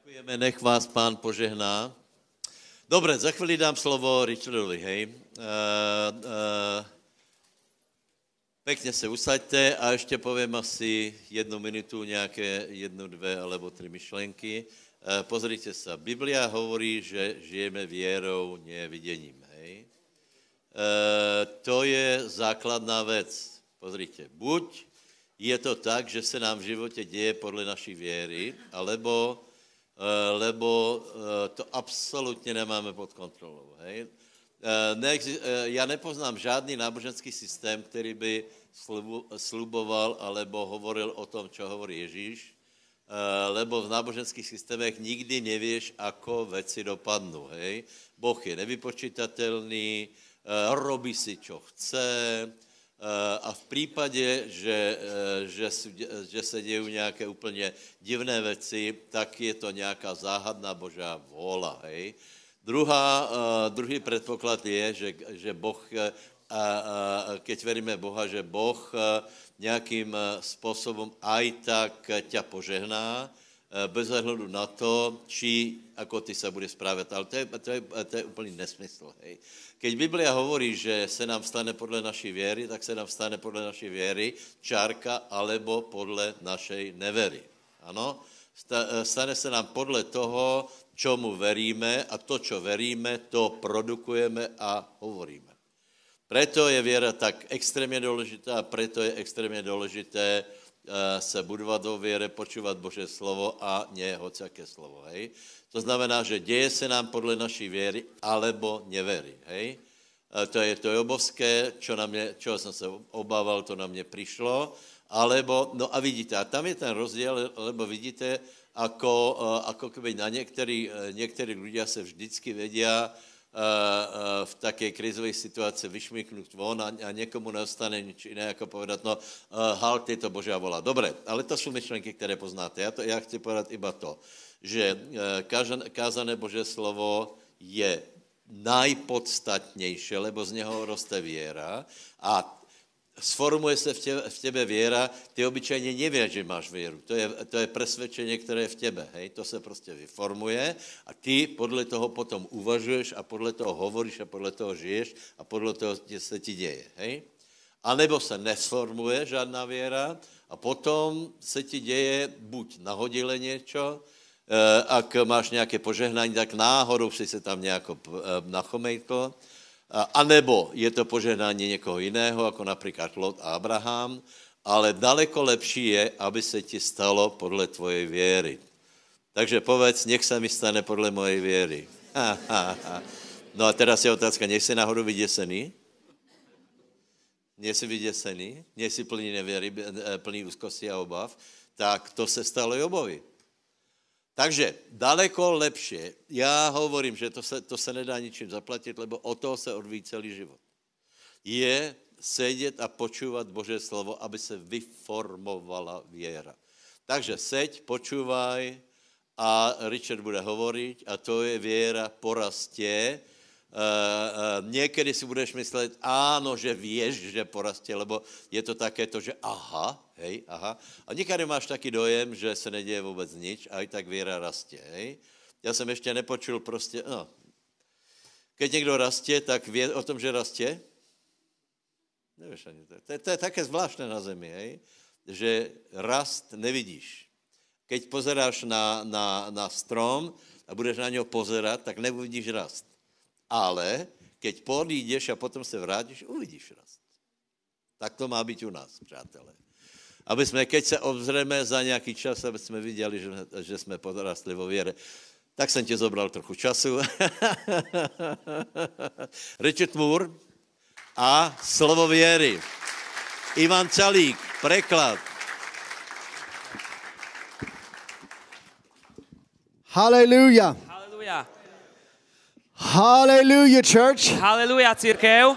Ďakujeme, nech vás pán požehná. Dobre, za chvíli dám slovo Richardovi, hej. Uh, uh, pekne se usaďte a ještě povím asi jednu minutu, nějaké jednu, dve alebo tři myšlenky. Uh, pozrite sa, Biblia hovorí, že žijeme věrou, nie viděním, hej. Uh, to je základná věc. Pozrite, buď je to tak, že se nám v životě děje podle naší věry, alebo Eh, lebo eh, to absolutně nemáme pod kontrolou. Hej? Eh, já nepoznám žádný náboženský systém, který by sluboval alebo hovoril o tom, čo hovorí Ježíš, lebo v náboženských systémech nikdy nevíš, ako veci dopadnú. Hej? Boh je nevypočítatelný, robí si, čo chce, Eh, a v případě, že, eh, že, že se dějí nějaké úplně divné věci, tak je to nějaká záhadná božá vůla. Hej? Druhá, uh, druhý předpoklad je, že, že Boh, keď veríme Boha, že Boh nějakým způsobem aj tak ťa požehná, bez ohledu na to, či ako ty se bude správat. Ale to je, to je, to je úplný nesmysl. Hej. Keď Biblia hovorí, že se nám stane podle naší věry, tak se nám stane podle naší věry čárka alebo podle našej nevery. Ano? Stane se nám podle toho, čomu veríme a to, čo veríme, to produkujeme a hovoríme. Preto je věra tak extrémně důležitá a preto je extrémně důležité uh, se budovat do věre, počúvat Bože slovo a nie hociaké slovo. Hej? To znamená, že děje se nám podle naší věry, alebo nevery. Hej? To je, to je obovské, čo na mě, čeho jsem se obával, to na mě přišlo. Alebo, no a vidíte, a tam je ten rozdíl, lebo vidíte, ako, ako keby na některý, některý ľudia se vždycky vedia v také krizové situaci vyšmyknout von a, a někomu neostane nič jiné, jako povedat, no halt, je to Božá vola. Dobre, ale to jsou myšlenky, které poznáte. Já, to, já chci povedat iba to že eh, kázané Bože slovo je najpodstatnější, lebo z něho roste věra a sformuje se v tebe, v věra, ty obyčejně nevíš, že máš věru. To je, to je presvědčení, které je v tebe. Hej? To se prostě vyformuje a ty podle toho potom uvažuješ a podle toho hovoríš a podle toho žiješ a podle toho se ti děje. Hej? A nebo se nesformuje žádná věra a potom se ti děje buď nahodile něco, Eh, ak máš nějaké požehnání, tak náhodou si se tam nějako eh, nachomejtl, anebo je to požehnání někoho jiného, jako například Lot a Abraham, ale daleko lepší je, aby se ti stalo podle tvojej věry. Takže povedz, nech se mi stane podle mojej věry. no a teraz je otázka, nech si náhodou vyděsený? Nie si vyděsený? Nie si plný nevěry, eh, plný úzkosti a obav? Tak to se stalo Jobovi. Takže daleko lepšie. Já hovorím, že to se, to se nedá ničím zaplatit, lebo o toho se odvíjí celý život. Je sedět a počúvat Bože slovo, aby se vyformovala věra. Takže seď, počúvaj a Richard bude hovoriť a to je věra porastě, Uh, uh, někdy si budeš myslet, áno, že vieš, že porastie, lebo je to také to, že aha, hej, aha. A někdy máš taký dojem, že se neděje vůbec nič, a i tak věra rastie, hej. Já jsem ještě nepočul prostě, no, keď někdo rastie, tak vie o tom, že rastie? Nevíš ani to. To to je také zvláštné na zemi, hej, že rast nevidíš. Keď pozeráš na, na, na strom a budeš na něho pozerať, tak neuvidíš rast ale keď podídeš a potom se vrátíš, uvidíš rast. Tak to má být u nás, přátelé. Aby jsme, keď se obzřeme za nějaký čas, aby jsme viděli, že, že jsme podrastli vo věre. Tak jsem ti zobral trochu času. Richard Moore a slovo věry. Ivan Čalík, preklad. Hallelujah. Hallelujah. Hallelujah, church. Hallelujah, církev.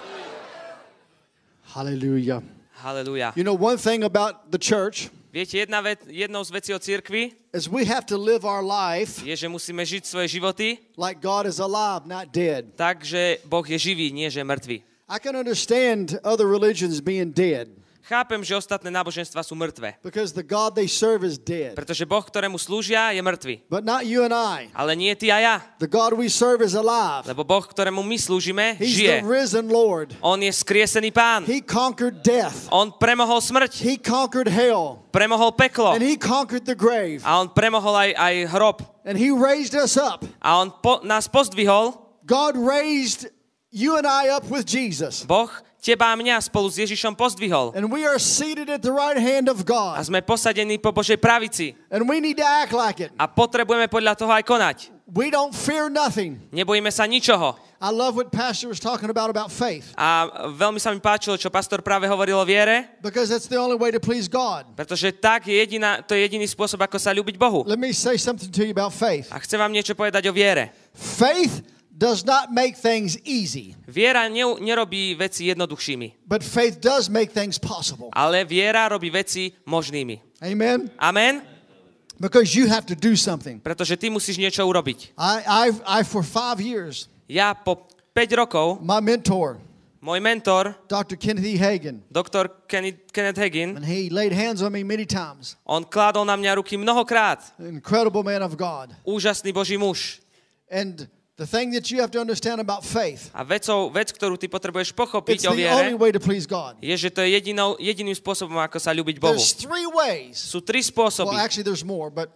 Hallelujah. Hallelujah. You know, one thing about the church Viete, jedna vec, jednou z vecí o církvi is we have to live our life je, že musíme žiť svoje životy like God is alive, not dead. tak, že Boh je živý, nie že mŕtvý. I can understand other religions being dead. Chápem, že ostatné náboženstva sú mŕtve. because the God they serve is dead. Pretože Boh, ktorému slúžia, je mŕtvy. But not you and I. Ale nie ty a ja. The God we serve is alive. Lebo Boh, ktorému my slúžime, He's žije. the risen Lord. On je skriesený pán. He conquered death. On premohol smrť, He conquered hell. premohol peklo And he conquered the grave. a on premohol aj, aj hrob. And he raised us up. A on po, nás pozdvihol, God raised you and I up with Jesus. Boh teba a mňa spolu s Ježišom pozdvihol. And we are seated at the right hand of A God. sme posadení po Božej pravici. And we need to act like it. A potrebujeme podľa toho aj konať. We don't fear nothing. Nebojíme sa ničoho. I love what Pastor was talking about about faith A veľmi sa mi páčilo, čo pastor práve hovoril o viere, because that's the only way to please God. pretože tak je jediná, to je jediný spôsob, ako sa ľúbiť Bohu. Let me say something to you about faith. A chcem vám niečo povedať o viere. Faith does not make things easy, Viera ne, nerobí veci jednoduchšími, but faith does make things possible. ale viera robí veci možnými. Amen? Amen? Because you have to do something. Pretože ty musíš niečo urobiť. I, I've, I, for five years, Ja po 5 rokov, my mentor, môj mentor, Dr. Kenneth E. Doktor Kenny, Kenneth Hagin, and he laid hands on me many times. on kládol na mňa ruky mnohokrát. Incredible man of God. Úžasný Boží muž. And the thing that you have to understand about faith, A vecou, vec, ktorú ty potrebuješ pochopiť o viere, way to please God. je, že to je jedinou, jediným spôsobom, ako sa ľúbiť Bohu. There's three ways. Sú tri Well, spôsoby. actually, there's more, but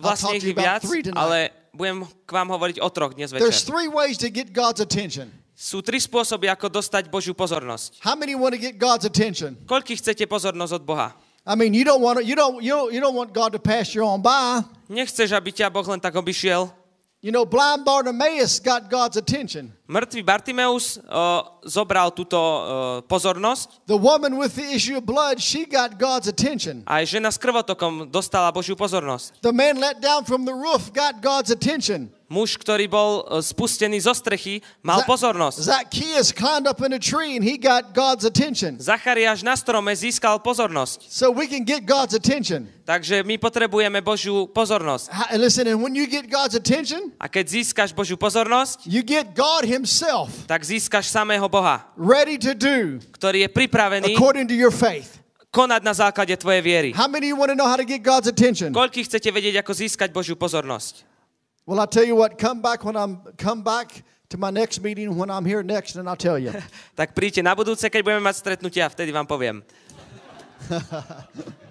Vlastne ich viac, ale budem k vám hovoriť o troch dnes There's večer. three ways to get God's attention. Sú tri spôsoby, ako dostať Božiu pozornosť. How many want to get God's attention? Koľkých chcete pozornosť od Boha? I mean, you don't want to, you don't you don't, you don't want God to pass you on by. Nechceš, aby ťa Boh len tak obišiel. You know, blind Bartimaeus got God's attention. Mŕtvý Bartimeus uh, zobral túto uh, pozornosť. The woman with the issue of blood, she got God's attention. Aj žena s krvotokom dostala Božiu pozornosť. The man let down from the roof got God's attention. Muž, ktorý bol uh, spustený zo strechy, mal pozornosť. Zacchaeus climbed up in a tree and he got God's attention. Zachariáš na strome získal pozornosť. So we can get God's attention. Takže my potrebujeme Božiu pozornosť. Ha- Listen, and when you get God's attention, A keď získaš Božiu pozornosť, you get God Himself tak získaš samého Boha, ready to do ktorý je pripravený according to your faith. konať na základe tvojej viery. How many of you want to know how to get God's attention? Koľkých chcete vedieť, ako získať Božiu pozornosť? Well, I'll tell you what, come back when I'm come back to my next meeting when I'm here next and I'll tell you. Tak príďte na budúce, keď budeme mať stretnutia, vtedy vám poviem.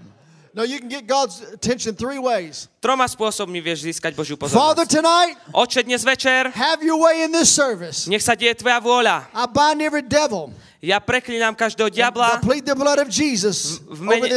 No, you can get God's attention three ways. Troma spôsobmi vieš získať Božiu Father, pozornosť. tonight, Oče, dnes večer, have your way in this service. nech sa deje Tvoja vôľa. I bind every devil. Ja preklínam každého diabla v mene-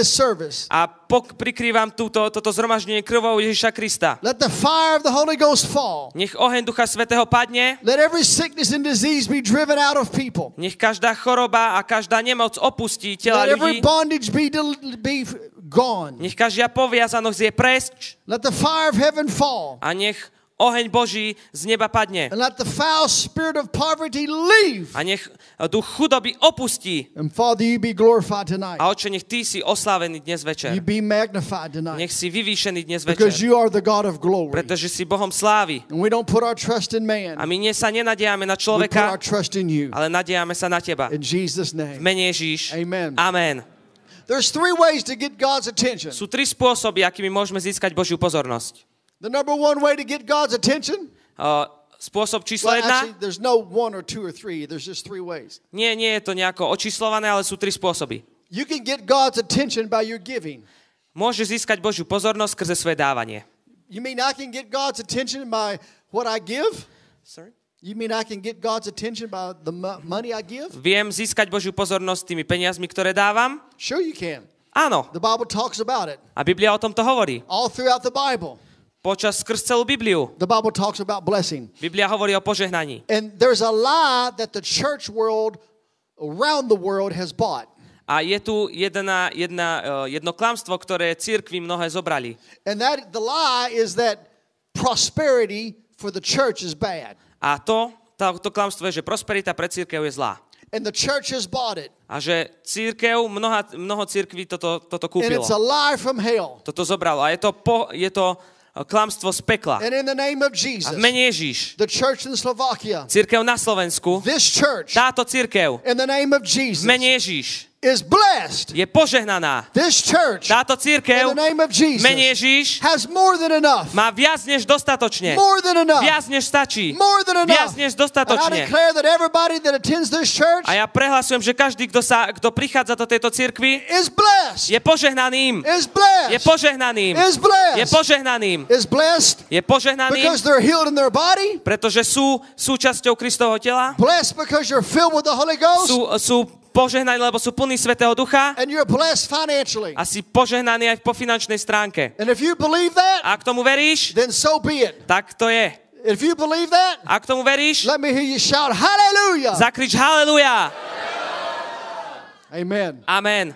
a pok- prikrývam túto, toto zhromaždenie krvou Ježiša Krista. Let the fire of the Holy Ghost fall. Nech oheň Ducha Svetého padne, Let every sickness and disease be driven out of people. nech každá choroba a každá nemoc opustí tela Let every ľudí, bondage be, be gone. nech každá poviazanosť je preč Let the fire of heaven fall. a nech oheň Boží z neba padne. And let the foul spirit of poverty leave. A nech duch chudoby opustí. And Father, you be glorified tonight. A oče, nech ty si oslávený dnes You večer. be magnified tonight. Nech si vyvýšený dnes Because večer. you are the God of glory. Pretože si Bohom slávy. And we don't put our trust in man. A my nie sa nenadiame na We put our človeka, trust in you. ale nadiame sa na teba. In Jesus' V name. mene Ježíš. Amen. Amen. There's three ways to get God's attention. Sú tri spôsoby, akými môžeme získať Božiu pozornosť. The number one way to get God's attention, Uh, spôsob číslo well, jedna, actually, there's no one or two or three. There's just three ways. nie, nie je to nejako očíslované, ale sú tri spôsoby. You can get God's attention by your giving. Môže získať Božiu pozornosť skrze svoje dávanie. You mean I can get God's attention by what I give? You mean I can get God's attention by the mo- money I give? Viem získať Božiu pozornosť tými peniazmi, ktoré dávam? Sure, you can. Áno. The Bible talks about it A Biblia o tomto hovorí. all throughout the Bible. Počas skrz celú Bibliu. The Bible talks about blessing. Biblia hovorí o požehnaní. And there's a lie that the church world around the world has bought. A je tu jedna, jedna, eh, jedno klamstvo, ktoré církvy mnohé zobrali. And that the lie is that prosperity for the church is bad. A to, to, to klamstvo je, že prosperita pre církev je zlá. And the church has bought it. A že církev, mnoha, mnoho církví toto, toto And kúpilo. it's a lie from hell. Toto zobralo. A je to, po, je to eh, klamstvo z pekla. And in the name of A Jesus, v mene Ježíš, the church in Slovakia, církev na Slovensku, this church, táto církev, in the name of v Jesus, mene Ježíš, is blessed. je požehnaná. This church, Táto in církev, the name of Jesus, menej Ježíš, has more than enough. má viac než dostatočne. More than enough. Viac než stačí. More than Viac enough. než And I dostatočne. declare that everybody that attends this church A ja prehlasujem, že každý, kto, sa, kto prichádza do tejto cirkvi, is blessed. je požehnaným. Is Je blessed. požehnaným. Is Je blessed. požehnaným. Is blessed Je požehnaným, because they're healed in their body. pretože sú súčasťou Kristovho tela. Blessed because you're filled with the Holy Ghost. Sú, sú požehnaní, lebo sú plní Svetého Ducha. And you're blessed financially. A si požehnaný aj po finančnej stránke. And if you believe that, A ak tomu veríš, then so be it. tak to je. If you believe that, Ak tomu veríš, let me hear you shout hallelujah. zakrič haleluja. Amen. Amen.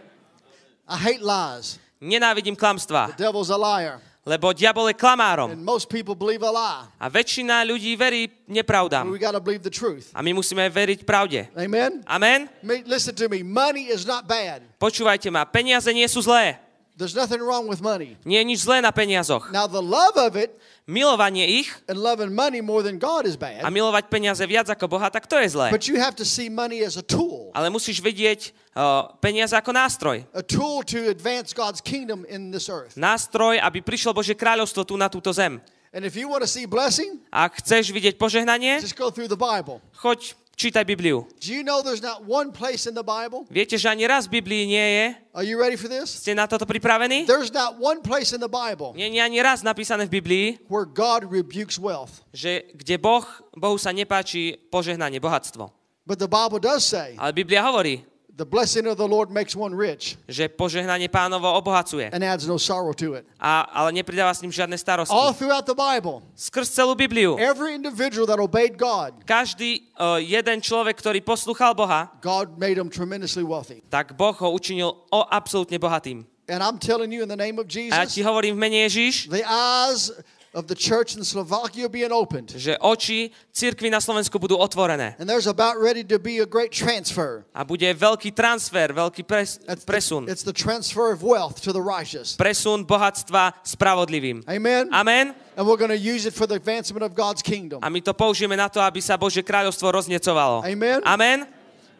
I hate lies. Nenávidím klamstva, Devil's a liar. Lebo diabol je klamárom. And most people believe a lie. A väčšina ľudí verí nepravdám. We got to believe the truth. A my musíme veriť pravde. Amen. Amen? Me- Listen to me. Money is not bad. Počúvajte ma, peniaze nie sú zlé. There's nothing wrong with money. Nie je nič zlé na peniazoch. Now, the love of it Milovanie ich and loving money more than God is a bad. milovať peniaze viac ako Boha, tak to je zlé. But you have to see money as a tool, Ale musíš vidieť uh, peniaze ako nástroj. a tool to advance God's kingdom in this earth. Nástroj, aby prišlo Bože kráľovstvo tu na túto zem. And if you want to see blessing, Ak chceš vidieť požehnanie, just go through the Bible. choď, čítaj Bibliu. Do you know there's not one place in the Bible? Viete, že ani raz v Biblii nie je. Are you ready for this? Ste na toto pripravení? There's not one place in the Bible Nie je ani raz napísané v Biblii, where God rebukes wealth. že kde boh, Bohu sa nepáči požehnanie, bohatstvo. But the Bible does say Ale Biblia hovorí, the blessing of the Lord makes one rich že požehnanie pánovo obohacuje, and adds no sorrow to it. a, ale nepridáva s ním žiadne starosti. All throughout the Bible, Skrz celú Bibliu. every individual that obeyed God, Každý uh, jeden človek, ktorý poslúchal Boha, God made him tremendously wealthy. tak Boh ho učinil o absolútne bohatým. And I'm telling you in the name of A ja ti Jesus, hovorím v mene Ježiš, the eyes of the church in Slovakia being opened. že oči cirkvi na Slovensku budú otvorené. And there's about ready to be a great transfer. A bude veľký transfer, veľký pres, It's the, presun. it's the transfer of wealth to the righteous. Presun bohatstva spravodlivým. Amen. Amen. And we're going to use it for the advancement of God's kingdom. A my to použijeme na to, aby sa Božie kráľovstvo roznecovalo. Amen. Amen.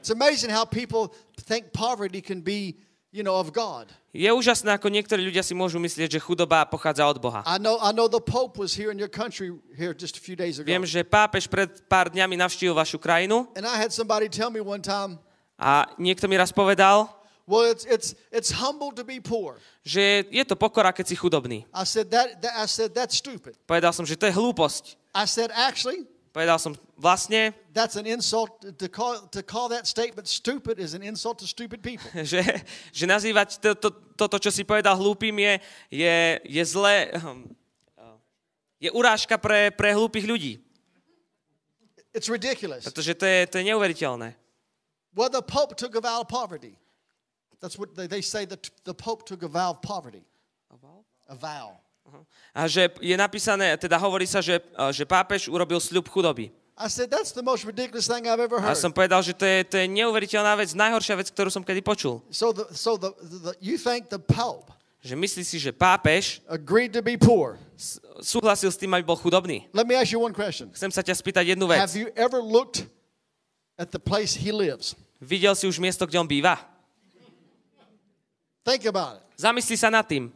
It's amazing how people think poverty can be, you know, of God. Je úžasné, ako niektorí ľudia si môžu myslieť, že chudoba pochádza od Boha. I know, I know the Pope was here in your country here just a few days ago. Viem, že pápež pred pár dňami navštívil vašu krajinu And I had somebody tell me one time, a niekto mi raz povedal, well, it's, it's, it's humble to be poor. že je to pokora, keď si chudobný. I said, that, that, I said, that's stupid. Povedal som, že to je hlúposť. I said, actually, Povedal som, vlastne, that's an insult. To call, to call that statement stupid is an insult to stupid people. že, že nazývať to, to, toto, čo si povedal hlúpým, je, je, je zlé, hm, je urážka pre, pre hlúpych ľudí. It's ridiculous. Pretože to je, to je neuveriteľné. Well, the Pope took a vow of poverty. That's what they, they say that the Pope took a vow of poverty. A vow. A že je napísané, teda hovorí sa, že, že pápež urobil sľub chudoby. I said, that's the most ridiculous thing I've ever A som povedal, že to je, to je neuveriteľná vec, najhoršia vec, ktorú som kedy počul. So, the, so the, the, you think the Pope Že myslí si, že pápež agreed to be poor? súhlasil s tým, aby bol chudobný. Let me ask you one question. Chcem sa ťa spýtať jednu vec. Have you ever looked at the place he lives? Videl si už miesto, kde on býva? Think about it. Zamysli sa nad tým.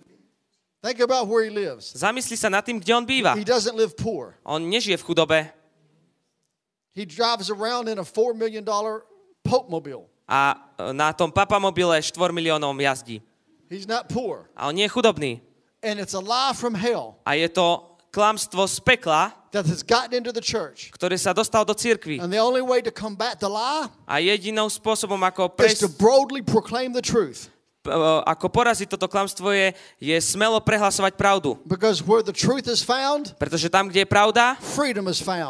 Think about where he lives. Zamysli sa nad tým, kde on býva. He doesn't live poor. On nežije v chudobe He drives around in a $4 million Pope mobile. a e, na tom papamobile 4 miliónom jazdí. He's not poor. A on nie je chudobný. And it's a lie from hell A je to klamstvo z pekla, that has gotten into the church. ktoré sa dostal do cirkvi. And the only way to combat the lie A jedinou spôsobom, ako, pres, is to boldly proclaim the truth. Ako poraziť toto klamstvo je, je smelo prehlasovať pravdu. Found, Pretože tam, kde je pravda,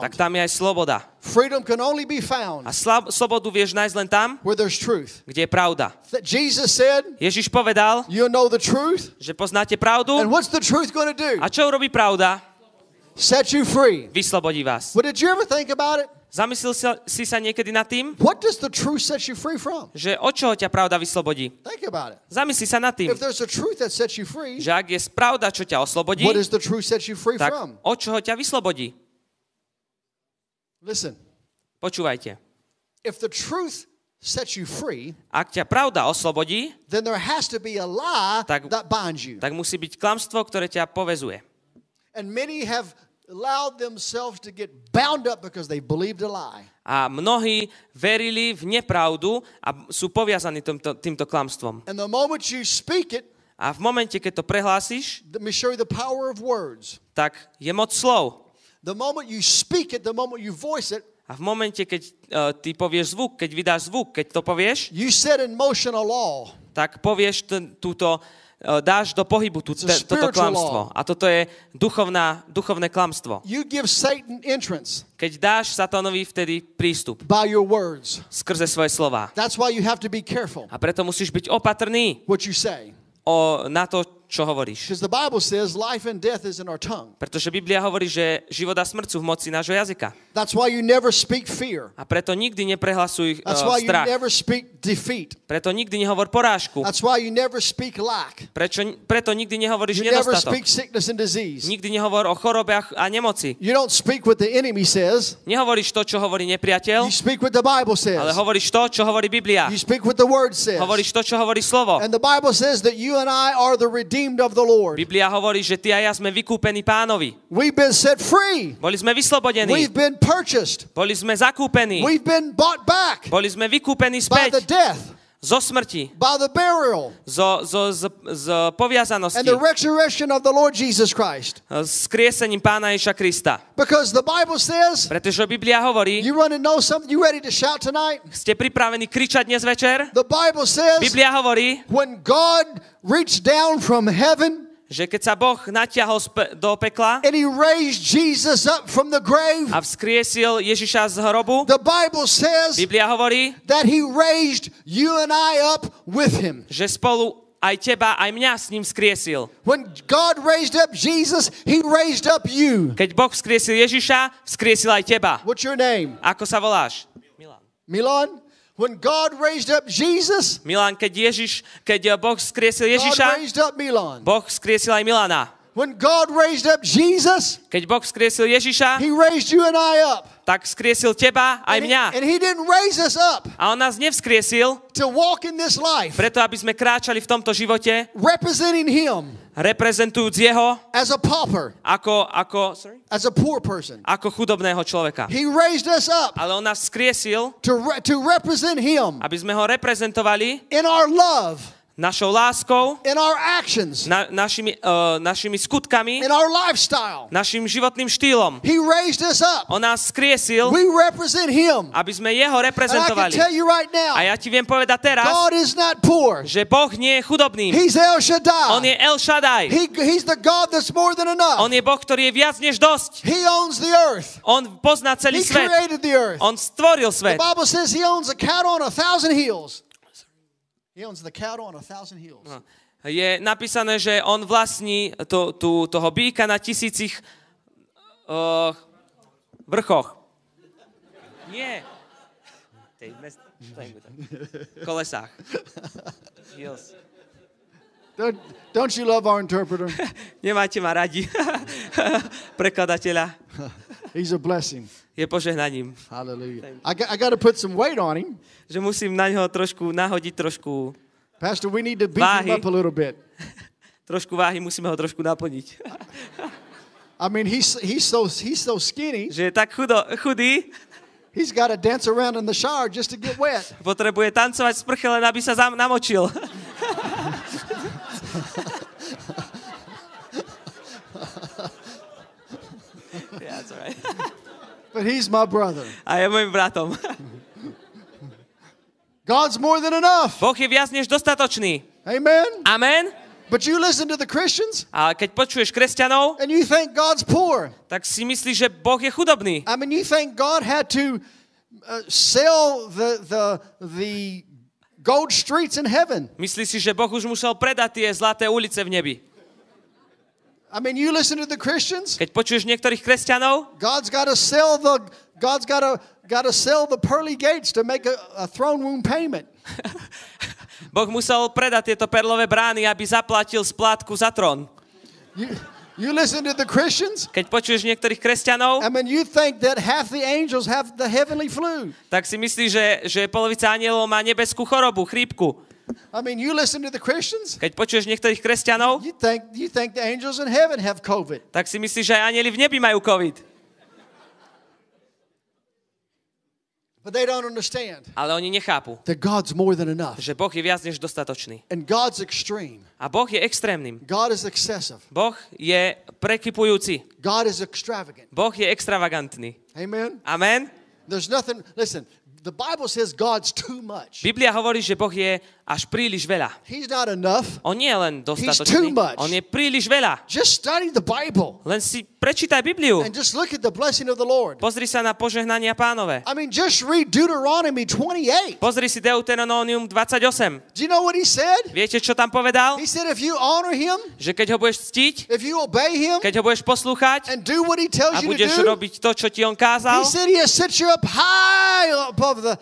tak tam je aj sloboda. Freedom can only be found A slab, slobodu vieš nájsť len tam, where there's truth. kde je pravda. That Jesus said, Ježiš povedal, You know the truth, že poznáte pravdu and what's the truth do? a čo urobí pravda? Set you free. Vyslobodí vás. But did you ever think about it? Zamyslel si sa niekedy nad tým, What does the truth set you free from? že od čoho ťa pravda vyslobodí? Think about it. Zamysli sa nad tým, If there's a truth that sets you free, že ak je pravda, čo ťa oslobodí, what does the truth set you free tak from? od čoho ťa vyslobodí? Listen, Počúvajte. if the truth sets you free, ak ťa pravda oslobodí, then there has to be a lie Tak- that binds you. tak musí byť klamstvo, ktoré ťa povezuje. And many have allowed themselves to get bound up because they believed a lie. A mnohí verili v nepravdu a sú poviazaní týmto, týmto klamstvom. And the moment you speak it, A v momente, keď to prehlásíš, let me show you the power of words. tak je moc slov. The moment you speak it, the moment you voice it, A v momente, keď uh, ty povieš zvuk, keď vydáš zvuk, keď to povieš, you set in motion a law. tak povieš ten, túto, dáš do pohybu tú, te, toto klamstvo. A toto je duchovná, duchovné klamstvo. You give Satan entrance Keď dáš satanovi vtedy prístup by your words. skrze svoje slova. That's why you have to be careful A preto musíš byť opatrný what you say. o, na to, čo hovoríš. Because the Bible says life and death is in our tongue. Pretože Biblia hovorí, že život a smrť sú v moci nášho jazyka. That's why you never speak fear. A preto nikdy neprehlasuj That's uh, why you strach. never speak defeat. Preto nikdy nehovor porážku. That's why you never speak lack. Prečo, preto nikdy nehovoríš You never nedostatok. speak sickness and disease. Nikdy nehovor o chorobe a- a nemoci. You don't speak what the enemy says. Nehovoríš to, čo hovorí nepriateľ, You speak what the Bible ale hovoríš to, čo hovorí Biblia. You speak what the Word says. Hovoríš to, čo hovorí slovo. And the Bible says that you and I are the redeemed of the Lord. Biblia hovorí, že ty a ja sme vykúpení pánovi. We've been set free. Boli sme vyslobodení. We've been purchased. Boli sme zakúpení. We've been bought back Boli sme vykúpení by the späť death, zo smrti, by the burial, zo, zo, z, z poviazanosti, and the resurrection of the Lord Jesus Christ. s kriesením pána Ježa Krista. Because the Bible says, Pretože Biblia hovorí, you want to know something? You ready to shout tonight? ste pripravení kričať dnes večer? The Bible says, Biblia hovorí, when God reached down from heaven že keď sa Boh natiahol do pekla and he raised Jesus up from the grave, a vzkriesil Ježiša z hrobu, the Bible says Biblia hovorí, that he raised you and I up with him. že spolu aj teba, aj mňa s ním skriesil. When God raised up Jesus, he raised up you. Keď Boh vzkriesil Ježiša, vzkriesil aj teba. What's your name? Ako sa voláš? Milan. Milan? When God raised up Jesus, Milan, keď Ježiš, keď Boh vzkriesil God Ježiša, raised up Milan. Boh vzkriesil aj Milana. When God raised up Jesus, Keď Boh vzkriesil Ježiša, he raised you and I up. tak vzkriesil teba aj And he, mňa. and he didn't raise us up A on nás nevzkriesil, to walk in this life preto aby sme kráčali v tomto živote, representing him reprezentujúc jeho as a pauper, ako, ako, sorry? as a poor person. ako chudobného človeka. He raised us up Ale on nás skriesil, to, re- to represent him aby sme ho reprezentovali in our love, našou láskou, in our actions, na, našimi, uh, našimi skutkami, in our lifestyle. našim životným štýlom. He raised us up. On nás skriesil, We represent him. aby sme jeho And I can reprezentovali. tell you right now, A ja ti viem povedať teraz, God is not poor. že Boh nie je chudobným. He's El On Shaddai. je El Shaddai. He, he's the God that's more than On enough. je Boh, ktorý je viac než dosť. He owns the earth. On pozná celý He svet. created the earth. On stvoril The svet. Bible says he owns a cattle on a thousand hills. He owns the cattle on a thousand hills. Je napísané, že on vlastní to, tu, toho býka na tisícich uh, vrchoch. Nie. Kolesách. Hills. Don't, don't you love our interpreter? Nemáte ma radi. Prekladateľa. He's a blessing. Je požehnaním. Hallelujah. I got, I got to put some weight on him. Že musím na ňo trošku nahodiť trošku, Pastor, we need to beef Váhy. him up a little bit. trošku váhy, musíme ho trošku naplniť. I mean, he's, he's, so, he's so skinny, Že je tak chudo, chudý, he's got to dance around in the shower just to get wet. potrebuje tancovať v sprche, len aby sa namočil. yeah, that's all right. But he's my brother. A je môjim bratom. God's more than enough. Boh je viac než dostatočný. Amen. Amen. But you listen to the Christians A keď počuješ kresťanov, and you think God's poor. tak si myslíš, že Boh je chudobný. I mean, you think God had to uh, sell the, the, the gold streets in heaven. Myslíš si, že Boh už musel predať tie zlaté ulice v nebi. I mean, you listen to the Christians, Keď počuješ niektorých kresťanov, God's got to sell the God's got to got to sell the pearly gates to make a, a throne room payment. Boh musel predať tieto perlové brány, aby zaplatil splátku za trón. You, You listen to the Christians, Keď počuješ niektorých kresťanov, I mean, you think that half the angels have the heavenly flu. tak si myslíš, že, že polovica anielov má nebeskú chorobu, chrípku. I mean, you listen to the Christians, Keď počuješ niektorých kresťanov, you think you think the angels in heaven have COVID. tak si myslíš, že aj anieli v nebi majú COVID. But they don't understand Ale oni nechápu, that God's more than enough. že Boh je viac než dostatočný. And God's extreme. A Boh je extrémnym. God is excessive. Boh je prekypujúci. God is extravagant. Boh je extravagantný. Amen. Amen. There's nothing, listen, the Bible says God's too much. Biblia hovorí, že Boh je až príliš veľa. He's not enough. On nie je len too dostatočný, much. on je príliš veľa. Just study the Bible Len si prečítaj Bibliu. and just look at the blessing of the Lord. Pozri sa na požehnania pánové. I mean, just read Deuteronomy 28. Pozri si Deuteronomium 28. Do you know what he said? Viete, čo tam povedal? He said, if you honor him, Že keď ho budeš ctiť, if you obey him, keď ho budeš poslúchať and do what he tells a you to budeš do, robiť to, čo ti on he kázal, said he has set you up high above the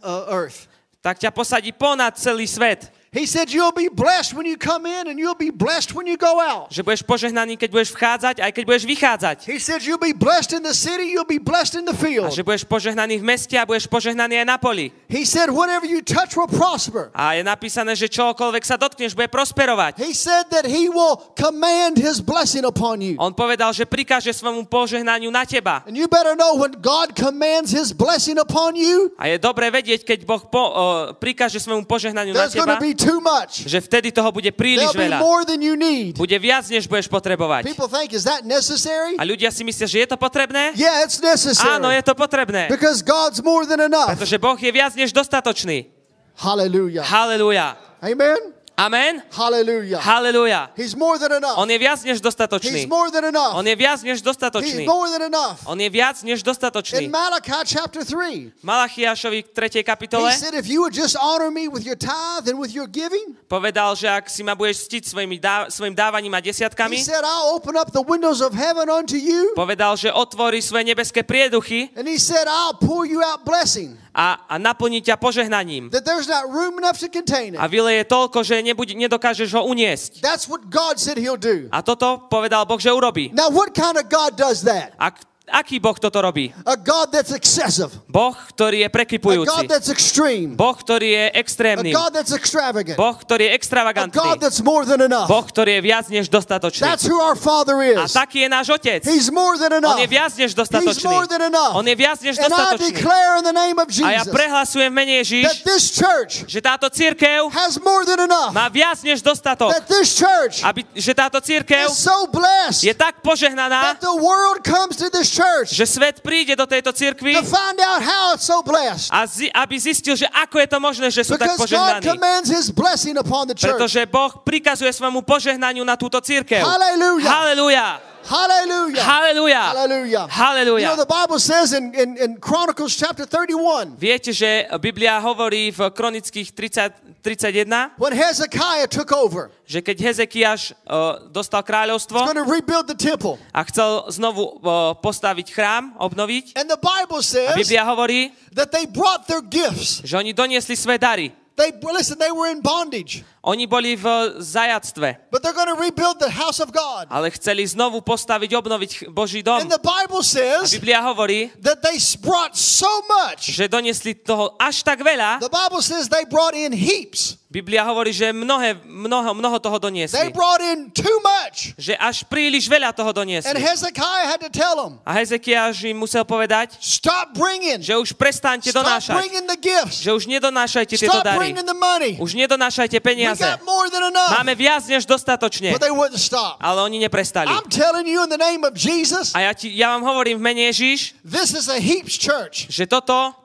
uh, earth. tak ťa posadí ponad celý svet. He said you'll be blessed when you come in and you'll be blessed when you go out. Že budeš požehnaný, keď budeš vchádzať, aj keď budeš vychádzať. He said you'll be blessed in the city, you'll be blessed in the A field. že budeš požehnaný v meste a budeš požehnaný aj na poli. He said whatever you touch will prosper. A je napísané, že čokoľvek sa dotkneš, bude prosperovať. He said that he will command his blessing upon you. On povedal, že prikáže svojmu požehnaniu na teba. And you better know when God commands his blessing upon you, A je dobre vedieť, keď Boh po, o, prikáže svojmu požehnaniu na teba, too much. že vtedy toho bude príliš veľa. more than you need. Bude viac, než budeš potrebovať. People think, is that necessary? A ľudia si myslia, že je to potrebné? Yeah, it's Áno, je necessary. to potrebné. Because God's more than enough. Pretože Boh je viac než dostatočný. Hallelujah. Halelúja. Amen. Amen. Hallelujah. Halelúja. He's more than enough. On je viac než He's dostatočný. more than enough. On je viac než He's dostatočný. more than enough. On je viac než In dostatočný. Malachi chapter 3, Malachiašovi v 3. he kapitole said, If you would just honor me with your tithe and with your giving, povedal, že ak si ma budeš ctiť svojimi dá, svojim dávaním a he desiatkami, said, I'll open up the windows of heaven unto you. povedal, že otvorí svoje nebeské prieduchy And he said, I'll pour you out blessing, a, a naplní ťa požehnaním. that there's not room enough to contain A it. vyleje toľko, že nebude, nedokážeš ho uniesť. That's what God said he'll do. A toto povedal Boh, že urobí. Now, what kind of God does that? A aký Boh toto robí? A God that's excessive, Boh, ktorý je a God prekypujúci. that's extreme, Boh, ktorý je a extrémny. God that's extravagant, Boh, ktorý je a extravagantný. God that's more than enough. Boh, ktorý je viac než dostatočný. That's who our Father A is. taký je náš Otec. He's more than On enough. je viac než He's dostatočný. more than enough. On je viac než And I declare in the name of A ja Jesus prehlasujem v mene that Ježiš, this church že táto církev has more than enough. má viac než dostatok. That this church Aby, že táto církev is so blessed je tak požehnaná, that the world comes to this church že svet príde do tejto církvy to find out how it's so blessed. a zi, aby zistil, že ako je to možné, že sú tak Because God požehnaní. commands His blessing upon the church. Pretože Boh prikazuje svojmu požehnaniu na túto církev. Hallelujah. Halelúja. Hallelujah. Halelúja. Hallelujah. You Halelúja. know, the Bible says in, in, in Chronicles chapter 31, Viete, že Biblia hovorí v Kronických 30, 31, when Hezekiah took over, že keď Hezekiaš uh, dostal he's kráľovstvo going to rebuild the temple. a chcel znovu uh, postaviť chrám, obnoviť, And the Bible a says Biblia hovorí, that they brought their gifts. že oni doniesli svoje dary. They listen, they were in bondage, Oni boli v zajactve, but they're going to rebuild the house of God. ale chceli znovu postaviť, obnoviť Boží dom. And the Bible A says Biblia hovorí, that they brought so much. že doniesli toho až tak veľa. The Bible says they brought in heaps. Biblia hovorí, že mnohé, mnoho, mnoho toho They doniesli. brought in too much. Že až príliš veľa toho And doniesli. Hezekiah had to tell them, A Hezekiaž im musel povedať, stop bringing. že už prestaňte Stop donášať. bringing the gifts. Že už nedonášajte tieto Stop dary. bringing the money. Už nedonášajte We peniaze. got more than enough. Máme viac než dostatočne. But they wouldn't stop. Ale oni neprestali. I'm telling you in the name of Jesus, A ja, ti, ja vám hovorím v mene Ježiš, this is a heaps church. že toto,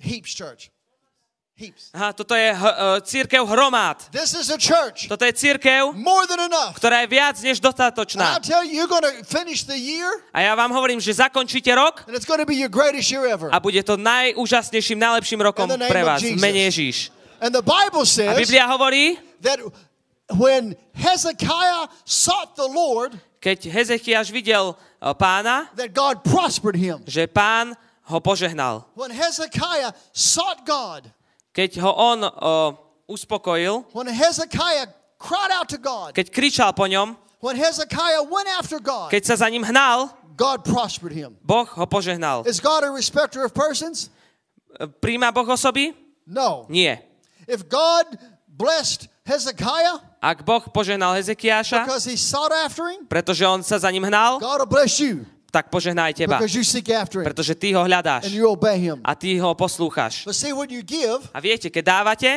Heaps church. Heaps. aha, toto je uh, církev hromád. This is a church. Toto je církev, More than enough. ktorá je viac než And dostatočná. Tell you, you're finish the year, A ja vám hovorím, že zakončíte rok and it's be your greatest year ever. a bude to najúžasnejším, najlepším rokom pre vás. Mene Ježiš. And the Bible A says Biblia hovorí, that when Hezekiah sought the Lord, keď Hezekiaš videl uh, pána, that God prospered him. že pán ho požehnal. When Hezekiah sought God, Keď ho on uh, uspokojil, when Hezekiah cried out to God, keď kričal po ňom, when Hezekiah went after God, keď sa za ním hnal, God prospered him. Boh ho požehnal. Is God a respecter of persons? Príjma Boh osoby? No. Nie. If God blessed Hezekiah Ak Boh požehnal Hezekiáša, because he sought after him, pretože on sa za ním hnal, God will bless you tak požehná aj teba. Pretože ty ho hľadáš. A ty ho poslúchaš. A viete, keď dávate,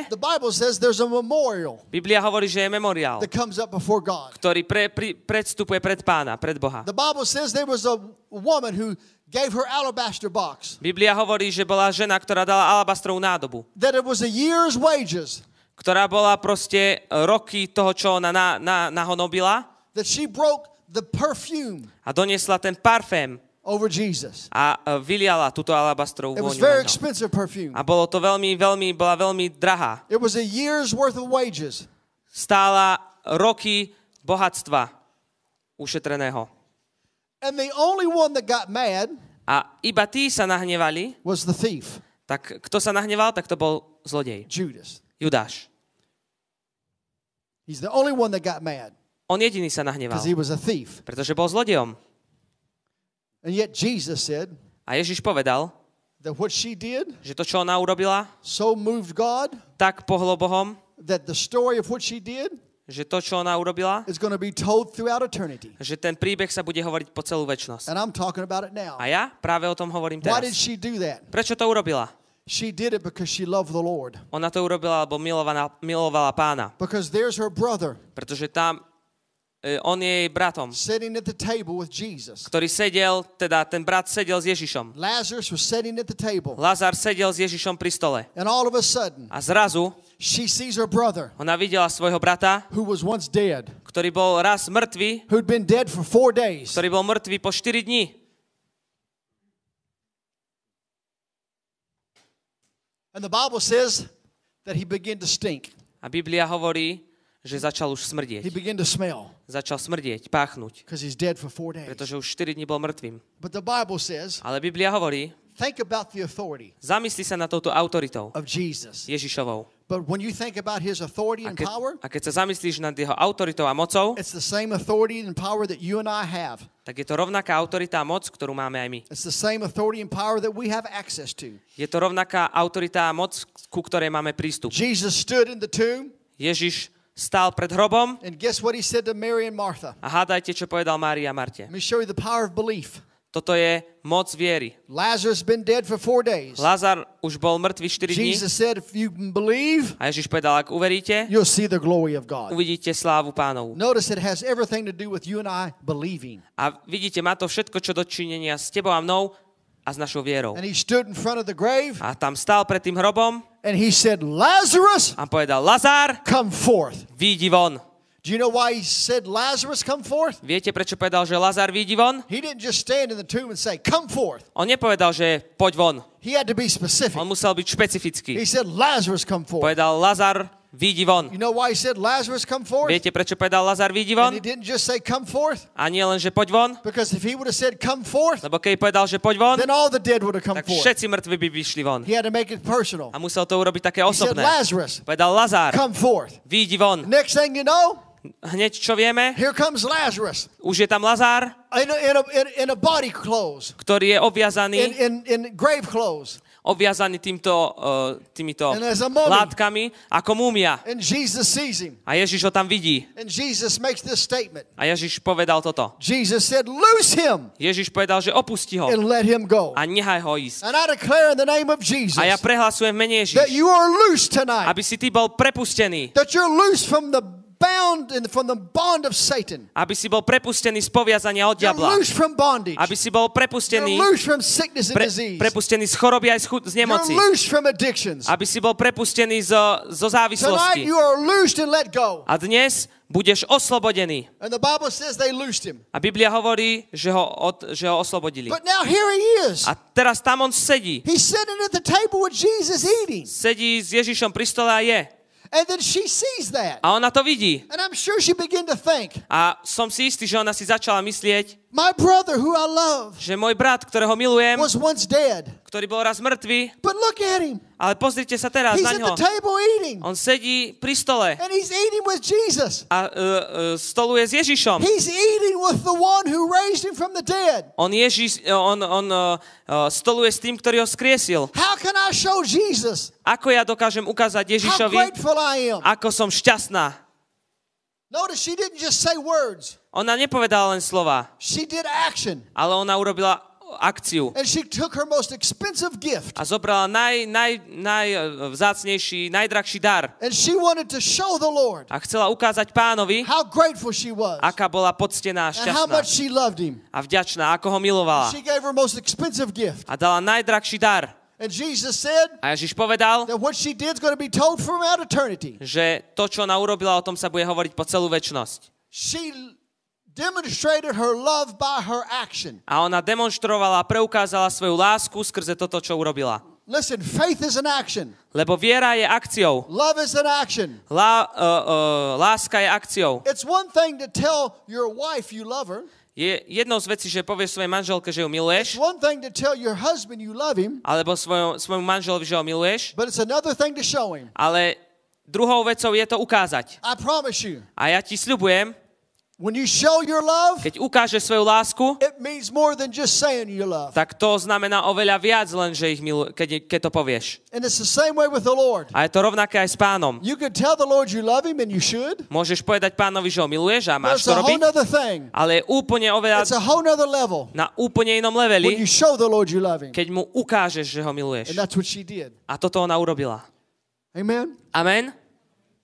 Biblia hovorí, že je memoriál, ktorý pre, pri, predstupuje pred pána, pred Boha. Gave her alabaster box, Biblia hovorí, že bola žena, ktorá dala alabastrovú nádobu, that it was a year's wages, ktorá bola proste roky toho, čo ona na, na, nahonobila that she broke the perfume a doniesla ten parfém over Jesus. a e, vyliala túto alabastrovú It was vôňu. very expensive perfume. A bolo to veľmi, veľmi, bola veľmi drahá. It was a year's worth of wages. Stála roky bohatstva ušetreného. And the only one that got mad A iba tí sa nahnevali, was the thief, tak kto sa nahneval, tak to bol zlodej. Judas. Judáš. He's the only one that got mad On jediný sa nahneval, he was a thief. pretože bol zlodejom. And yet Jesus said A Ježiš povedal, that what she did že to, čo ona urobila, so moved God tak pohlo Bohom, that the story of what she did že to, čo ona urobila, že ten príbeh sa bude hovoriť po celú väčnosť. A ja práve o tom hovorím teraz. Prečo to urobila? She did it because she loved the Lord. Ona to urobila, lebo milovala, milovala pána. Because there's her brother Pretože tam, on je jej bratom, sitting at the table with Jesus. ktorý sedel, teda ten brat sedel s Ježišom. Lazarus was sitting at the table. Lazar sedel s Ježišom pri stole. And all of a sudden, A zrazu she sees her brother ona videla svojho brata, who was once dead, ktorý bol raz mŕtvý, who'd been dead for four days. ktorý bol mŕtvý po 4 dní. And the Bible says that he began to stink. A Biblia hovorí, že začal už He smrdieť. began to smell Začal smrdieť, páchnuť, pretože už 4 dní bol mŕtvým. Ale Biblia hovorí, think about the authority zamysli sa na touto autoritou, of Jesus. Ježišovou. But when you think about his authority and power, a keď sa zamyslíš nad jeho autoritou a mocou, it's the same authority and power that you and I have. tak je to rovnaká autorita a moc, ktorú máme aj my. It's the same authority and power that we have access to. Je to rovnaká autorita a moc, ku ktorej máme prístup. Jesus stood in the tomb, Ježiš stál pred hrobom and guess what he said to Mary and Martha? a hádajte, čo povedal Mária a Marte. Let me show you the power of belief. Toto je moc viery. Lazarus been dead for four days. Lázar už bol mŕtvý 4 dní Jesus said, if you believe, a Ježiš povedal, ak uveríte, you'll see the glory of God. uvidíte slávu pánovu. Notice it has everything to do with you and I believing. A vidíte, má to všetko, čo dočinenia s tebou a mnou a s našou vierou. And he stood in front of the grave A tam stál pred tým hrobom and he said, Lazarus, a povedal, Lazár, come forth. výjdi von. Do you know why he said, Lazarus, come forth? Viete, prečo povedal, že Lazár výjdi von? He didn't just stand in the tomb and say, come forth. On nepovedal, že poď von. He had to be specific. On musel byť špecifický. He said, Lazarus, come forth. Povedal, Lazar, výjdi von. You know why he said, Lazarus, come forth? Viete, prečo povedal Lazar, výjdi And von? he didn't just say, come forth, A nie len, že poď von, because if he would have said, come forth, lebo keď povedal, že poď von, then all the dead would have come tak forth. všetci mŕtvi by vyšli von. He had to make it personal. A musel to urobiť také He said, osobné. Lazarus, Povedal, Lazar, come forth. výjdi von. Next thing you know, Hneď čo vieme, here comes Lazarus už je tam Lazár, in a, in a, in, in a body clothes, ktorý je in, obviazaný, in, in grave clothes. obviazaný týmto, uh, týmito And a mummy. látkami ako múmia. And Jesus sees him. A Ježiš ho tam vidí. And Jesus makes this statement. A Ježiš povedal toto. Jesus said, Loose him Ježiš povedal, že opusti ho and let him go. a nechaj ho ísť. And I declare in the name of Jesus A ja prehlasujem v mene that Ježiš, you are loose tonight, aby si ty bol prepustený. that you're loose from the bound and from the bond of Satan. Aby si bol prepustený z poviazania od You're diabla. from bondage. Aby si bol prepustený, from sickness and pre, disease. prepustený z choroby aj z, chu- z You're nemoci. from addictions. Aby si bol prepustený zo, zo Tonight závislosti. you are loosed and let go. A dnes budeš oslobodený. And the Bible says they loosed him. A Biblia hovorí, že ho, od, že ho oslobodili. But now here he is. A teraz tam on sedí. Sedí s Ježišom pri stole a je. And then she sees that. A ona to vidí. And I'm sure she began to think, A som si istý, že ona si začala myslieť, My brother who I love že môj brat, ktorého milujem, was once dead, ktorý bol raz mŕtvý, but look at him. ale pozrite sa teraz He's na at ňo. the table eating, On sedí pri stole and he's eating with Jesus. a uh, uh, stoluje s Ježišom. He's eating with the one who raised him from the dead. On, Ježiš, on, on uh, uh, stoluje s tým, ktorý ho skriesil. How can I show Jesus Ako ja dokážem ukázať how Ježišovi, grateful I am? ako som šťastná? Notice she didn't just say words, Ona nepovedala len slova, she did action. ale ona urobila akciu And she took her most expensive gift a zobrala naj, naj, najvzácnejší, najdrahší dar and she wanted to show the Lord a chcela ukázať pánovi, how grateful she was aká bola poctená, and how šťastná much she loved him. a vďačná, ako ho milovala. She gave her most expensive gift. A dala najdrahší dar. And Jesus said A Ježiš povedal, that what she did is going to be told throughout eternity. že to, čo ona urobila, o tom sa bude hovoriť po celú väčnosť. She demonstrated her love by her action. A ona demonstrovala preukázala svoju lásku skrze toto, čo urobila. Listen, faith is an action. Lebo viera je akciou. Love is an action. Lá, uh, uh, láska je akciou. It's one thing to tell your wife you love her. Je jednou z vecí, že povieš svojej manželke, že ju It's miluješ, one thing to tell your husband you love him, alebo svojom, svojmu manželovi, že ho miluješ, but it's another thing to show him. ale druhou vecou je to ukázať. I promise you, A ja ti sľubujem, when you show your love, keď ukážeš svoju lásku, it means more than just saying you love. tak to znamená oveľa viac len, že ich milu, keď, keď to povieš. And it's the same way with the Lord. A je to rovnaké aj s pánom. You can tell the Lord you love him, and you should, Môžeš povedať pánovi, že ho miluješ a máš to robiť, thing. ale je úplne oveľa It's a whole level na úplne inom when leveli, you show the Lord you love him. keď mu ukážeš, že ho miluješ. And that's what she did. A toto ona urobila. Amen? Amen?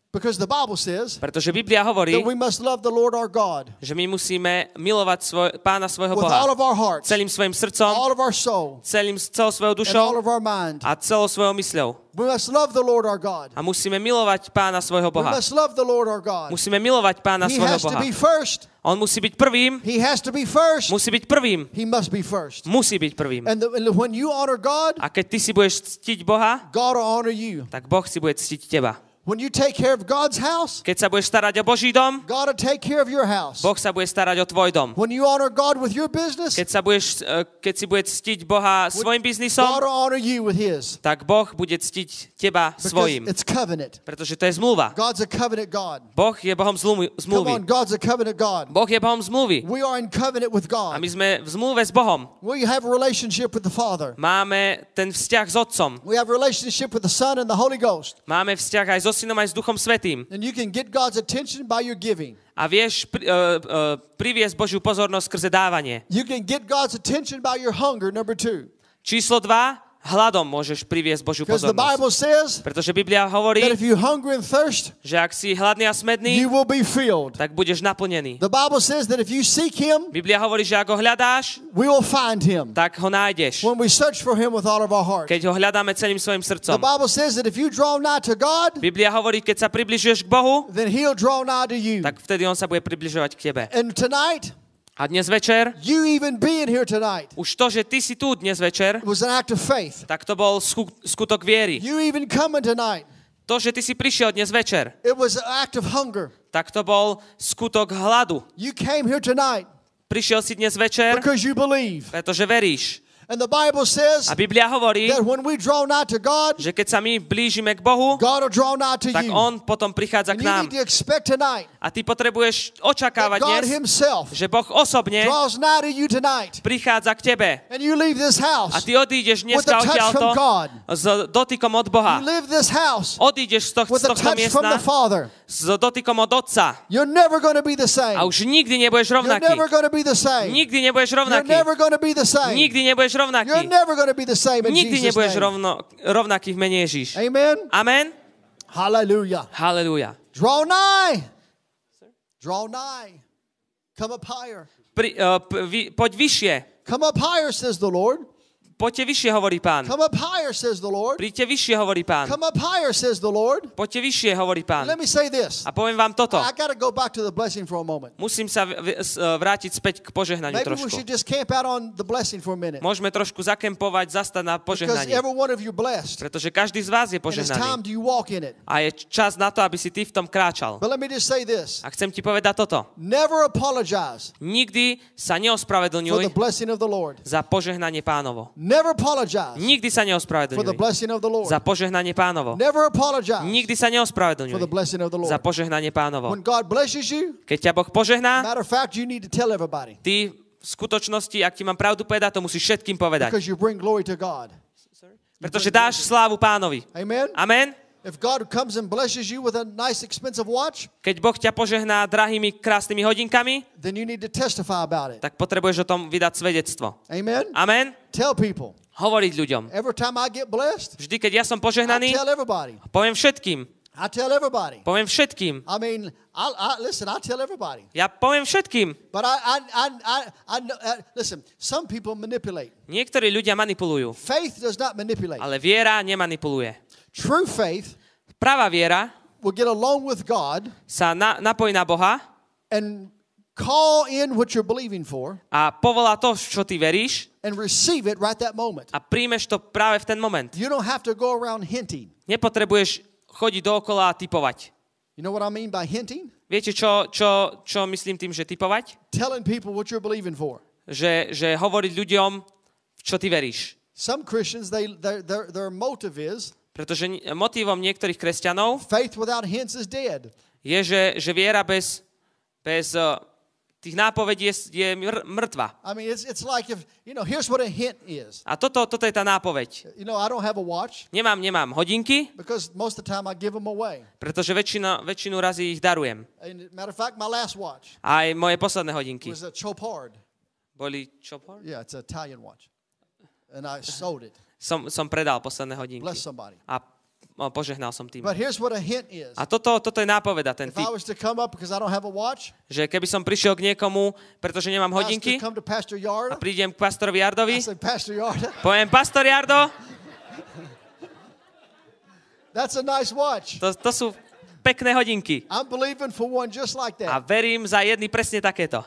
Because the Bible says Pretože Biblia hovorí, that we must love the Lord our God že my musíme milovať svoj, pána svojho with all Boha of our hearts, celým svojim srdcom, all of our soul, celým, celou svojou and all dušou of our mind. a celou svojou mysľou. We must love the Lord our God. A musíme milovať pána svojho We Boha. must love the Lord our God. Musíme milovať pána He svojho has to Boha. be first. On musí byť prvým, He has to be first. musí byť prvým, He must be first. musí byť prvým. And, the, and when you honor God, A keď ty si budeš ctiť Boha, God will honor you. tak Boh si bude ctiť teba. When you take care of God's house, Keď sa budeš starať o Boží dom, God will take care of your house. Boh sa bude starať o tvoj dom. When you honor God with your business, Keď, sa budeš, eh, keď si bude ctiť Boha svojim God will honor you with His. tak Boh bude ctiť teba Because svojim. it's covenant. Pretože to je zmluva. God's a covenant God. Boh je Bohom zlum- Come on. God's a covenant God. Boh je Bohom zmluvy. We are in covenant with A my God. sme v zmluve s Bohom. We have a relationship with the Father. Máme ten vzťah s Otcom. We have a relationship with the Son and the Holy Ghost. Máme vzťah aj so Synom, aj s Duchom Svetým. And you can get God's attention by your giving. A vieš pri, uh, uh, priviesť Božiu pozornosť skrze dávanie. You can get God's attention by your hunger, number two. Číslo 2. Hladom môžeš priviesť Božiu pozornosť. Pretože Biblia hovorí, thirst, že ak si hladný a smedný, tak budeš naplnený. Him, Biblia hovorí, že ak ho hľadáš, tak ho nájdeš. Keď ho hľadáme celým svojim srdcom. God, Biblia hovorí, keď sa približuješ k Bohu, tak vtedy on sa bude približovať k tebe. And tonight, A dnes večer, you even being here tonight už to, že ty si tu dnes večer, was an act of faith. tak to bol sku- skutok viery. You even coming tonight, To, že ty si prišiel dnes večer, it was an act of hunger. tak to bol skutok hladu. You came here tonight Prišiel si dnes večer, because you believe. pretože veríš. And the Bible says A Biblia hovorí, that when we draw nigh to God, že keď sa my blížime k Bohu, God will draw nigh to tak you. On potom prichádza k you nám. need to expect tonight A ty potrebuješ očakávať dnes, Himself že Boh osobne draws nigh to you tonight. prichádza k tebe. And you leave this A house ty odídeš dneska a odtiaľto from God. s dotykom od Boha. You leave this house Odídeš z, toh- with z a tohto touch from miesta the Father. s dotykom od Otca. You're never going to be the same. A už nikdy nebudeš You're rovnaký. never going to be the same. Nikdy nebudeš You're rovnaký. never going to be the same. Nikdy nebudeš You're rovnaký. never going to be the same in Nikdy Jesus' nebudeš name. rovno, rovnaký v mene Ježíš. Amen. Amen? Hallelujah. Halelúja. Draw nigh. Draw nigh. Come up higher. Pri, uh, p- vy, poď vyššie. Come up higher, says the Lord. Poďte vyššie, hovorí pán. Come up higher, says the Lord. Príďte vyššie, hovorí pán. Come up higher, says the Lord. Poďte vyššie, hovorí pán. Let me say this. A poviem vám toto. I got to go back to the blessing for a moment. Musím sa vrátiť späť k požehnaniu Maybe we trošku. should just camp out on the blessing for a minute. Môžeme trošku zakempovať, zastať na Because požehnanie. every one of you blessed. Pretože každý z vás je And it's požehnaný. time do you walk in it. A je čas na to, aby si ty v tom kráčal. But let me just say this. A chcem ti povedať toto. Never apologize Nikdy sa neospravedlňuj za požehnanie pánovo. Never apologize Nikdy sa for the neospravedlňuj blessing of the Lord. za požehnanie pánovo. Never apologize Nikdy sa for the neospravedlňuj blessing of the za Lord. požehnanie pánovo. When God blesses you, Keď ťa Boh požehná, matter of fact, you need to tell everybody ty v skutočnosti, ak ti mám pravdu povedať, to musíš všetkým povedať. because you bring glory to God. Pretože dáš slávu pánovi. Amen? Amen? If God comes and blesses you with a nice, expensive watch, Keď Boh ťa požehná drahými, krásnymi hodinkami, then you need to testify about it. tak potrebuješ o tom vydať svedectvo. Amen? Amen? Tell people. Hovoriť ľuďom. Every time I get blessed, Vždy, keď ja som I požehnaný, tell everybody. poviem všetkým. I tell everybody. Poviem všetkým. I mean, I, I listen. I tell everybody. Ja poviem všetkým. But I, I, I, I, I know, uh, listen. Some people manipulate. Niektorí ľudia manipulujú, Faith does not manipulate. ale viera nemanipuluje. True faith Pravá viera will get along with God sa na, napojí na Boha and call in what you're believing for a povolá to, čo ty veríš and receive it right that moment. a príjmeš to práve v ten moment. You don't have to go around hinting. Nepotrebuješ chodiť dookola a typovať. You know what I mean by hinting? Viete, čo, čo, čo myslím tým, že typovať? Telling people what you're believing for. Že, že hovoriť ľuďom, čo ty veríš. Some Christians, they, their, their, their motive is Pretože motívom niektorých kresťanov faith without hints is dead. je, že, že viera bez, bez uh, tých nápovedí je, je mr- mŕtva. I mean, it's, it's like if, you know, here's what a hint is. A toto, toto je tá nápoveď. You know, I don't have a watch Nemám, nemám hodinky, because most of the time I give them away. pretože väčšina, väčšinu razy ich darujem. And matter of fact, my last watch Aj moje posledné hodinky. was a Chopard. Boli por? Yeah, it's an Italian watch. And I sold it. Som, som predal posledné hodinky. Bless somebody. A požehnal som tým. But here's what a hint is. A toto, toto je nápoveda, ten watch, Že keby som prišiel k niekomu, pretože nemám hodinky, a prídem k pastorovi Jardovi, poviem, pastor Jardo, that's a nice watch. to, to sú pekné hodinky. I'm believing for one just like A verím za jedny presne takéto.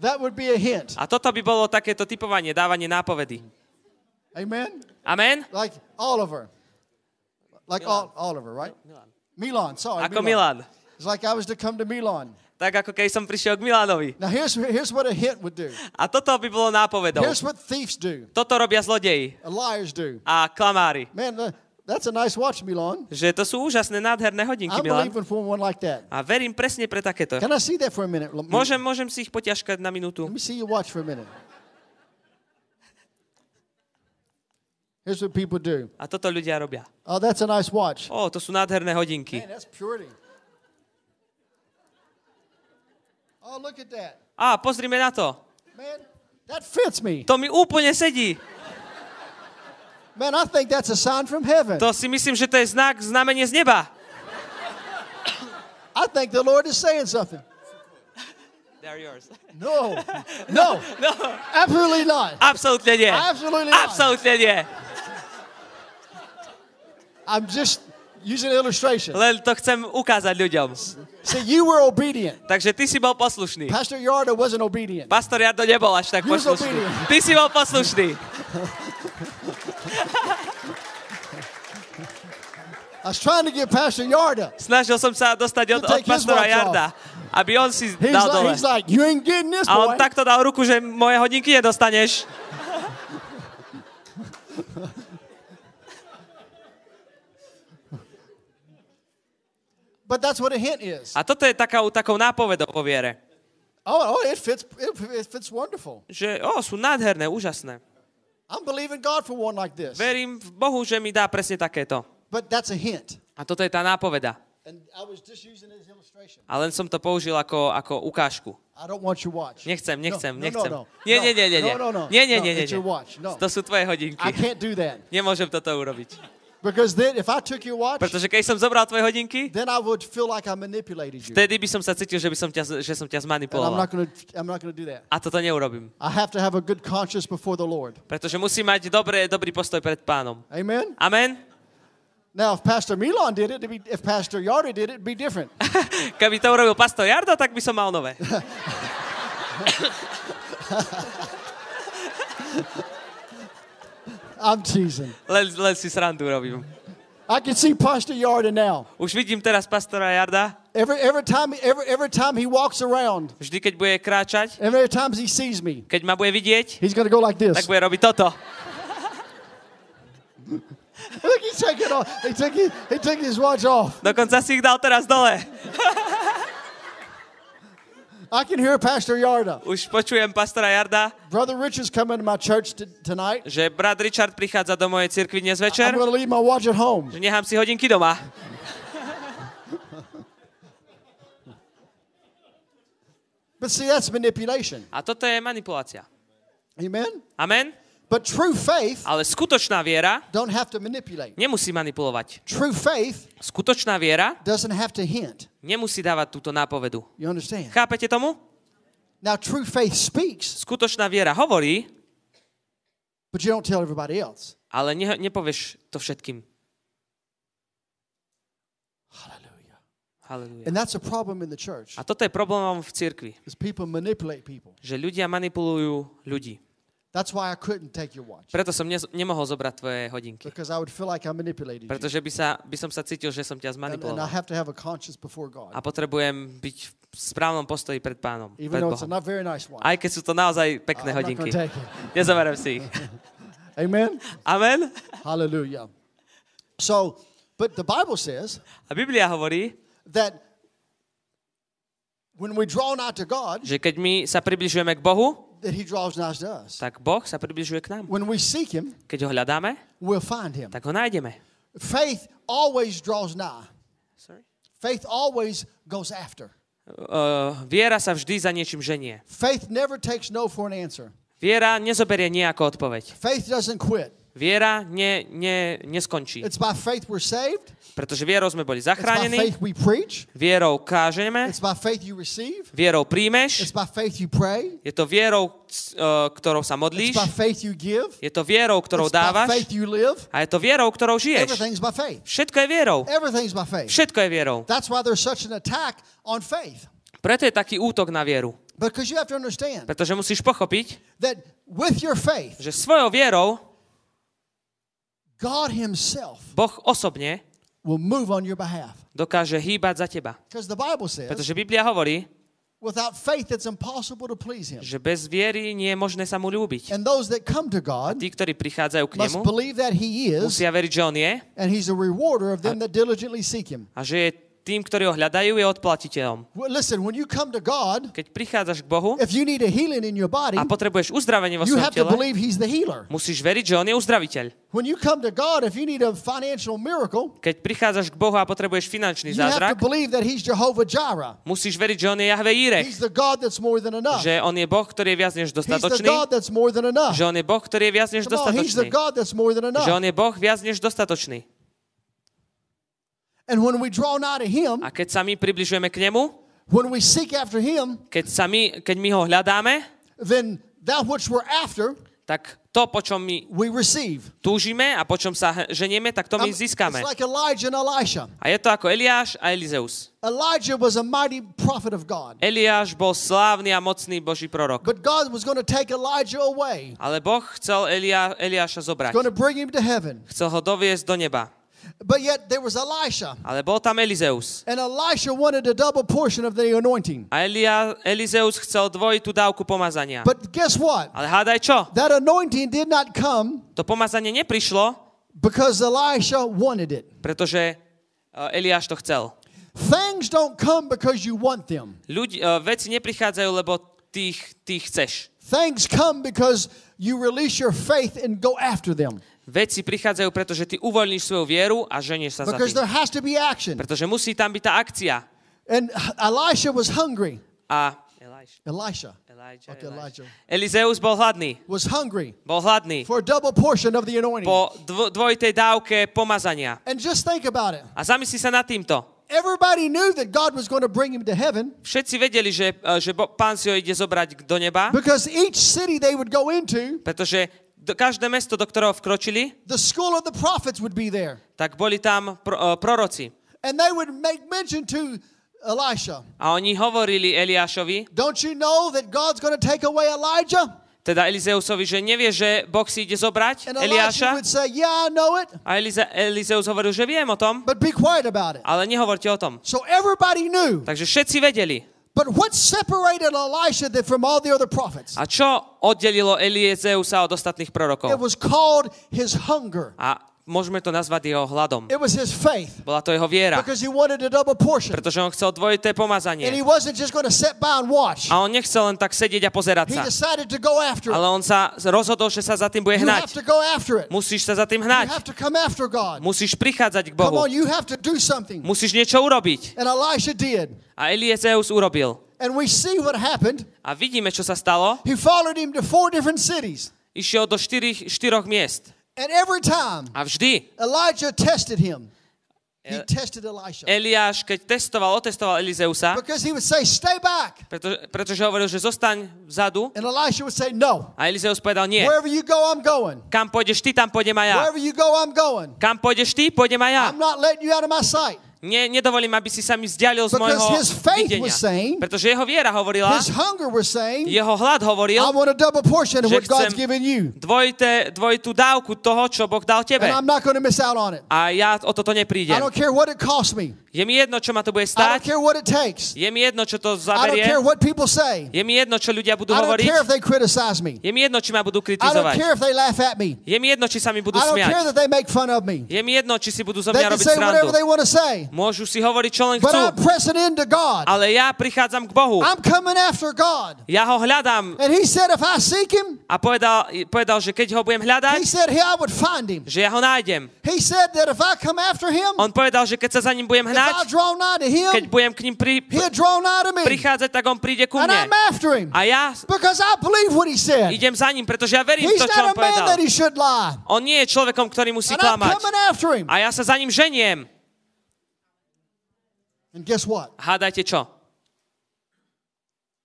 That would be a hint. A toto by bolo takéto typovanie, dávanie nápovedy. Amen? Amen? Like Oliver. Like Ol- Oliver, right? Milan, sorry. Ako Milan. It's like I was to come to Milan. Tak ako keď som prišiel k Milanovi. Now here's here's what a hint would do. A toto by bolo nápovedou. Here's what thieves do. Toto robia zlodeji And liars do. a klamári. Man, uh, that's a nice watch, Milan. Že to sú úžasné, nádherné hodinky, I'm Milan. for one like that. A verím presne pre takéto. Can I see that for a minute? Môžem, môžem si ich poťažkať na minútu. Let me see your watch for a minute. Here's what people do. A toto ľudia robia. Oh, that's a nice watch. Ó, to sú nádherné hodinky. Man, that's purity. Oh, look at that. Á, pozrime na to. Man, that fits me. To mi úplne sedí. Man, I think that's a sign from heaven. To si myslím, že to je znak, znamenie z neba. I think the Lord is saying something. They're yours. No, no, No, absolutely not. absolútne nie. Absolutely not. Absolútne nie. I'm just using an illustration. Len to chcem ukázať ľuďom. See, you were obedient. Takže ty si bol poslušný. Pastor Yarda wasn't obedient. Pastor Jardo nebol až tak poslušný. obedient. Ty si bol poslušný. I was trying to get Pastor Yarda. Snažil som sa dostať od, od pastora Jarda, aby on si He's dal like, dole. he's like, you ain't getting this, A on boy. takto dal ruku, že moje hodinky nedostaneš. But that's what a hint is. A toto je takou, takou nápovedou o viere. Oh, oh, it fits. It, it fits wonderful. Že, ó, sú nádherné, úžasné. I'm believing God for one like this. Verím v Bohu, že mi dá presne takéto. But that's a hint. A toto je tá nápoveda. And I was just using it as illustration. A len som to použil ako, ako ukážku. I don't want your watch. Nechcem, nechcem, no, nechcem. No, no, no. Nie, nie, nie, nie, nie. No, no, no. Nie, nie, nie, nie, nie. watch. No. To sú tvoje hodinky. Nemôžem toto urobiť. Because then, if I took your watch, Pretože keď som zobral tvoje hodinky, then I would feel like I manipulated you. vtedy by som sa cítil, že, by som ťa, že som ťa And I'm zmanipuloval. not gonna, I'm not gonna do that. A toto neurobím. I have to have a good conscience before the Lord. Pretože musí mať dobré, dobrý postoj pred pánom. Amen. Amen? Now, if Pastor Milan did it, be, if Pastor Yarda did it, it'd be different. Keby to urobil pastor Jardo, tak by som mal nové. I'm teasing. Len, len si srandu robím. I can see Pastor Yarda now. Už vidím teraz pastora Jarda. Every every time every every time he walks around, Vždy, keď bude kráčať, every time he sees me, keď ma bude vidieť, he's gonna go like tak this. bude robiť toto. Look, he took it off. He took his, he took his watch off. Dokonca si ich dal teraz dole. I can hear Pastor Yarda. Už počujem pastora Jarda, Brother Richard's coming to my church tonight. že brat Richard prichádza do mojej cirkvi dnes I'm večer, going to leave my watch at home. že nechám si hodinky doma. But see, that's manipulation. A toto je manipulácia. Amen. Amen? But true faith Ale skutočná viera don't have to manipulate. nemusí manipulovať. True faith Skutočná viera doesn't have to hint. nemusí dávať túto nápovedu. You understand? Chápete tomu? Now, true faith speaks, Skutočná viera hovorí, but you don't tell everybody else. ale ne, nepovieš to všetkým. Hallelujah. And that's a problem in the church. A toto je problémom v cirkvi, Is people manipulate people. že ľudia manipulujú ľudí. That's why I couldn't take your watch Preto som ne, nemohol zobrať tvoje hodinky. because I would feel like I manipulated. Pretože by, sa, by som sa cítil, že som ťa And, and I zmanipuloval. have to have a conscience before God, A potrebujem byť v správnom postoji pred pánom, even pred Bohom. not very nice one. Aj keď sú to naozaj pekné I'm hodinky. Nezoberiem si ich. Amen. Amen? Hallelujah. So, but the Bible says A Biblia hovorí, that when we draw nigh to God, že keď my sa približujeme k Bohu, that He draws nigh to us. tak Boh sa približuje k nám. When we seek Him, Keď ho hľadáme, we'll find Him. tak ho nájdeme. Faith always draws nigh. Sorry? Faith always goes after. Uh, viera sa vždy za niečím ženie. Faith never takes no for an answer. Viera nezoberie nie ako odpoveď. Faith doesn't quit. Viera ne, ne, neskončí. It's by faith we're saved. Pretože vierou sme boli It's by zachránení, faith we preach. vierou kážeme, It's by faith you receive. vierou It's príjmeš, by faith you pray. je to vierou, uh, ktorou sa It's modlíš, by faith you give. je to vierou, ktorou It's by dávaš faith you live. a je to vierou, ktorou žiješ. Everything's by faith. Všetko je vierou. Everything's by faith. Všetko je vierou. That's why there's such an attack on faith. Preto je taký útok na vieru. Because you have to understand Pretože musíš pochopiť, that with your faith, že svojou vierou God Himself Boh osobne will move on your behalf. dokáže hýbať za teba. Because the Bible says, Pretože Biblia hovorí, without faith, it's impossible to please Him. že bez viery nie je možné sa mu ľúbiť. And those that come to God Tí, ktorí prichádzajú k must nemu, believe that He is, musia veriť, že on je and He's a rewarder of them that diligently seek Him. a že je tým, ktorí ho hľadajú, je odplatiteľom. Listen, when you come to God, Keď prichádzaš k Bohu if you need a healing in your body, a potrebuješ uzdravenie vo svojom tele, He's the healer. musíš veriť, že on je uzdraviteľ. When you come to God, if you need a financial miracle, Keď prichádzaš k Bohu a potrebuješ finančný you have to zázrak, believe that He's Jehovah Jireh. musíš veriť, že on je Jahve Jirech, He's the God that's more than enough. že on je Boh, ktorý je viac než He's the dostatočný, God that's more than enough. že on je Boh, ktorý je viac než dostatočný, že on je Boh viac než dostatočný. And when we draw nigh to Him, A keď sa my približujeme k nemu, when we seek after Him, keď, sa my, keď my ho hľadáme, then that which we're after, tak to, po čom my we receive. túžime a po čom sa ženieme, tak to my Um, získame. It's like Elijah and Elisha. A je to ako Eliáš a Elizeus. Elijah was a mighty prophet of God. Eliáš bol slávny a mocný Boží prorok. But God was going to take Elijah away, Ale Boh chcel Eliáša zobrať. going to bring him to heaven. Chcel ho doviesť do neba. But yet there was Elisha, Ale tam Elizeus. and Elisha wanted a double portion of the anointing. A Elia, Elizeus chcel dvojitú dávku pomazania. But guess what? Ale hádaj čo? That anointing did not come To pomazanie because Elisha wanted it. pretože uh, Eliáš to chcel. Things don't come because you want them. Ľudí, uh, veci neprichádzajú, lebo ty, ich- ty ich chceš. Things come because you release your faith and go after them. Veci prichádzajú, pretože ty uvoľníš svoju vieru a ženieš sa za Because tým. there has to be action. Pretože musí tam byť tá akcia. And Elisha was hungry. A. Elisha. Elijah, Okay, Elijah. Elizeus bol hladný. was hungry Bol hladný for a double portion of the anointing. po dvo- dvojitej dávke pomazania. And just think about it. A zamysli sa nad týmto. Everybody knew that God was going to bring him to heaven Všetci vedeli, že, e, že pán si ho ide zobrať do neba, because each city they would go into, pretože do, každé mesto, do ktorého vkročili, the school of the prophets would be there. tak boli tam pro, e, proroci. And they would make mention to Elisha. A oni hovorili Eliášovi, Don't you know that God's going to take away Elijah? teda Elizeusovi, že nevie, že Boh si ide zobrať Eliáša. would say, Yeah, I know it, A Elize, Elizeus hovoril, že viem o tom, but be quiet about it. ale nehovorte o tom. So everybody knew. Takže všetci vedeli. But what separated Elisha from all the other prophets? A čo oddelilo Eliezeusa od ostatných It was called his hunger. A môžeme to nazvať jeho hladom. It was his faith Bola to jeho viera, because he wanted a double portion. pretože on chcel dvojité And he pomazanie. wasn't just going to sit by and watch. A on nechcel len tak sedieť a pozerať He sa. decided to go after Ale it. on sa rozhodol, že sa za tým bude You have hnať. to go after it. Musíš sa za tým You hnať. have to come after God. Musíš prichádzať k Come Bohu. on, you have to do something. Musíš niečo urobiť. And Elisha did. A Eliezeus urobil. And we see what happened. A vidíme, čo sa stalo. He followed him to four different cities. Išiel do štyrych, štyroch miest. And every time A vždy Elijah tested him, he Eh, tested Elisha. Eliáš, keď testoval, otestoval Elizeusa, Because he would say, Stay back. preto, pretože hovoril, že zostaň vzadu. And Elisha would say, No. A Elizeus povedal, nie. Wherever you go, I'm going. Kam pôjdeš ty, tam pôjdem aj ja. Wherever you go, I'm going. Kam pôjdeš ty, pôjdem aj ja. I'm not letting you out of my sight. Nie, nedovolím, aby si sa mi vzdialil z Because môjho his faith videnia. was saying- Pretože jeho viera hovorila, His hunger was saying, jeho hlad hovoril, I want a double portion of what God's given you. dvojité, dvojitú dávku toho, čo Boh dal tebe. And I'm not going to miss out on it. A ja o toto I neprídem. don't care what it costs me. Je mi jedno, čo ma to bude I don't stáť. care what it takes. Je mi jedno, čo to I don't zaberie. care what people say. Je mi jedno, čo ľudia budú I don't hovoriť. care if they criticize me. Je mi jedno, či ma budú I don't kritizovať. care if they laugh at me. Je mi jedno, či sa mi budú I don't care smiať. that they make fun of me. Je mi jedno, či si budú zo They mňa can robiť say srandu. whatever they want to say. Môžu si hovoriť, čo len But I'm pressing into God. Ale ja prichádzam k Bohu. I'm coming after God. Ja ho hľadám. And he said, if I seek him, A povedal, povedal, že keď ho budem he hľadať, said, hey, I would find him. že ja ho nájdem. He said that if I come after him, On povedal, že keď sa za ním budem if I hnať, to keď him, budem k ním pri, prichádzať, tak on príde ku And mne. I'm after him. A ja Because I believe what he said. idem za ním, pretože ja verím He's to, čo on povedal. that he should lie. On nie je človekom, ktorý musí klamať. him. A ja sa za ním ženiem. And guess what? Hádajte čo?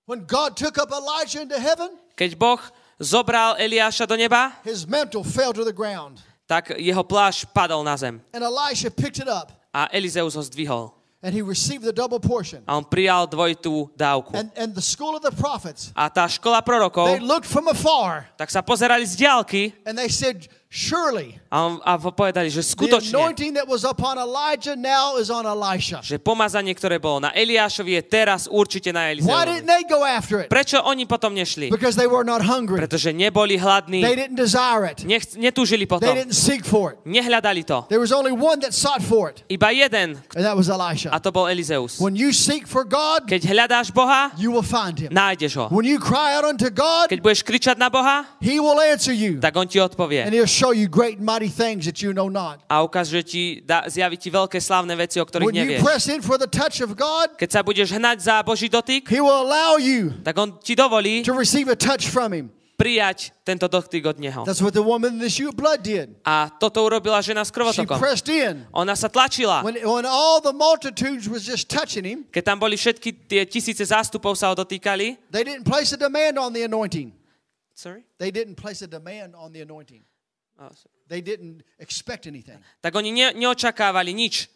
When God took up Elijah into heaven, Keď Boh zobral Eliáša do neba, his mantle fell to the ground. tak jeho plášť padol na zem. And Elisha picked it up A Elizeus ho zdvihol. and he received the double portion. A on prijal dvojitú dávku. And, and the school of the prophets, A tá škola they prorokov, looked from afar tak sa pozerali z diálky and they said, Surely a, povedali, že skutočne, že pomazanie, ktoré bolo na Eliášovi, je teraz určite na it? Prečo oni potom nešli? Pretože neboli hladní, didn't desire it. nech, netúžili potom, nehľadali to. Iba jeden, and that was a to bol Elizeus. Keď hľadáš Boha, nájdeš ho. Keď budeš kričať na Boha, tak on ti odpovie. Show you great mighty things that you know not. A ukáže ti, dá, zjaví ti veľké slávne veci, o ktorých When you nevieš. press in for the touch of God, Keď sa budeš hnať za Boží dotyk, he will allow you tak on ti dovolí to receive a touch from him. prijať tento dotyk od Neho. That's what the woman in the of blood did. A toto urobila žena s She krvotokom. pressed in. Ona sa tlačila. When, when all the multitudes was just touching him, Keď tam boli všetky tie tisíce zástupov sa ho dotýkali, they didn't place a demand on the anointing. Sorry? They didn't place a demand on the anointing. They didn't expect anything. tak oni ne, neočakávali nič.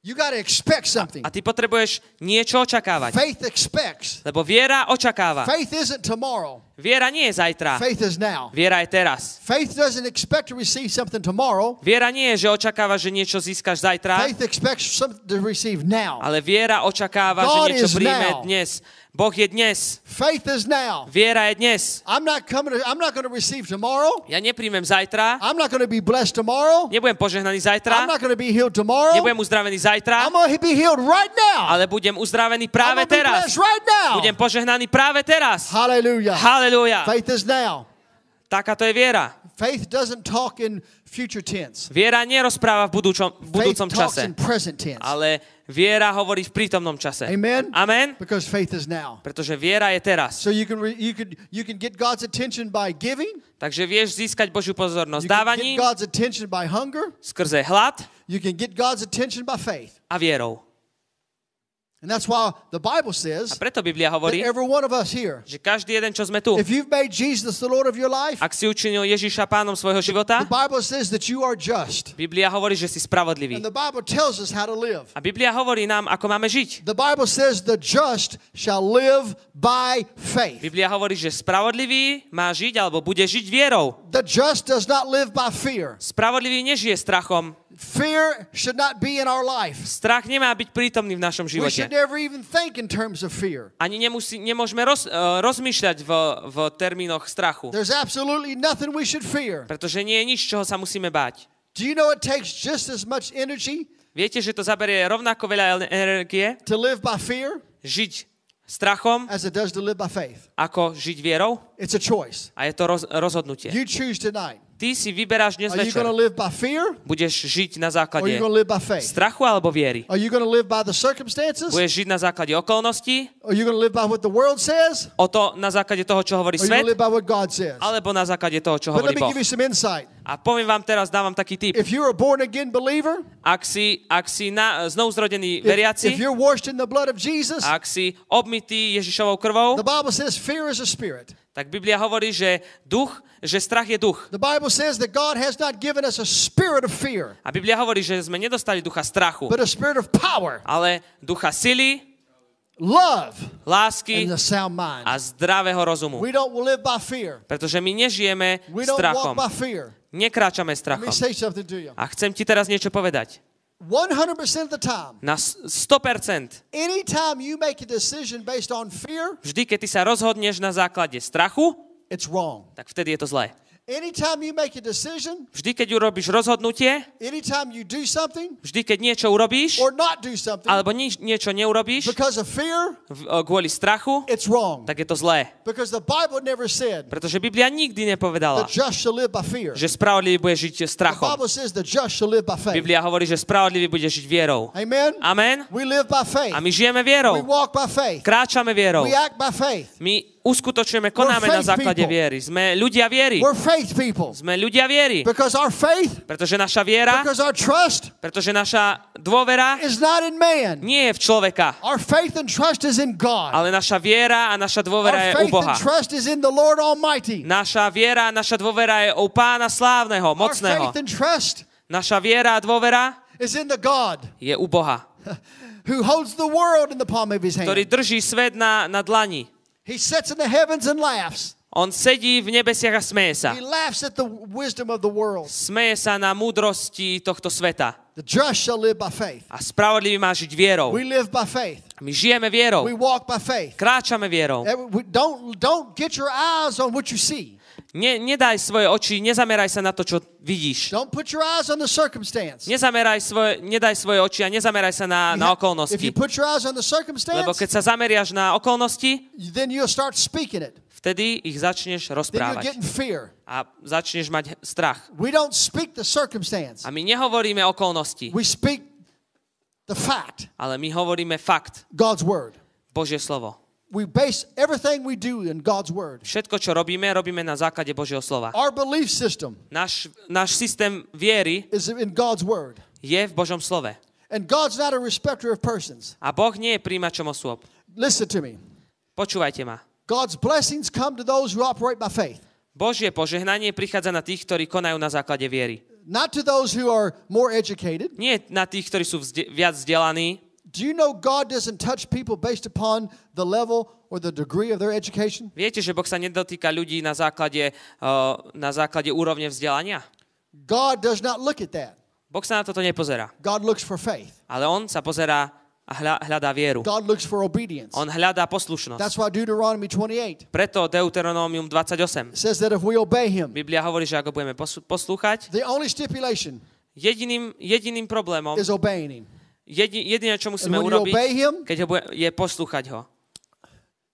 You got to expect something. A ty potrebuješ niečo očakávať. Faith expects. Lebo viera očakáva. Faith isn't tomorrow. Viera nie je zajtra. Faith is now. Viera je teraz. Faith doesn't expect to receive something tomorrow. Viera nie je, že očakáva, že niečo získaš zajtra, Faith expects something to receive now. ale viera očakáva, že God niečo is príjme dnes. Boh je dnes. Faith is now. Viera je dnes. I'm not coming to, I'm not going to receive tomorrow. Ja nepríjmem zajtra, I'm not going to be blessed tomorrow. nebudem požehnaný I'm zajtra, not going to be healed tomorrow. nebudem uzdravený zajtra, I'm going to be healed right now. ale budem uzdravený I'm práve be teraz. blessed right now. Budem požehnaný práve teraz. Hallelujah. Halelúja. Faith is now. Takáto je viera. Faith doesn't talk in future tense. Viera nerozpráva v budúčom, v Faith budúcom talks čase, in present tense. ale viera hovorí v prítomnom čase. Amen. Amen. Because faith is now. Pretože viera je teraz. So you can re, you can you can get God's attention by giving. Takže vieš získať Božiu pozornosť You can get dávaním, God's attention by hunger. skrze hlad You can get God's attention by faith. a vierou. And that's why the Bible A says preto Biblia that hovorí, every one of us here, že každý jeden, čo sme tu, if you've made Jesus the Lord of your life, ak si učinil Ježiša pánom svojho života, the Bible says that you are just. Biblia hovorí, že si spravodlivý. And the Bible tells us how to live. A Biblia hovorí nám, ako máme žiť. The Bible says the just shall live by faith. Biblia hovorí, že spravodlivý má žiť alebo bude žiť vierou. The just does not live by fear. Spravodlivý nežije strachom. Fear should not be in our life. Strach nemá byť prítomný v našom živote. Never even think in terms of fear. Ani nemusí, nemôžeme roz, uh, rozmýšľať v, v termínoch strachu. There's absolutely nothing we should fear. Pretože nie je nič, čoho sa musíme báť. Do you know it takes just as much energy Viete, že to zaberie rovnako veľa energie to live by fear žiť strachom, as it does to live by faith? ako žiť vierou? It's a choice. A je to roz, rozhodnutie. You choose tonight. Ty si vyberáš dnes Are večer. Budeš žiť na základe strachu alebo viery? Budeš žiť na základe okolností, Are you going to live by what the world says? o to na základe toho, čo hovorí svet, live by what God says? alebo na základe toho, čo hovorí Boh. A poviem vám teraz, dávam taký tip. If you're a born again believer, Ak si, ak si na, znovu zrodený if, veriaci, if you're washed in the blood of Jesus, ak si obmytý Ježišovou krvou, the Bible says fear is a spirit. tak Biblia hovorí, že duch, že strach je duch. The Bible says that God has not given us a spirit of fear, A Biblia hovorí, že sme nedostali ducha strachu, but a spirit of power, ale ducha sily, love, lásky and a sound mind. a zdravého rozumu. We don't live by fear. Pretože my nežijeme We don't walk by fear. Nekráčame strachom. A chcem ti teraz niečo povedať. 100% of the time, Na s- 100%, anytime you make a decision based on fear, vždy, keď ty sa rozhodneš na základe strachu, it's wrong. tak vtedy je to zlé. Anytime you make a decision, Vždy, keď urobíš rozhodnutie, anytime you do something vždy, keď niečo urobíš, or not do something alebo nič, niečo neurobíš because of fear, v- o, kvôli strachu, it's wrong. tak je to zlé. Because the Bible never said Pretože Biblia nikdy the nepovedala, just shall live by fear. že spravodlivý bude žiť The strachom. Bible says the just shall live by faith. Biblia hovorí, že spravodlivý bude žiť vierou. Amen? Amen? We live by faith. A my žijeme We vierou. walk by faith. Kráčame vierou. We act by faith. My uskutočujeme, konáme na základe people. viery. Sme ľudia viery. Sme ľudia viery. Faith, Pretože naša viera, trust pretože naša dôvera is not in man. nie je v človeka, Our faith and trust is in God. ale naša viera a naša dôvera je u Boha. and trust is in the Lord Almighty. Naša viera a naša dôvera je u Pána slávneho, Our mocného. faith and trust Naša viera a dôvera is in the God je u Boha, who holds the world in the palm of his ktorý hand. drží svet na, na dlani. He sits in the heavens and laughs. On sedí v nebesiach a smeje sa. He laughs at the wisdom of the world. Smeje sa na múdrosti tohto sveta. The just shall live by faith. A spravodlivý má žiť vierou. We live by faith. My žijeme vierou. We walk by faith. Kráčame vierou. We- Don't, don't get your eyes on what you see. Ne, nedaj svoje oči, nezameraj sa na to, čo vidíš. Don't put your eyes on the circumstance. Nezameraj svoje, nedaj svoje oči a nezameraj sa na, na ha- If okolnosti. you put your eyes on the circumstance, Lebo keď sa zameriaš na okolnosti, then you'll start speaking it. vtedy ich začneš rozprávať. get in fear. A začneš mať strach. We don't speak the circumstance. A my nehovoríme okolnosti, We speak the fact, ale my hovoríme fakt, God's word. Božie slovo. We base everything we do in God's word. Všetko, čo robíme, robíme na základe Božieho slova. Our belief system Náš, náš systém viery is in God's word. je v Božom slove. And God's not a respecter of persons. A Boh nie je príjimačom osôb. Listen to me. Počúvajte ma. God's blessings come to those who operate by faith, Božie požehnanie prichádza na tých, ktorí konajú na základe viery. not to those who are more educated. Nie na tých, ktorí sú vzde- viac vzdelaní. Do you know God doesn't touch people based upon the level or the degree of their education? Viete, že Boh sa nedotýka ľudí na základe, uh, na základe úrovne vzdelania? God does not look at that. Boh sa na toto nepozerá. God looks for faith. Ale On sa pozerá a hľa- hľadá vieru. God looks for obedience. On hľadá poslušnosť. That's why Deuteronomy 28 Preto Deuteronomium 28. says that if we obey him, Biblia hovorí, že ako budeme poslúchať, the only stipulation jediným, jediným problémom, is obeying him. Jedi, jediné, čo musíme And when you urobiť, obey him, keď ho bude, je poslúchať ho.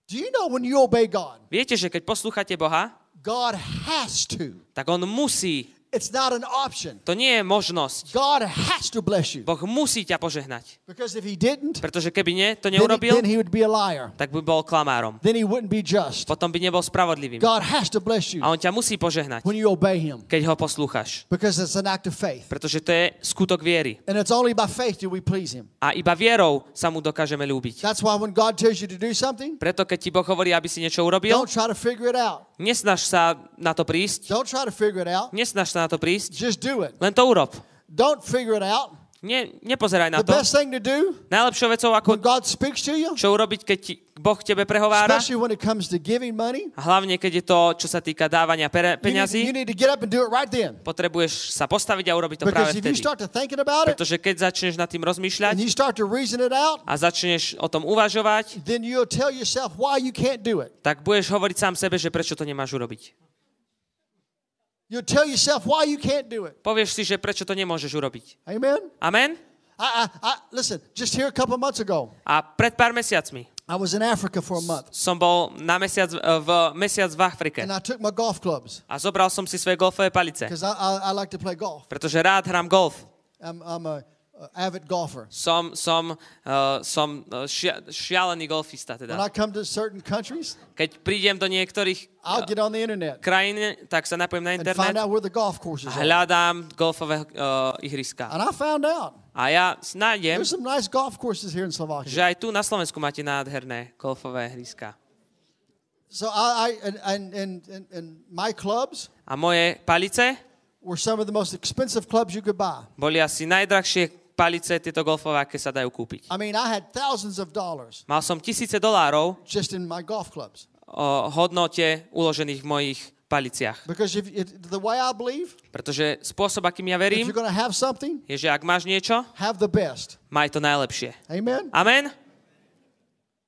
do you know when you obey God, Viete, že keď poslúchate Boha, God has to. tak on musí. It's not an option. To nie je možnosť. God has to bless you. Boh musí ťa požehnať. Because if he didn't, Pretože keby nie, to then, neurobil, then he would be a liar. tak by bol klamárom. Then he wouldn't be just. Potom by nebol spravodlivým. God has to bless you A on ťa musí požehnať, when you obey him keď ho poslúchaš. because it's an act of faith. Pretože to je skutok viery. And it's only by faith do we please him. A iba vierou sa mu dokážeme ľúbiť. That's why when God tells you to do something, Preto keď ti Boh hovorí, aby si niečo urobil, don't try to figure it out. Nesnaž sa na to prísť. Don't try to figure it out. Nesnaž sa na to prísť. Just do it. Len to urob. Don't figure it out. Nie, nepozeraj na to. Najlepšou vecou, ako čo urobiť, keď ti Boh tebe prehovára, a hlavne keď je to, čo sa týka dávania peňazí, potrebuješ sa postaviť a urobiť to práve vtedy. Pretože keď začneš nad tým rozmýšľať a začneš o tom uvažovať, tak budeš hovoriť sám sebe, že prečo to nemáš urobiť. You'll tell yourself why you can't do it. Povieš si, že prečo to nemôžeš urobiť. Amen? Amen? I, I, I, listen, just here a couple of months ago, A pred pár mesiacmi I was in Africa for a month som bol na mesiac, v mesiac v Afrike and I took my golf clubs a zobral som si svoje golfové palice, because I, I, I like to play golf. pretože rád hrám golf. I'm, I'm a avid golfer. Som, som, uh, som uh, šia, šialený golfista When teda. I come to certain countries, Keď prídem do niektorých I'll get on the internet krajín, tak sa napojím na and find internet out where the golf courses a are. hľadám golfové uh, ihriska. And I found out A ja nájdem, there's some nice golf courses here in že Slovakia. aj tu na Slovensku máte nádherné golfové ihriska. So I, I and, and, and, and, and my clubs A moje palice were some of the most expensive clubs you could buy. boli asi najdrahšie palice, tieto golfové, aké sa dajú kúpiť. I mean, I had thousands of dollars Mal som tisíce dolárov just in my golf clubs. o hodnote uložených v mojich paliciach. Because if it, the way I believe, Pretože spôsob, akým ja if verím, you're to have something, je, že ak máš niečo, have the best. maj to najlepšie. Amen. Amen?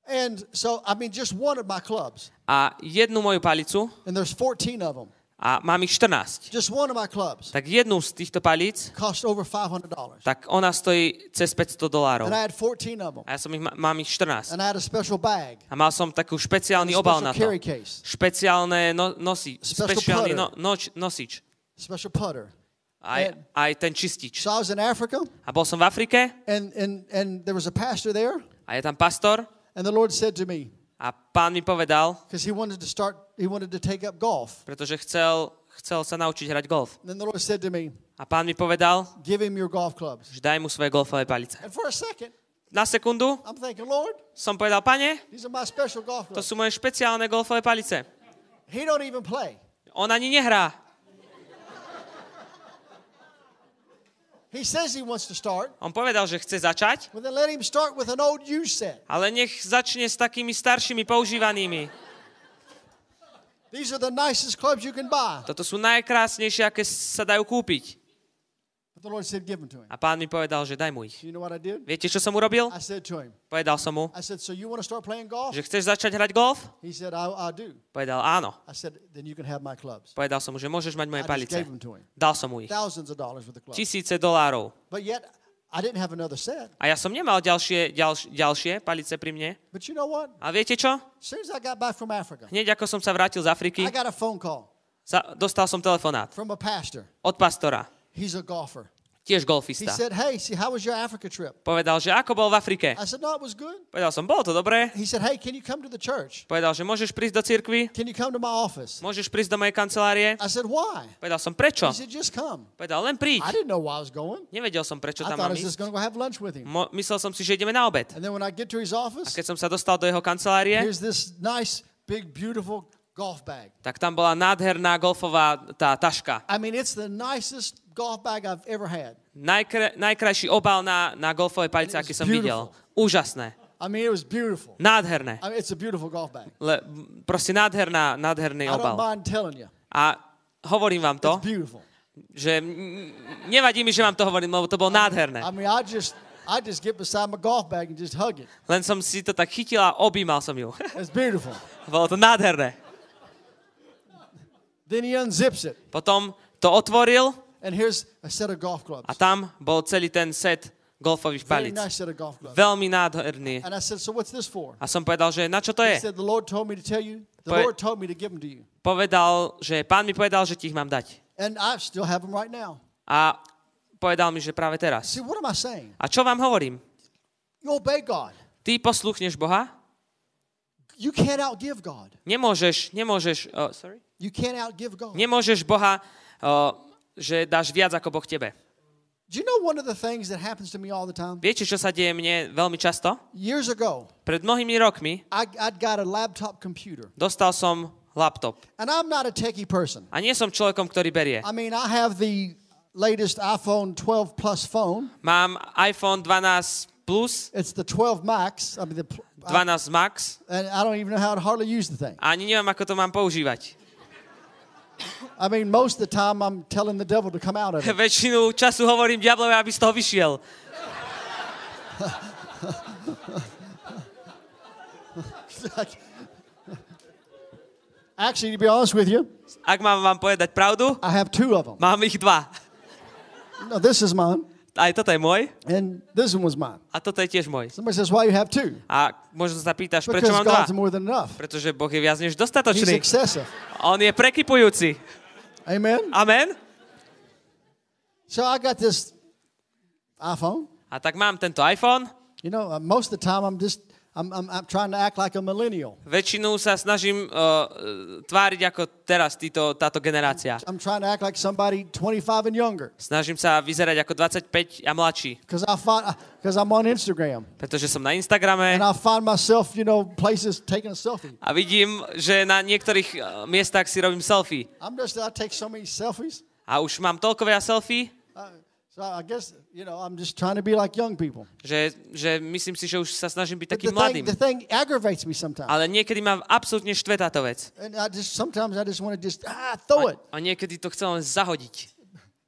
And so, I mean, just one of my clubs, A jednu moju palicu, and there's 14 of them. A mám ich 14, Just one of my clubs tak jednu z týchto palíc, cost over $500. tak ona stojí cez 500 dolárov. And I had 14 of them. A ja som ich, mám ich 14. And I had a special bag, A mal som takú špeciálny a obal special na to. case, Špeciálne no, nosi, Special špeciálny putter. no, noč, nosič. special putter. Aj, And- aj ten čistič. So I was in Africa, A bol som v Afrike and, and, and there was a pastor there, a je tam pastor and the Lord said to me, a pán mi povedal, because he wanted to start, he wanted to take up golf. pretože chcel, chcel sa naučiť hrať golf. Then the Lord said to me, A pán mi povedal, give him your golf clubs. že daj mu svoje golfové palice. And for a second, Na sekundu I'm thinking, Lord, som povedal, pane, these are my special golf to clubs. sú moje špeciálne golfové palice. He don't even play. On ani nehrá. He says he wants to start. On povedal, že chce začať, Well, then let him start with an old used set. ale nech začne s takými staršími používanými. These are the nicest clubs you can buy. Toto sú najkrásnejšie, aké sa dajú kúpiť. But the Lord said, give them to him. A pán mi povedal, že daj mu ich. You know what I did? Viete, čo som urobil? I said to him, Povedal som mu, I said, so you want to start playing golf? že chceš začať hrať golf? He said, I, I do. Povedal áno. I said, then you can have my clubs. Povedal som mu, že môžeš mať I moje just palice. gave them to him. Dal som mu ich. Thousands of dollars for the clubs. Tisíce dolárov. But yet, I didn't have another set. A ja som nemal ďalšie, ďalš, ďalšie palice pri mne. But you know what? A viete čo? As soon as I got back from Africa, Hneď ako som sa vrátil z Afriky, I got a phone call sa, dostal som telefonát from a pastor. od pastora, He's a golfer. Tiež He golfista. said, hey, see, how was your Africa trip? Povedal, že ako bol v Afrike. I said, no, it was good. Povedal som, bolo to dobré. He said, hey, can you come to the church? Povedal, že môžeš prísť do cirkvi, Can you come to my office? môžeš prísť do mojej kancelárie. I said, why? Povedal som, prečo? He said, just come. Povedal, len I príď. didn't know why I was going. Nevedel som, prečo I tam I mám ísť. go have lunch with him. Mo- myslel som si, že ideme na obed. And then when I get to his A office, keď som sa dostal do jeho kancelárie, here's this nice, big, beautiful golf bag. tak tam bola nádherná golfová tá taška. I mean, it's the nicest golf bag I've ever had. Najkra- najkrajší obal na, na golfové palice, aký som videl. Úžasné. I mean, it was beautiful. Nádherné. I mean, it's a beautiful golf bag. Le, proste nádherná, nádherný I don't obal. mind telling you. A hovorím vám to, It's beautiful. že mm, nevadí mi, že vám to hovorím, lebo to bolo nádherné. I mean, I just, I just get beside my golf bag and just hug it. Len som si to tak chytil a objímal som ju. It's beautiful. bolo to nádherné. Then he unzips it, Potom to otvoril and here's a set of golf clubs. a tam bol celý ten set golfových Very palíc. nice set of golf gloves. Veľmi nádherný. And I said, so what's this for? A som povedal, že na čo to He je? said, the Lord told me to tell you. The Lord told me to give them to you. Povedal, že pán mi povedal, že ti ich mám dať. And I still have them right now. A povedal mi, že práve teraz. See, what am I saying? A čo vám hovorím? You obey God. Ty posluchneš Boha? You can't outgive God. Nemôžeš, nemôžeš, uh, sorry? You can't outgive God. Nemôžeš Boha, uh, že dáš viac ako Boh tebe. Do you know one of the things that happens to me all the time? Viete, čo sa deje mne veľmi často? Years ago, Pred mnohými rokmi I, I'd got a laptop computer. dostal som laptop. And I'm not a techie person. A nie som človekom, ktorý berie. I mean, I have the latest iPhone 12 Plus phone. Mám iPhone 12 Plus, It's the 12 Max. I mean, the, pl- I- 12 Max and I don't even know how to hardly use the thing. ani neviem, ako to mám používať. I mean, most of the time I'm telling the devil to come out of it. Väčšinu času hovorím diablovi, aby z toho vyšiel. Actually, to be honest with you, Ak mám vám povedať pravdu, I have two of them. mám ich dva. No, this is mine, Aj toto je môj and this one was mine. a toto je tiež môj. Somebody says, why you have two? A možno sa pýtaš, prečo mám dva? More than enough. Pretože Boh je viac než He's dostatočný. excessive. On je prekypujúci. Amen. Amen? So I got this iPhone. A tak mám tento iPhone. You know, uh, most of the time I'm just I'm, I'm, I'm trying to act like a millennial. Väčšinu sa snažím uh, tváriť ako teraz títo, táto generácia. I'm trying to act like somebody 25 and younger Snažím sa vyzerať ako 25 a mladší. because I find because I'm on Instagram Pretože som na Instagrame and I find myself, you know, places taking a selfie. a vidím, že na niektorých uh, miestach si robím selfie. I'm just I take so many selfies. A už mám toľko veľa selfie, so I guess you know I'm just trying to be like young people. že, že myslím si, že už sa snažím byť takým mladým. the thing aggravates me sometimes, Ale niekedy ma absolútne štve táto vec. and I just sometimes I just want to just ah throw it A niekedy to chcem len zahodiť.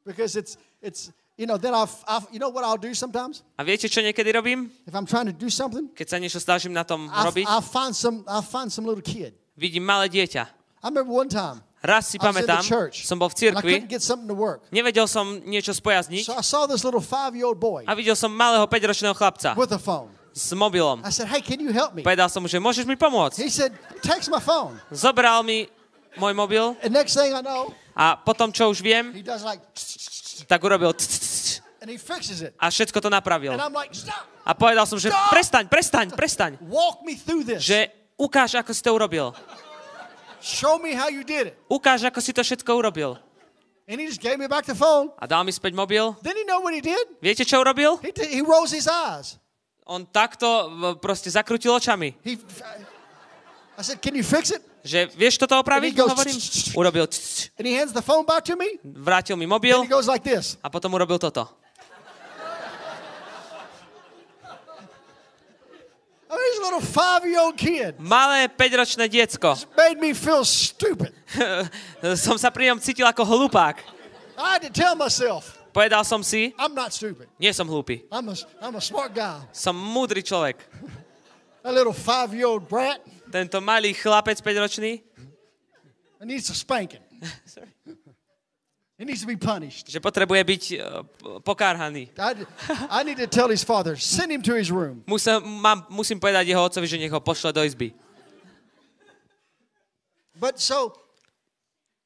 because it's it's you know then I'll, I'll you know what I'll do sometimes A viete, čo niekedy robím? if I'm trying to do something. Keď sa niečo snažím na tom I'll, robiť, I'll find some I'll find some little kid. vidím malé dieťa. I remember one time Raz si pamätám, som bol v cirkvi, nevedel som niečo spojazniť a videl som malého 5-ročného chlapca s mobilom. I said, "Hey, can you help me?" Povedal som mu, že môžeš mi pomôcť. He said, "Text my phone." Zobral mi môj mobil And next thing I know, a potom, čo už viem, he does like, tak urobil and he fixes it. a všetko to napravil. And I'm like, "Stop! A povedal som, že prestaň, prestaň, prestaň, Walk me through this. že ukáž, ako si to urobil. Show me how you did it." Ukáž, ako si to všetko urobil. And he just gave me back the phone. A dal mi späť mobil. Then you know what he did? Viete, čo urobil? He, t- he rolls his eyes. On takto proste zakrutil očami. He, I said, "Can you fix it?" Že vieš toto opraviť? And goes, Hovorím. Urobil And he hands the phone back to me. vrátil mi And mobil he goes like this. a potom urobil toto. I mean, he's a little five-year-old kid. Malé 5-ročné diecko. Made me feel stupid. som sa pri ňom cítil ako hlupák. I had to tell myself, Povedal som si, I'm not stupid. nie som hlúpy. I'm a, I'm a smart guy. Som múdry človek. That little five-year-old brat, Tento malý chlapec 5-ročný, he needs a spanking. He needs to be punished. že potrebuje byť uh, pokárhaný. I, I need to tell his father, send him to his room. Musím, mám, musím povedať jeho otcovi, že nech ho pošle do izby. But so,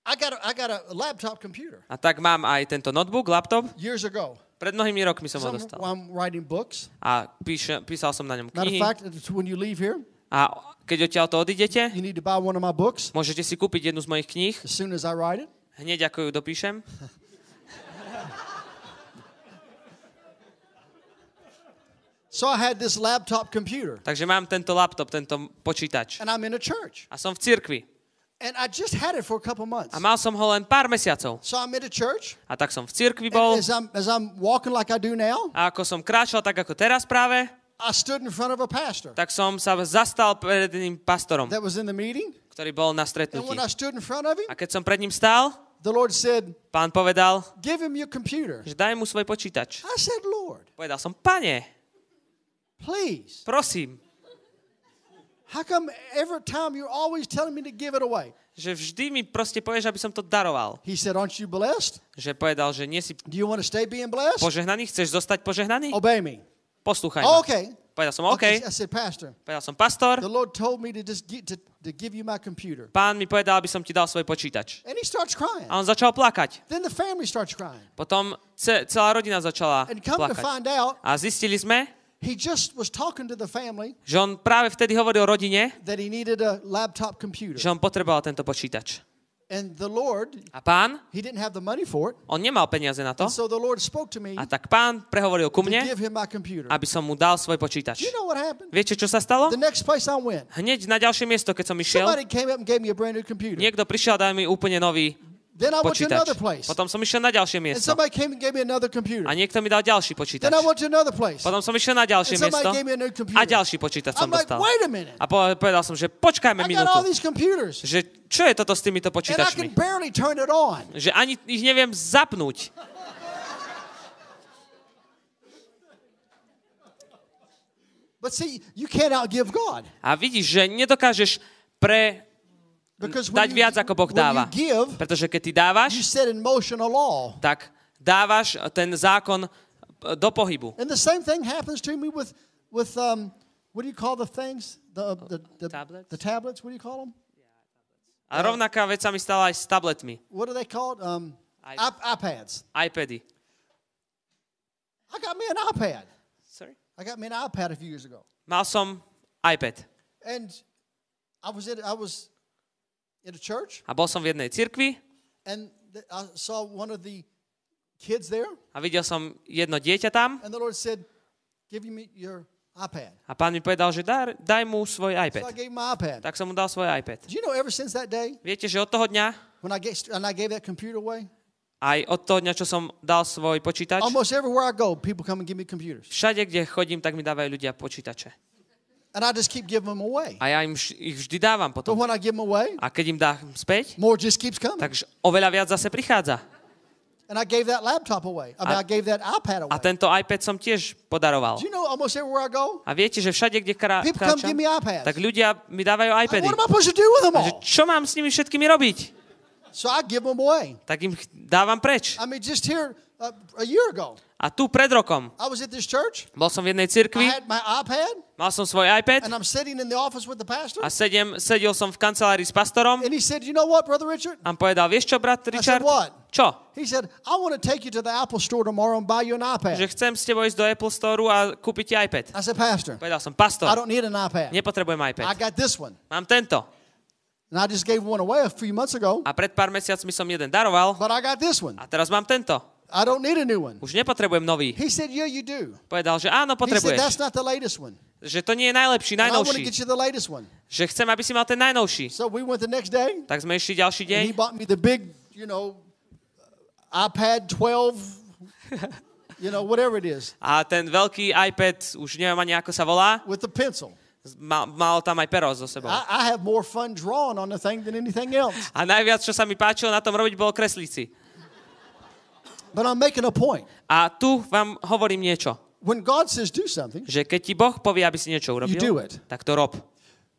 I got a, I got a laptop computer A tak mám aj tento notebook, laptop. years ago. Pred mnohými rokmi som ho dostal. I'm writing books. A píše, písal som na ňom Matter of knihy. fact, when you leave here, A keď odtiaľ to odídete, you need to buy one of my books môžete si kúpiť jednu z mojich kníh. as soon as I write it. Hneď ako ju dopíšem. So I had this laptop computer, Takže mám tento laptop, tento počítač. and I'm in a church. A som v cirkvi. And I just had it for a couple months. A mal som ho len pár mesiacov. So I'm in a church, A tak som v cirkvi and bol. as I'm, as I'm walking like I do now, A ako som kráčal tak ako teraz práve, I stood in front of a pastor tak som sa zastal pred jedným pastorom, that was in the meeting. ktorý bol na And stretnutí. when I stood in front of him, A keď som pred ním stál, the Lord said, pán povedal, Give him your computer. že daj mu svoj počítač. I said, Lord, Povedal som, pane, please, prosím, How come every time you're always telling me to give it away? Že vždy mi proste povieš, aby som to daroval. He said, Aren't you blessed? Že povedal, že nie si Do you want to stay being blessed? požehnaný, chceš zostať požehnaný? Obey me. Poslúchaj ma. okay. Povedal som, OK. I said, Pastor, Povedal som, pastor, the Lord told me to just get to, to give you my computer. pán mi povedal, aby som ti dal svoj počítač. And he starts crying. A on začal plakať. Then the family starts crying. Potom ce- celá rodina začala And come to plakať. find out, A zistili sme, he just was talking to the family že on práve vtedy hovoril rodine, that he needed a laptop computer. že on potreboval tento počítač. And the Lord, A pán, he didn't have the money for it. on nemal peniaze na to, so the Lord spoke to me a tak pán prehovoril ku mne, aby som mu dal svoj počítač. you know what happened? Viete, čo sa stalo? The next place I went, Hneď na ďalšie miesto, keď som išiel, niekto prišiel a dal mi úplne nový Then I went to another place. Potom som išiel na ďalšie And miesto. somebody came and gave me another computer. A niekto mi dal ďalší počítač. Then I went to another place. Potom som išiel na ďalšie And miesto gave me a new computer. a ďalší počítač som I'm like, dostal. wait a minute. A po- povedal som, že počkajme I got all minútu. these computers. Že čo je toto s týmito And I can počítačmi? barely turn it on. Že ani ich neviem zapnúť. But see, you can't outgive God. A vidíš, že nedokážeš pre dať when you, viac, ako Boh dáva. give, Pretože keď ty dávaš, tak dávaš ten zákon e, do pohybu. And the same thing happens to me with, with um, what do you call the things? The, the, the, Tablets? the tablets, what do you call them? A rovnaká vec sa mi stala aj s tabletmi, What are they called? Um, iPads. iPady. I got me an iPad. Sorry? I got me an iPad a few years ago. Mal som iPad. And I was at, I was a bol som v jednej cirkvi and I saw one of the kids there a videl som jedno dieťa tam and the Lord said, give me your iPad. a pán mi povedal, že daj, daj mu svoj So I iPad. gave my iPad. Tak som mu dal svoj iPad. Do you know ever since that day Viete, že od toho dňa, when I, get, and I gave that computer away, aj od toho dňa, čo som dal svoj počítač, almost everywhere I go, people come and give me computers. všade, kde chodím, tak mi dávajú ľudia počítače. And I just keep giving them away. A ja im ich vždy dávam But potom. when I give them away, A keď im dám späť, more just keeps coming. tak oveľa viac zase prichádza. And I gave that laptop away. I mean, A- I gave that iPad A away. tento iPad som tiež podaroval. Do you know almost everywhere I go, A viete, že všade, kde krá- people come kráčam, give me iPads. tak ľudia mi dávajú Like, iPady. what am I supposed to do with them A all? čo mám s nimi všetkými robiť? So I give them away. Tak im dávam preč. I mean, just here uh, a year ago, A tu pred rokom I was at this church. bol som v jednej I cirkvi, had my iPad, mal som svoj iPad and I'm sitting in the office with the pastor. a sedem, sedel som v kancelárii s pastorom And he said, You know what, Brother Richard? a on povedal, vieš čo, brat Richard? what? Čo? He said, I want to take you to the Apple store tomorrow and buy you an Že iPad. chcem s tebou ísť do Apple Store a kúpiť ti iPad. I said, Pastor, Povedal som, I pastor, don't need an iPad. nepotrebujem I iPad. got this one. Mám tento. And I just gave one away a few months ago, A pred pár mesiacmi som jeden daroval but I got this one. a teraz mám tento. I don't need a new one. Už nepotrebujem nový. He said, Yeah, you do. Povedal, že áno, He said, That's potrebuješ. not the latest one. Že to nie je najlepší, And I najnovší. get you the latest one. Že chcem, aby si mal ten najnovší. So we went the next day, Tak sme išli ďalší deň and he bought me the big, you know, iPad 12, you know, whatever it is, a ten veľký iPad, už neviem ani ako sa volá, with the pencil. mal, mal tam aj pero so sebou. I, I have more fun drawing on the thing than anything else. A najviac, čo sa mi páčilo na tom robiť, bolo kreslíci. But I'm making a point. A tu vám hovorím niečo. When God says do something, Že keď ti Boh povie, aby si niečo urobil, You do it. tak to rob.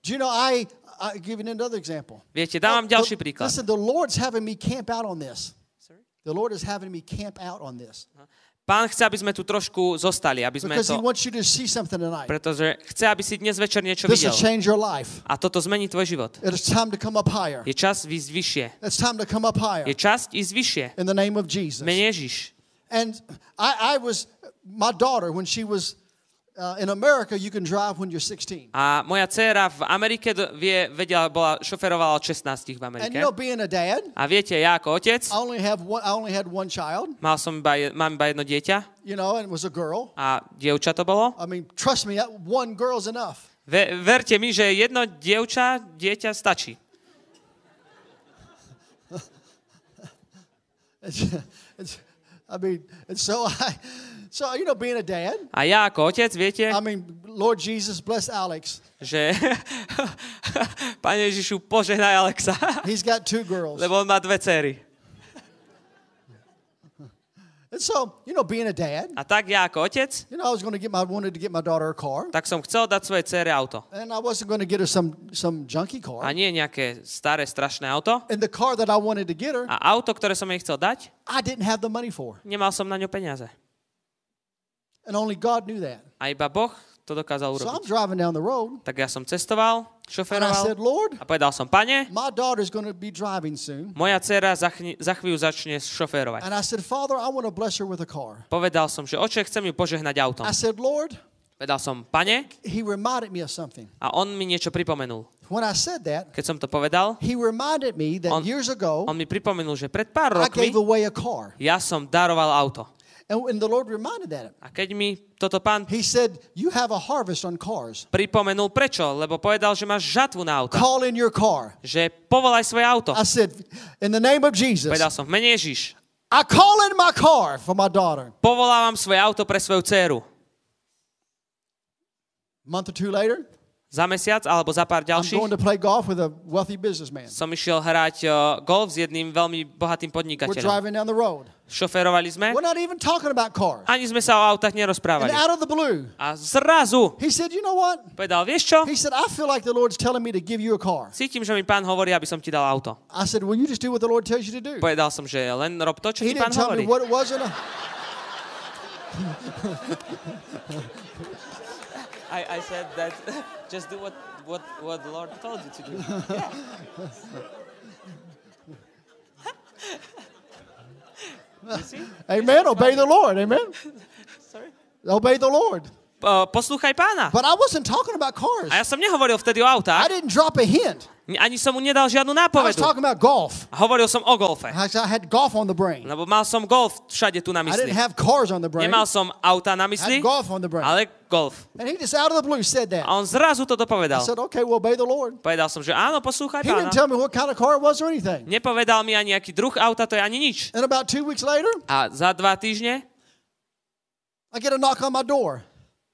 do you know, I, I give you another example. Viete, dám vám The- ďalší príklad. Listen, the Lord's having me camp out on this. The Lord is having me camp out on this. Pán chce, aby sme tu trošku zostali, aby sme Because to... Pretože chce, aby si dnes večer niečo This videl. A toto zmení tvoj život. Je čas ísť vyššie. Je čas ísť vyššie. in the name of Jesus. Mene Ježiš. And I, I was, my daughter, when she was uh, in America, you can drive when you're 16. A moja dcéra v Amerike vie, vedela, bola, šoferovala od 16 v And Amerike. you know, being a dad, A viete, ja ako otec, I only have one, I only had one child, mal som iba, mám iba jedno dieťa you know, and it was a girl. a dievča to bolo. I mean, trust me, one girl's enough. Ve, verte mi, že jedno dievča, dieťa stačí. It's, it's, I mean, and so I, so you know, being a dad, A ja ako otec, viete, I mean, Lord Jesus bless Alex. že Pane Ježišu, požehnaj Alexa, He's got two girls. lebo on má dve céry. And so, you know, being a dad, A tak ja ako otec, you know, I was going to get my wanted to get my daughter a car, tak som chcel dať svojej cére auto. and I wasn't going to get her some some junky A car. nie nejaké staré, strašné auto. And the car that I wanted to get her, A auto, ktoré som jej chcel dať, I didn't have the money for. nemal som na ňo peniaze. And only God knew that. A iba Boh to dokázal So I'm urobiť. driving down the road, Tak ja som cestoval, and I šoferoval said, Lord, a povedal som, pane, my daughter's going to be driving soon. moja dcera za, chni- za chvíľu začne šoférovať. And I said, Father, I want to bless her with a car. Povedal som, že oče, chcem ju požehnať autom. I said, Lord, Povedal som, pane, he reminded me of something. a on mi niečo pripomenul. When I said that, Keď som to povedal, he reminded me that On- years ago, on mi pripomenul, že pred pár I rokmi gave away a car. ja som daroval auto. And, and the Lord reminded that. A keď mi toto pán He said, You have a harvest on cars. pripomenul, prečo? Lebo povedal, že máš žatvu na auto. Call in your car. Že povolaj svoje auto. I said, In the name of Jesus, Povedal som, v mene Ježiš, I call in my car for my daughter. povolávam svoje auto pre svoju dceru. A month or two later, Za mesiac alebo za pár ďalších som išiel hrať uh, golf s jedným veľmi bohatým podnikateľom. Šoferovali sme, ani sme sa o autách nerozprávali. blue, A zrazu said, You know povedal, vieš čo? Said, like. Cítim, že mi pán hovorí, aby som ti dal auto. Said, Well. Povedal som, že len rob to, čo He ti pán hovorí. I, I said that just do what, what, what the Lord told you to do. See? Amen. Obey the Lord. Amen. Sorry? Obey the Lord. Uh, poslúchaj pána. But I wasn't talking about cars. A ja som nehovoril vtedy o autách, I didn't drop a hint. Ani som mu nedal žiadnu I was nápovedu. talking about golf. A Hovoril som o golfe. I I had golf on the brain. Lebo mal som golf všade tu na I mysli. didn't have cars on the brain. Nemal som auta na I mysli, had golf on the brain. ale golf. And he just out of the blue said that. A on zrazu toto I povedal. said, okay, well, obey the Lord. Povedal som, že áno, poslúchaj He pána. didn't tell me what kind of car it was or anything. Nepovedal mi ani nejaký druh auta, to je ani nič. And about two weeks later, A za dva týždne I get a knock on my door.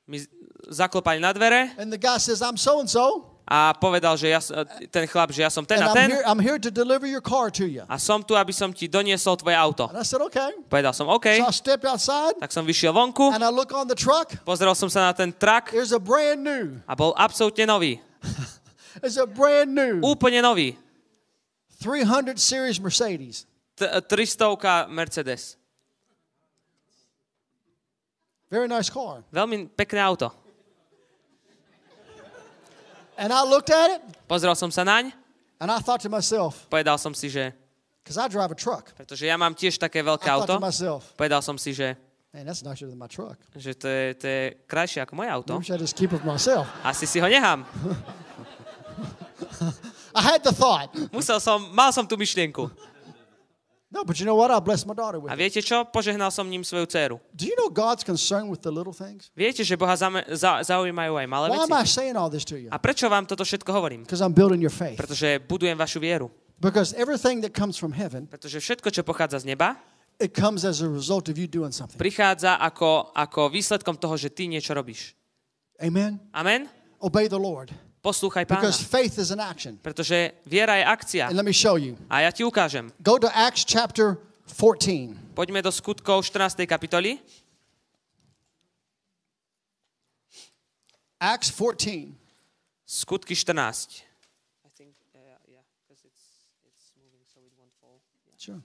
mi zaklopali na dvere And the guy says, I'm so and so. A povedal, že ja, ten chlap, že ja som ten a I'm ten here, I'm here to you. a som tu, aby som ti doniesol tvoje auto. Said, okay. Povedal som, OK, So outside tak som vyšiel vonku, and I look on the truck. pozrel som sa na ten There's a brand new. a bol absolútne nový. It's a brand new Úplne nový. 300 series Mercedes. T- 300 Mercedes. Very nice car. Veľmi pekné auto. And I looked at it Pozrel som sa naň, and I thought to myself, povedal som si, že because I drive a truck, pretože ja mám tiež také veľké I auto, to myself, povedal som si, že, man, that's nicer than my truck. že to, je, to je krajšie ako moje auto. I just keep it myself. Asi si ho nechám. I had the thought. Musel som, mal som tú myšlienku. No, but you know what? I blessed my daughter with A viete čo? Požehnal som ním svoju dceru. Do you know God's concerned with the little things? Viete, že Boha zame, za, zaujímajú aj malé Why am I saying all this to you? A prečo vám toto všetko hovorím? Because I'm building your faith. Pretože budujem vašu vieru. Because everything that comes from heaven, Pretože všetko, čo pochádza z neba, it comes as a result of you doing something. prichádza ako, ako výsledkom toho, že ty niečo robíš. Amen? Amen? Obey the Lord. Poslúchaj pána. Because faith is an action. Pretože viera je akcia. And let me show you. A ja ti ukážem. Go to Acts chapter 14. Poďme do skutkov 14. kapitoly. Acts 14. Skutky 14. Sure.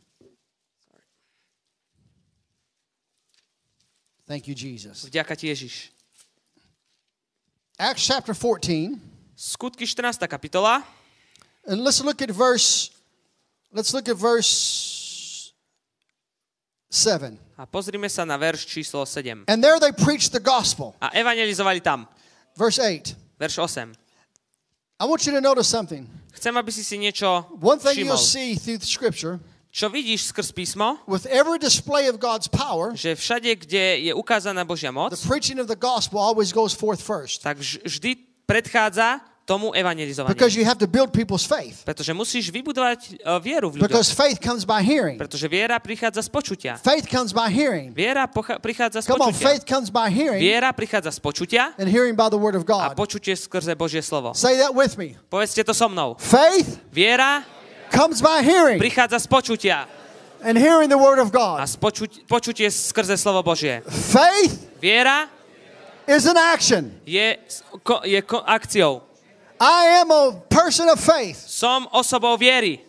Thank you, Jesus. Vďaka ti Ježiš. Acts chapter 14. Skutky 14. kapitola. And let's look at verse let's look at verse 7. A pozrime sa na verš číslo 7. And there they preached the gospel. A evangelizovali tam. Verse 8. Verš 8. I want you to notice something. Chcem, aby si si niečo One thing you'll všimol. see through the scripture, Čo vidíš skrz písmo, with every display of God's power, že všade, kde je ukázaná Božia moc, the preaching of the gospel always goes forth first. tak vž- vždy predchádza tomu evangelizovaniu. Because you have to build people's faith. Pretože musíš vybudovať uh, vieru v ľuďoch. Because faith comes by hearing. Pretože viera prichádza z počutia. Faith comes by hearing. Viera pocha- prichádza z Come on, počutia. faith comes by hearing Viera prichádza z počutia and hearing by the word of a God. počutie skrze Božie slovo. Say that with me. Povedzte to so mnou. Faith Viera comes by hearing. prichádza z počutia. and hearing the word of a God. spočuť, počutie skrze slovo Božie. Faith Viera is an action. je, je akciou. I am a person of faith. Som osobou viery.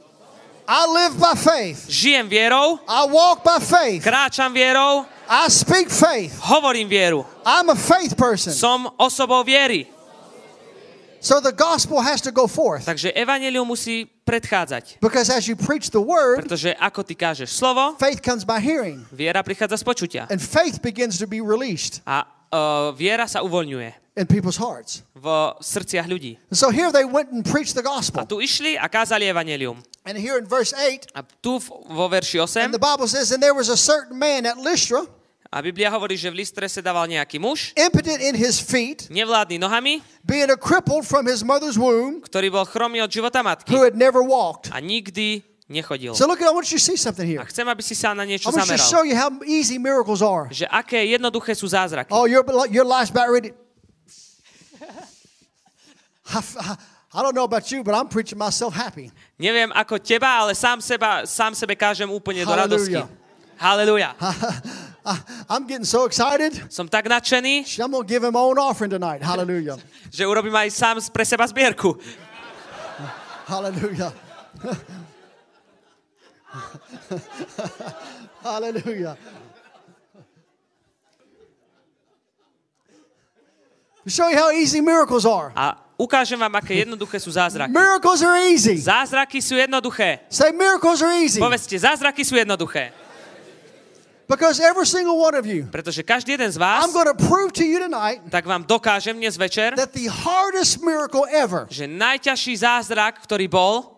I live by faith. Žijem vierou, I walk by faith. kráčam vierou, I speak faith. hovorím vieru. I'm a faith person. Som osobou viery. So the gospel has to go forth. Takže evanelium musí predchádzať. Because as you preach the word, Pretože ako ty kážeš slovo, faith comes by hearing. viera prichádza z počutia. And faith begins to be released A uh, viera sa uvoľňuje in people's hearts. v srdciach ľudí. And so here they went and preached the A gospel. tu išli a kázali evanelium. And here in verse 8, A tu vo verši and 8 the Bible says, And there was a certain man at Lystra, a Biblia hovorí, že v Listre sa dával nejaký muž, impotent in his feet, nevládny nohami, being a crippled from his mother's womb, ktorý bol chromý od života matky who had never walked. a nikdy nechodil. So look, I want you to see something here. A chcem, aby si sa na I niečo want you to zameral. show you how easy miracles are. Že aké jednoduché sú zázraky. Oh, your, your life's about ready. I, I, I don't know about you, but I'm preaching myself happy. Neviem ako teba, ale sám, seba, sám sebe kážem úplne do radosti. Hallelujah. Halleluja. I, I'm getting so excited. Som tak nadšený, I'm to give him my own offering tonight. Hallelujah. že urobím aj sám pre seba zbierku. Hallelujah. Hallelujah. To show you how easy miracles are. A ukážem vám, aké jednoduché sú zázraky. Miracles are easy. Zázraky sú jednoduché. Say miracles are easy. Povedzte, zázraky sú jednoduché. Because every single one of you, Pretože každý jeden z vás, I'm going to prove to you tonight tak vám dokážem dnes večer, that the hardest miracle ever že najťažší zázrak, ktorý bol,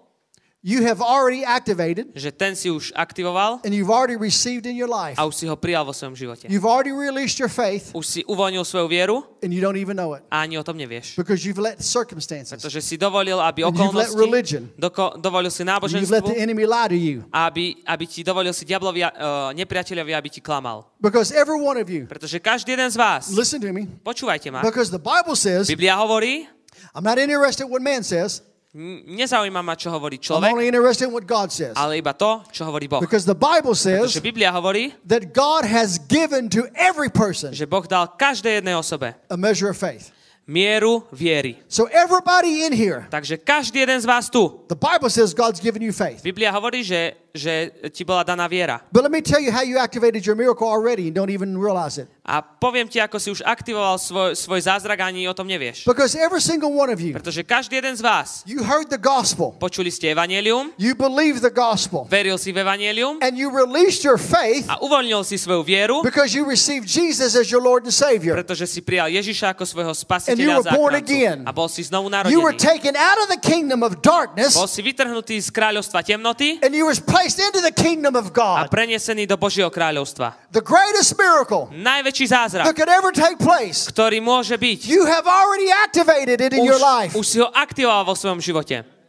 you have already activated že ten si už aktivoval and you've already received in your life. a už si ho prijal vo svojom živote. You've already released your faith Už si uvoľnil svoju vieru and you don't even know it a ani o tom nevieš. because you've let circumstances, Pretože si dovolil, aby okolnosti, religion. doko, dovolil si you've let the enemy lie to you. aby, aby ti dovolil si diablovi, uh, nepriateľovi, aby ti klamal. Because every one of you, Pretože každý jeden z vás, listen to me, počúvajte ma, because the Bible says, Biblia hovorí, I'm not interested in what man says, nezaujíma ma, čo hovorí I'm človek, only interested in what God says. ale iba to, čo hovorí Boh. Because the Bible says Pretože Biblia hovorí, that God has given to every person že Boh dal každej jednej osobe a measure of faith. mieru viery. So everybody in here, Takže každý jeden z vás tu, the Bible says God's given you faith. Biblia hovorí, že, že ti bola daná viera. But let me tell you how you activated your miracle already and don't even realize it. A poviem ti, ako si už aktivoval svoj, svoj zázrak, ani o tom nevieš. Because every single one of you, Pretože každý jeden z vás, you heard the gospel, počuli ste evanelium, you believed the gospel, veril si v evanelium and you released your faith a uvoľnil si svoju vieru, because you received Jesus as your Lord and Savior. pretože si prijal Ježiša ako svojho And you spasiteľa were a born záchrancu. again. A bol si znovu You were taken out of the kingdom of darkness Bol si vytrhnutý z kráľovstva temnoty and you were placed into the kingdom of God. a prenesený do Božieho kráľovstva. The greatest miracle Najväčší that zázrak, could ever take place. ktorý môže byť, You have already activated it in your life. už si ho aktivoval vo svojom živote.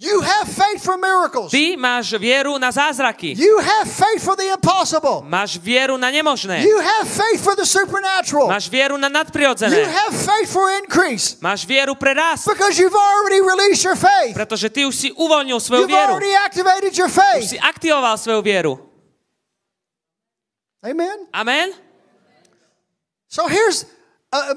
You have faith for miracles. Ty máš vieru na zázraky. You have faith for the impossible. Máš vieru na nemožné. You have faith for the supernatural. Máš vieru na You nadprirodzené. have faith for increase Máš vieru pre rast. because you've already released your faith. Pretože ty už si uvoľnil svoju You've vieru. already activated your Už faith. si aktivoval svoju vieru. Amen. Amen? So here's an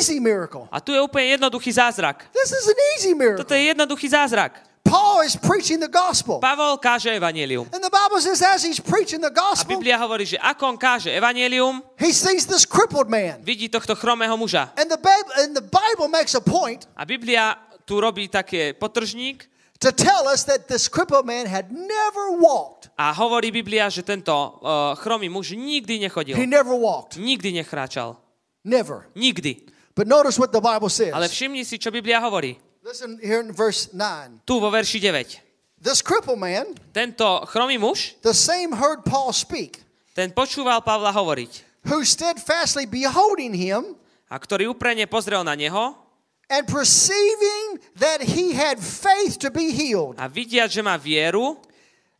easy miracle. A tu je úplne jednoduchý zázrak. This is an easy miracle. Toto je jednoduchý zázrak. Paul is preaching the gospel. Pavol káže evanelium. And the Bible says, as he's preaching the A gospel, Biblia hovorí, že ako on káže evanelium, he sees this crippled man. vidí tohto chromého muža. And the, and the Bible makes a point A Biblia tu robí také potržník to tell us that this crippled man had never walked. a hovorí Biblia, že tento uh, chromý muž nikdy nechodil. He never walked. Nikdy nechráčal. Never. Nikdy. But notice what the Bible says. Ale všimni si, čo Biblia hovorí. Listen here in verse 9. Tu vo verši 9. This crippled man, Tento chromý muž, the same heard Paul speak, ten počúval Pavla hovoriť. who steadfastly beholding him A ktorý úprene pozrel na neho and perceiving that he had faith to be healed. a vidiať, že má vieru,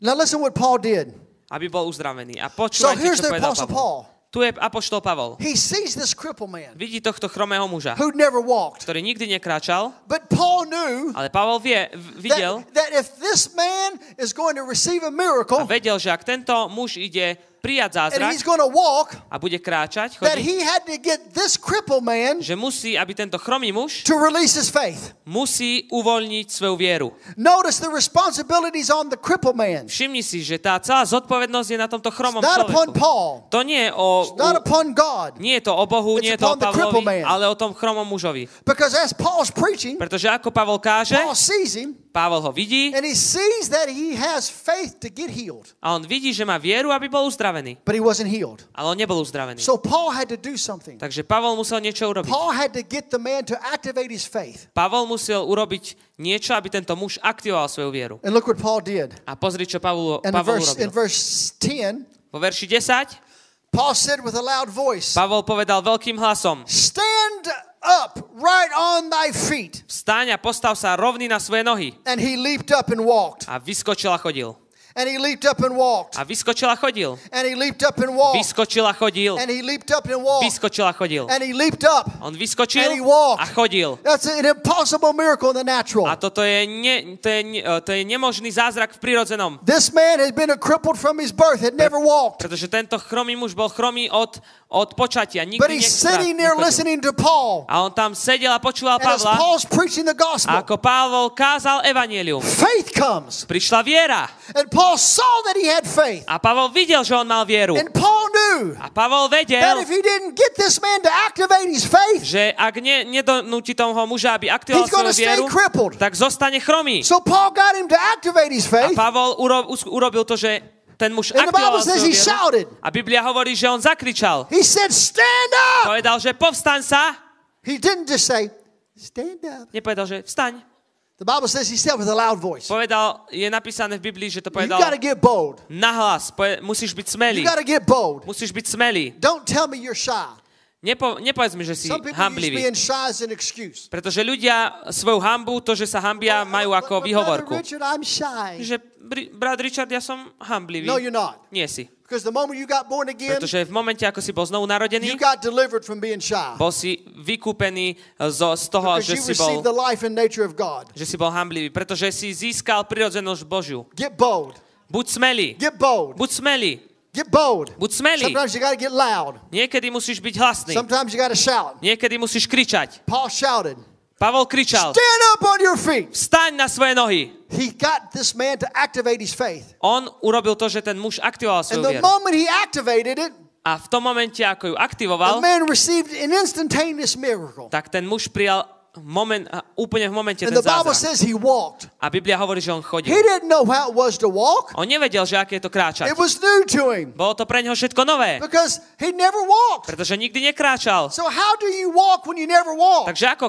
Now listen what Paul did. aby bol uzdravený. A So počúvajte, here's čo the povedal. Paul. Tu je apoštol Pavol. He sees this crippled man Vidí tohto chromého muža, who never walked. ktorý nikdy nekráčal, But Paul knew ale Pavol vie, videl that, that if this man is going to receive a a miracle vedel, že ak tento muž ide prijať zázrak he's going to walk, a bude kráčať, that chodiť, he had to get this crippled man že musí, aby tento chromý muž to release his faith. musí uvoľniť svoju vieru. Notice the responsibilities on the crippled man. Všimni si, že tá celá zodpovednosť je na tomto chromom Not upon človeku. Paul, To nie je o, not u, upon God. nie je to o Bohu, It's nie je to o upon. Pavlovi, ale o tom chromom mužovi. Because as Paul's preaching, Pretože ako Pavol káže, Paul sees him Pavol ho vidí and he sees that he has faith to get healed, a on vidí, že má vieru, aby bol uzdravený. But he wasn't healed. Ale on nebol uzdravený. So Paul had to do something. Takže Pavol musel niečo urobiť. Paul had to get the man to activate his faith. Pavol musel urobiť niečo, aby tento muž aktivoval svoju vieru. And look what Paul did. A pozri, čo Pavol, And in Pavol verse, in urobil. verse 10, Po verši 10 Paul said with a loud voice, Pavol povedal veľkým hlasom Stand up right on thy feet. Vstaň a postav sa rovný na svoje nohy. And he leaped up and walked. A vyskočil a chodil. And he leaped up and walked. A vyskočil a chodil. And he leaped up and walked. Vyskočil a chodil. And he leaped up and walked. Vyskočil a chodil. And he leaped up. On And he vyskočil walked. a chodil. That's an impossible miracle in the natural. A toto je, ne, to je, to je nemožný zázrak v prirodzenom. This man had been crippled from his birth, had never walked. Pretože tento chromý muž bol chromý od, od počatia. Nikdy But he's nekra- sitting there listening to Paul. A on tam sedel a počúval And as Pavla. Paul's preaching the A gospel, ako Pavol kázal evanielium, faith comes. prišla viera. And Paul saw that he had faith. A Pavol videl, že on mal vieru. And Paul knew A Pavol that vedel, if he didn't get this man to activate his faith, že ak ne, nedonúti toho muža, aby aktivoval he's going to svoju stay vieru, crippled. tak zostane chromý. So Paul got him to activate his A faith. Pavol uro, us- urobil to, že ten muž And the Bible says he shouted. A Biblia hovorí, že on zakričal. He said, Stand up. Povedal, že povstaň sa. He didn't just say, Stand up. Nepovedal, že vstaň. The Bible says he said with a loud voice. Povedal, je napísané v Biblii, že to You povedal got to get bold. nahlas. Musíš byť smelý. You got to get bold. Musíš byť smelý. Don't tell me you're shy. Nepo, nepovedz mi, že si hamblivý. Pretože ľudia svoju hambu, to, že sa hambia, majú ako výhovorku. Že, brat Richard, ja som hamblivý. No, you're not. Nie si. Pretože v momente, ako si bol znovu narodený, bol si vykúpený zo, z toho, že si bol, že si bol hamblivý. Pretože si získal prirodzenosť Božiu. Get bold. Buď smelý. Buď smelý. Get bold. Buď smelý. Sometimes you got to get loud. Niekedy musíš byť hlasný. Sometimes you got to shout. Niekedy musíš kričať. Paul shouted, Pavol kričal. Stand up on your feet. Vstaň na svoje nohy. He got this man to activate his faith. On urobil to, že ten muž aktivoval And svoju the vieru. moment he activated it, A v tom momente, ako ju the aktivoval, man received an instantaneous miracle. tak ten muž prijal moment, úplne v momente And ten the Bible zázrak. says he walked. A Biblia hovorí, že on He chodil. didn't know how it was to walk. On nevedel, že aké je to kráčať. It was new to him Bolo to pre neho všetko nové, because he never walked. pretože nikdy nekráčal. So how do you walk when you never walk? Takže ako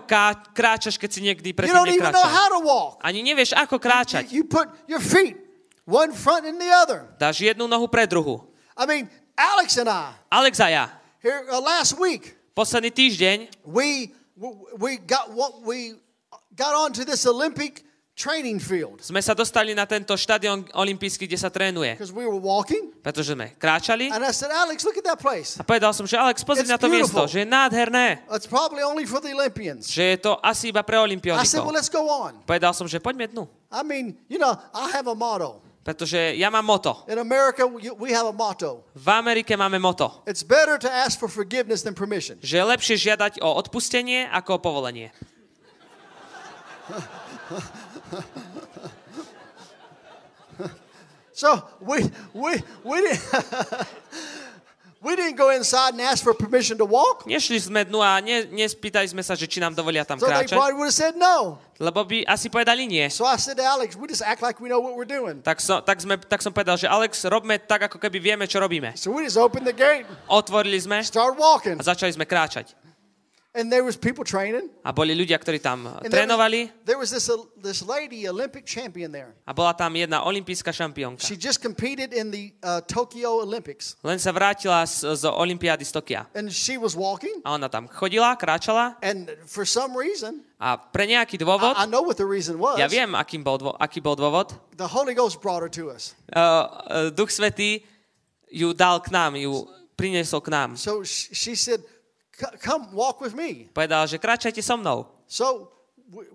kráčaš, keď si niekdy You predtým don't even know nekráčal? how to walk. Ani nevieš, ako kráčať. you put your feet one front and the other. Dáš jednu nohu pre. I mean, Alex and I Alex a ja, here uh, last week posledný týždeň we we got what we got onto this Olympic training field sme sa dostali na tento štadión olimpijský, kde sa trénuje. because we were walking, Pretože sme kráčali and I said, Alex, look at that place. a povedal som, že Alex, pozri It's na to miesto, beautiful. že je nádherné, It's probably only for the Olympians. že je to asi iba pre I said, well, olimpionikov. let's go on. Povedal som, že poďme dnu. I mean, you know, I have a motto. Pretože ja mám moto. In America, we have a motto. V Amerike máme moto, It's better to ask for forgiveness than permission. že lepšie žiadať o odpustenie ako o povolenie. So we we we didn't we didn't go inside and ask for permission to walk. Nešli sme dnu a ne, nespýtali sme sa, že či nám dovolia tam So they kráčať, probably would have said no. lebo by asi povedali nie. So I said to Alex, we just act like we know what we're doing. Tak, so, tak, sme, tak som povedal, že Alex, robme tak, ako keby vieme, čo robíme. So we just opened the gate, Otvorili sme started walking, a začali sme kráčať. And there was people training. A boli ľudia, ktorí tam And there was, trénovali there was this uh, this lady, Olympic champion there. a bola tam jedna olimpijská šampiónka. She just competed in the uh, Tokyo Olympics, Len sa vrátila z, z olympiády z Tokia. and she was walking. A ona tam chodila, kráčala And for some reason, a pre nejaký dôvod, I, I know what the reason was. ja viem, akým bol dô, aký bol dôvod, The Holy Ghost brought her to us. uh, uh, Duch Svetý ju dal k nám, ju priniesol k nám. So she, said, "C- Come walk with me. Povedal, že kráčajte so mnou. So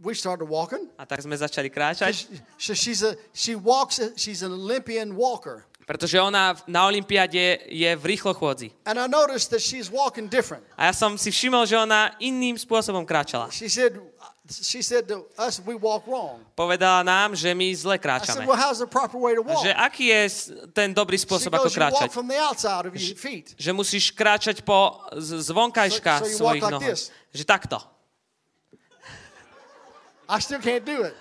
we- started walking. A tak sme začali kráčať, She, she's a, she walks, she's an Olympian walker. pretože ona na Olympiade je v rýchlochôdzi. And I noticed that she's walking different. A ja som si všimol, že ona iným spôsobom kráčala. She said, she said to us, we walk wrong. Povedala nám, že my zle I said, kráčame. well, how's the proper way to walk? Že aký je ten dobrý spôsob, ako goes, kráčať? from the outside of your feet. Že musíš kráčať po z, z vonkajška So- so svojich like. Že takto. I still can't do it.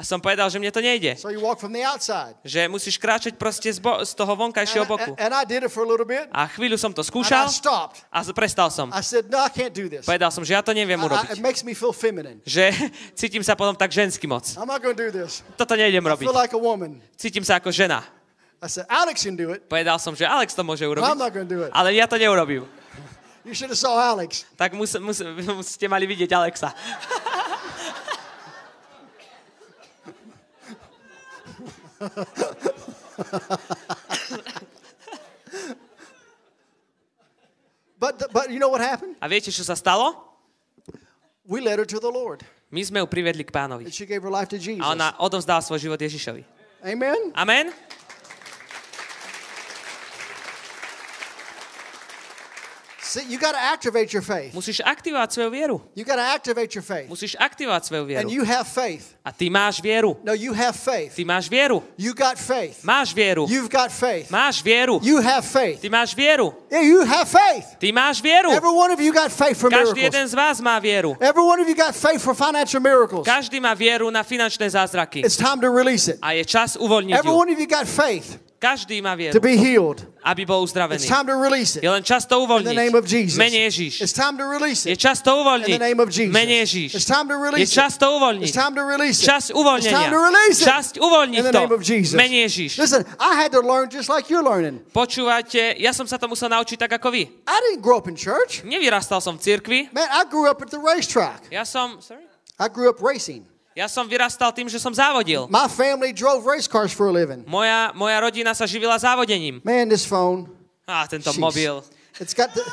A som povedal, že mne to nejde. So you walk from the outside. Že musíš kráčať proste z, bo- z toho vonkajšieho boku. and, and I did it for a little bit. A chvíľu som to And I skúšal stopped. a prestal som. I said, no, I can't do this. Povedal som, že ja to neviem I- I- it urobiť. makes me feel feminine. Že cítim sa potom tak žensky moc. I'm not to do this. Toto nejdem I robiť. feel like a woman. Cítim sa ako žena. I said, Alex can do it. Povedal som, že Alex to môže but urobiť. I'm not to do it. Ale ja to neurobím. You should have saw Alex. Tak mus, mus, ste mali vidieť Alexa. But, the, but you know what happened? A viete, čo sa stalo? We led her to the Lord. My sme ju privedli k And pánovi. she gave her life to Jesus. A ona odovzdala svoj život Ježišovi. Amen? Amen? See, you got to activate your faith. Musíš aktivovať svoju vieru. You got to activate your faith. Musíš aktivovať svoju vieru. And you have faith. A ty máš vieru. No, you have faith. Ty máš vieru. You got faith. Máš vieru. You've got faith. Máš vieru. You have faith. Ty máš vieru. Yeah, you have faith. Ty máš vieru. Every one of you got faith for Každý miracles. jeden z vás má vieru. Every one of you got faith for financial miracles. Každý má vieru na finančné zázraky. It's time to release it. A je čas uvoľniť Every ju. one of you got faith Každý má to vieru, be healed. aby bol It's uzdravený. time to release Je it. len čas to In the uvoľniť. name of Jesus. Mene Ježíš. It's time to release Je it. čas to In uvoľniť. the name of Jesus. Mene Ježíš. It's time to Je release čas it. to uvoľniť. It's time to release it. Čas It's uvoľnenia. time to release it. Čas uvoľniť In the to. name of Jesus. Mene Ježíš. Listen, I had to learn just like you're learning. Počúvate, ja som sa to musel naučiť tak ako vy. I didn't grow up in church. Nevyrastal som v cirkvi. Man, I grew up at the racetrack. Ja som, sorry? I grew up racing. Ja som vyrastal tým, že som závodil. My family drove race cars for a living. Moja, moja rodina sa živila závodením. Man, this phone. Á, tento Jeez. mobil. It's got the,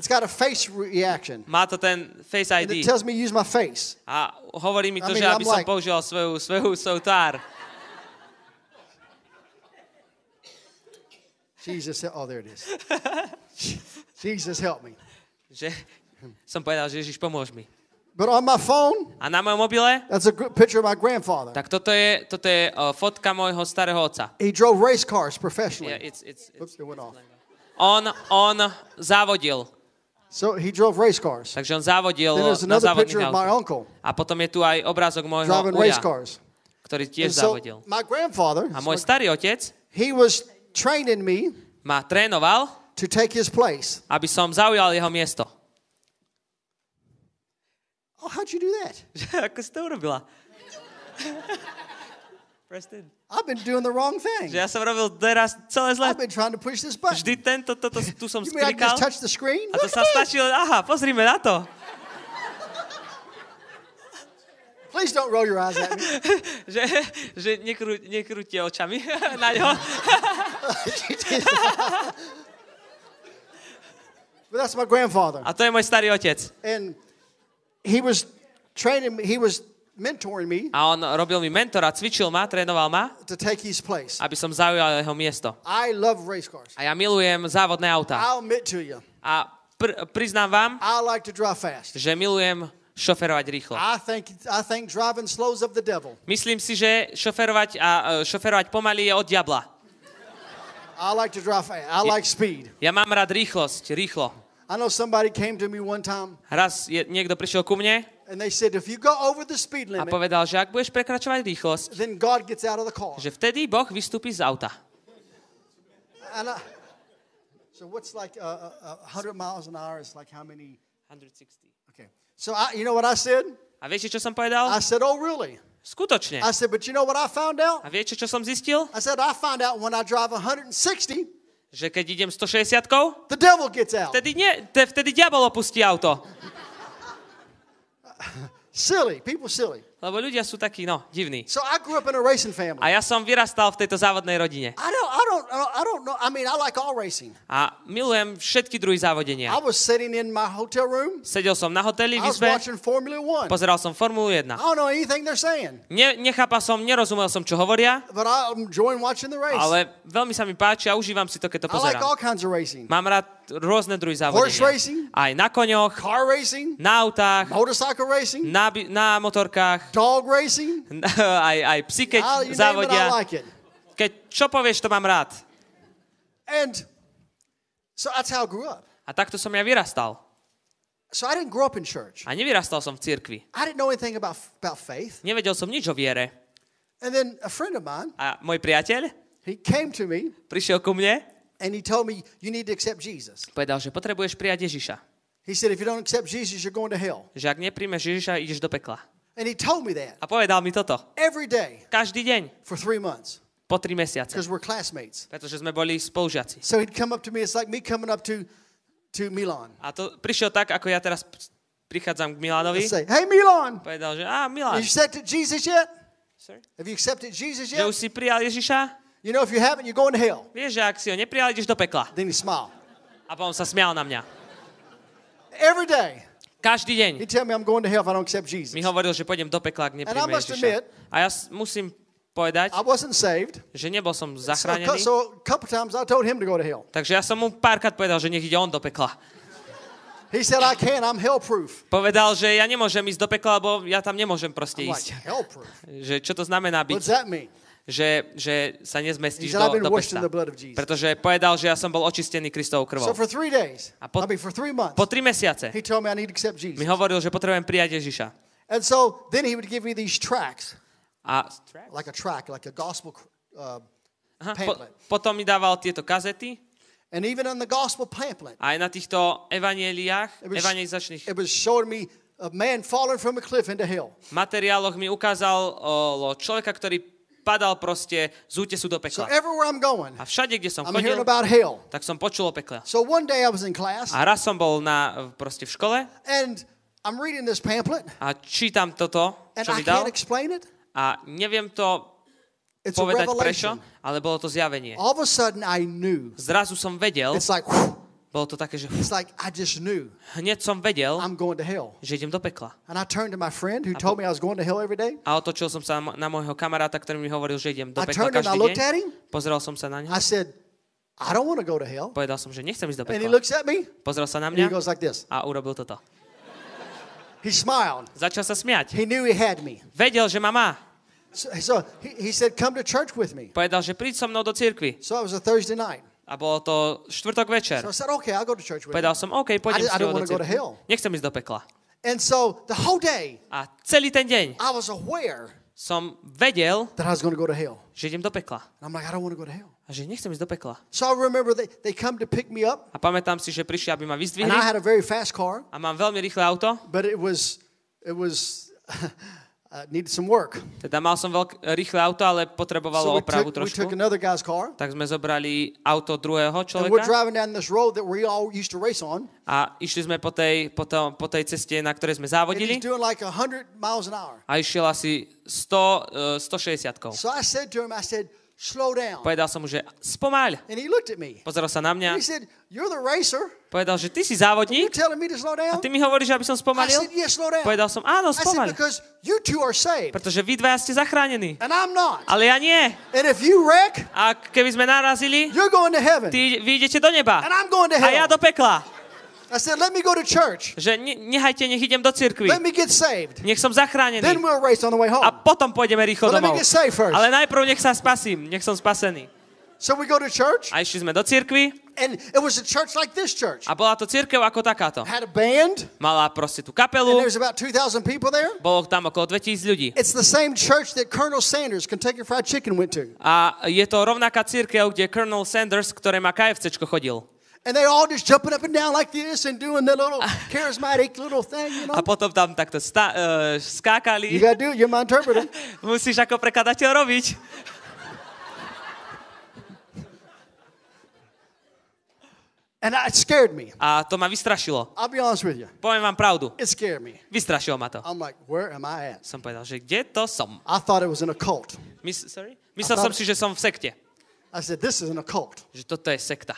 it's got a face reaction. Má to ten Face And ID. it tells me use my face. A hovorí mi to, I mean, že aby I'm som like- použil svoju, svoju, svoju tvár. Jesus, oh, there it is. Jesus, help me. Že som povedal, že Ježiš, pomôž mi. But on my phone, A na mojom mobile, that's a picture of my grandfather. tak toto je, toto je uh, fotka môjho starého otca. He drove race cars Yeah, professionally. it's, it's, it's, Oops, it went off. on, on závodil. So he drove race cars. Takže on závodil Then there's na another picture of my autách. uncle A potom je tu aj obrázok môjho driving race uja, cars. ktorý And tiež so závodil. my grandfather, A môj starý otec he was training me ma trénoval, to take his place. aby som zaujal jeho miesto. Oh, how'd you do that? Ako si to urobila? Preston. I've been doing the wrong Že thing. ja som robil teraz celé zle. I've been trying to push this button. Vždy tento, toto, tu som You mean I can sklikal. just touch the screen? A to sa stačilo, aha, pozrime na to. Please don't roll your eyes at me. Že, že nekrú, nekrúte očami na ňo. but that's my grandfather. A to je môj starý otec. And he was training me, he was mentoring me A on robil mi mentora, cvičil ma, trénoval ma, to take his place. aby som zaujal jeho miesto. I love race cars. A ja milujem závodné auta. I'll admit to you, A pr- priznám vám, I like to drive fast. že milujem šoferovať rýchlo. I think I think driving slows up the devil. Myslím si, že šoferovať a e, šoferovať pomaly je od diabla. I like to drive fast. I like speed. Ja mám rád rýchlosť, rýchlo. I know somebody came to me one time Raz je, niekto prišiel ku mne and they said if you go over the speed a limit, povedal, že ak budeš prekračovať rýchlosť, then God gets out of the car. že vtedy Boh vystúpi z auta. And I, so what's like uh, uh, uh, 100 miles an hour is like how many? 160. Okay. So I, you know what I said? A viete, čo som povedal? I said, oh really? Skutočne. I said, but you know what I found out? A viete, čo som zistil? I said, I found out when I drive 160, Že keď idem 160 the devil gets out. vtedy, nie, te- vtedy diabol opustí auto. Silly. People silly. Lebo ľudia sú takí, no, divní. So I grew up in a racing family. A ja som vyrastal v tejto závodnej rodine. I don't, I don't, I don't know. I mean, I like all racing. A milujem všetky druhy závodenia. I was sitting in my hotel room. Sedel som na hoteli I v was izbe, watching Formula One. pozeral som Formulu 1. I don't know anything they're saying, Ne, nechápal som, nerozumel som, čo hovoria, but I'm enjoying watching the race. ale veľmi sa mi páči a užívam si to, keď to I like pozerám. all kinds of racing. Mám rád rôzne druhy Horse závodenia. racing, Aj na koňoch, car racing, na autách, motorcycle racing, na, na motorkách, dog racing. aj, aj psi, keď you name it, I závodia. like it. Keď čo povieš, to mám rád. And so that's how I grew up. A takto som ja vyrastal. So I didn't grow up in church. A nevyrastal som v cirkvi. I didn't know anything about, about faith. Nevedel som nič o viere. And then a friend of mine, A môj priateľ he came to me prišiel ku mne, and he told me, you need to accept Jesus. povedal, že potrebuješ prijať Ježiša. He said, if you don't accept Jesus, you're going to hell. Že ak nepríjmeš Ježiša, ideš do pekla. And he told me that A povedal mi toto. every day Každý deň, for three months po tri mesiace. because we're classmates. Pretože sme boli spolužiaci. So he'd come up to me. It's like me coming up to, to Milan. A to prišiel tak, ako ja teraz prichádzam k Milanovi. Say, hey, Milan, Povedal, že have Milan, you accepted Jesus yet? Sorry? Have you accepted Jesus že yet? už si prijal Ježiša? You know, if you haven't, you're going to hell. Vieš, že ak si ho neprijal, ideš do pekla. Then he smiled. A potom sa smial na mňa. Every day, Každý deň he'd tell me I'm going to hell if I don't accept Jesus. mi hovoril, že pôjdem do pekla, ak And I nepríjme must Ježiša. A ja musím povedať, I wasn't saved. že nebol som So, zachránený. so couple times I told him to go to hell. Takže ja som mu párkrát povedal, že nech ide on do pekla. He said, I can't. I'm hell proof. Povedal, že ja nemôžem ísť do pekla, lebo ja tam nemôžem proste I'm like, ísť. hell proof? Že čo to znamená What's byť, that mean? Že, že sa nezmestíš do, do pesta. Pretože povedal, že ja som bol očistený Kristovou So krvou. for three days, A po- I mean, for three months, Po tri mesiace he told me I need to accept mi hovoril, že potrebujem prijať Ježiša. And so then he would give me these tracks, A like a track, like a gospel uh, aha, po, potom mi dával tieto kazety And even on the gospel pamphlet, a aj na týchto evanieliách, evangelizačných it was showing me a man falling from a cliff into hell. materiáloch mi ukázal o človeka, ktorý padal proste z útesu do So pekla. everywhere I'm going, A všade, kde som I'm chodil, about hell. tak som počul o pekle. So one day I was in class A raz som bol na, proste v škole and I'm reading this pamphlet a čítam toto, čo mi dal a neviem to It's povedať prečo, ale bolo to zjavenie. All of a sudden I knew. Zrazu som vedel, It's like, whew, bolo to také, že it's like I just knew hneď som vedel, I'm going to hell. že idem do pekla. And I turned to my friend who told me I was going to hell every day. A otočil som sa na môjho kamaráta, ktorý mi hovoril, že idem do I pekla každý deň. Pozrel som sa na neho. I said, I don't want to go to hell. Povedal som, že nechcem ísť do And he pekla. looks at me Pozrel sa na and he mňa goes like this. a urobil toto. He smiled. Začal sa smiať. He knew he had me. Vedel, že ma má. So, so he, he said, Come to church with me. Povedal, že príď so mnou do cirkvi. So it was a Thursday night. A bolo to štvrtok večer. So I said, Okay, I'll go to church with you. Povedal som, OK, pôjdem I s tebou do cirkvi. Nechcem ísť do pekla. And so the whole day, A celý ten deň I was aware som vedel, that I was go to hell. že idem do pekla. And I'm like, I don't want to go to hell. A že nechcem ísť do pekla. So I remember they, they come to pick me up, A pamätám si, že prišli, aby ma and vyzdvihli. I had a very fast car, A mám veľmi rýchle auto. but it was, it was, uh, needed some work. Teda mal som veľk, rýchle auto, ale So potrebovalo we opravu took, we took trošku. car, Tak sme zobrali auto druhého človeka a išli sme po tej, po, to, po tej ceste, na ktorej sme závodili like 100 miles an hour. a išiel asi 100, uh, 160 So I said to him, I said, slow down. Povedal som mu, že spomáľ. And he looked at me. Pozrel sa na mňa. he said, you're the racer. Povedal, že ty si závodník telling me to slow a down? ty mi hovoríš, aby som I spomalil? said, yeah, slow down. Povedal som, áno, I said, spomaľ. because you two are saved, Pretože vy dvaja ste zachránení. and I'm not. Ale ja nie. And if you wreck, A keby sme narazili, you're going to heaven, ty, vy idete do neba. and I'm going to A ja hell. do pekla. I said, let me go to church. Že ne, nehajte, nech idem do cirkvi. Let me get saved. Nech som zachránený. Then we'll race on the way A home. potom pôjdeme rýchlo But let me domov. get saved first. Ale najprv nech sa spasím, nech som spasený. So we go to church, A išli sme do cirkvi and it was a church like this church. a bola to cirkev ako takáto. Had a band, Mala proste tú and kapelu, there's about 2,000 people there. bolo tam okolo 2000 ľudí. It's the same church that Colonel Sanders, Kentucky Fried Chicken, went to. A je to rovnaká cirkev, kde Colonel Sanders, ktoré má KFCčko, chodil. And they all just jumping up and down like this and doing their little charismatic little thing, you know. A potom tam takto sta- uh, You skákali. gotta do it. You're my interpreter. Musíš ako prekladateľ robiť. And it scared me. A to ma vystrašilo. I'll be honest with you. Poviem vám pravdu. It scared me. Vystrašilo ma to. I'm like, where am I at? Som povedal, že kde to som? I thought it was in a cult. Mys- sorry? Myslel som si, že som v sekte. I said, this is an occult. Že toto je sekta.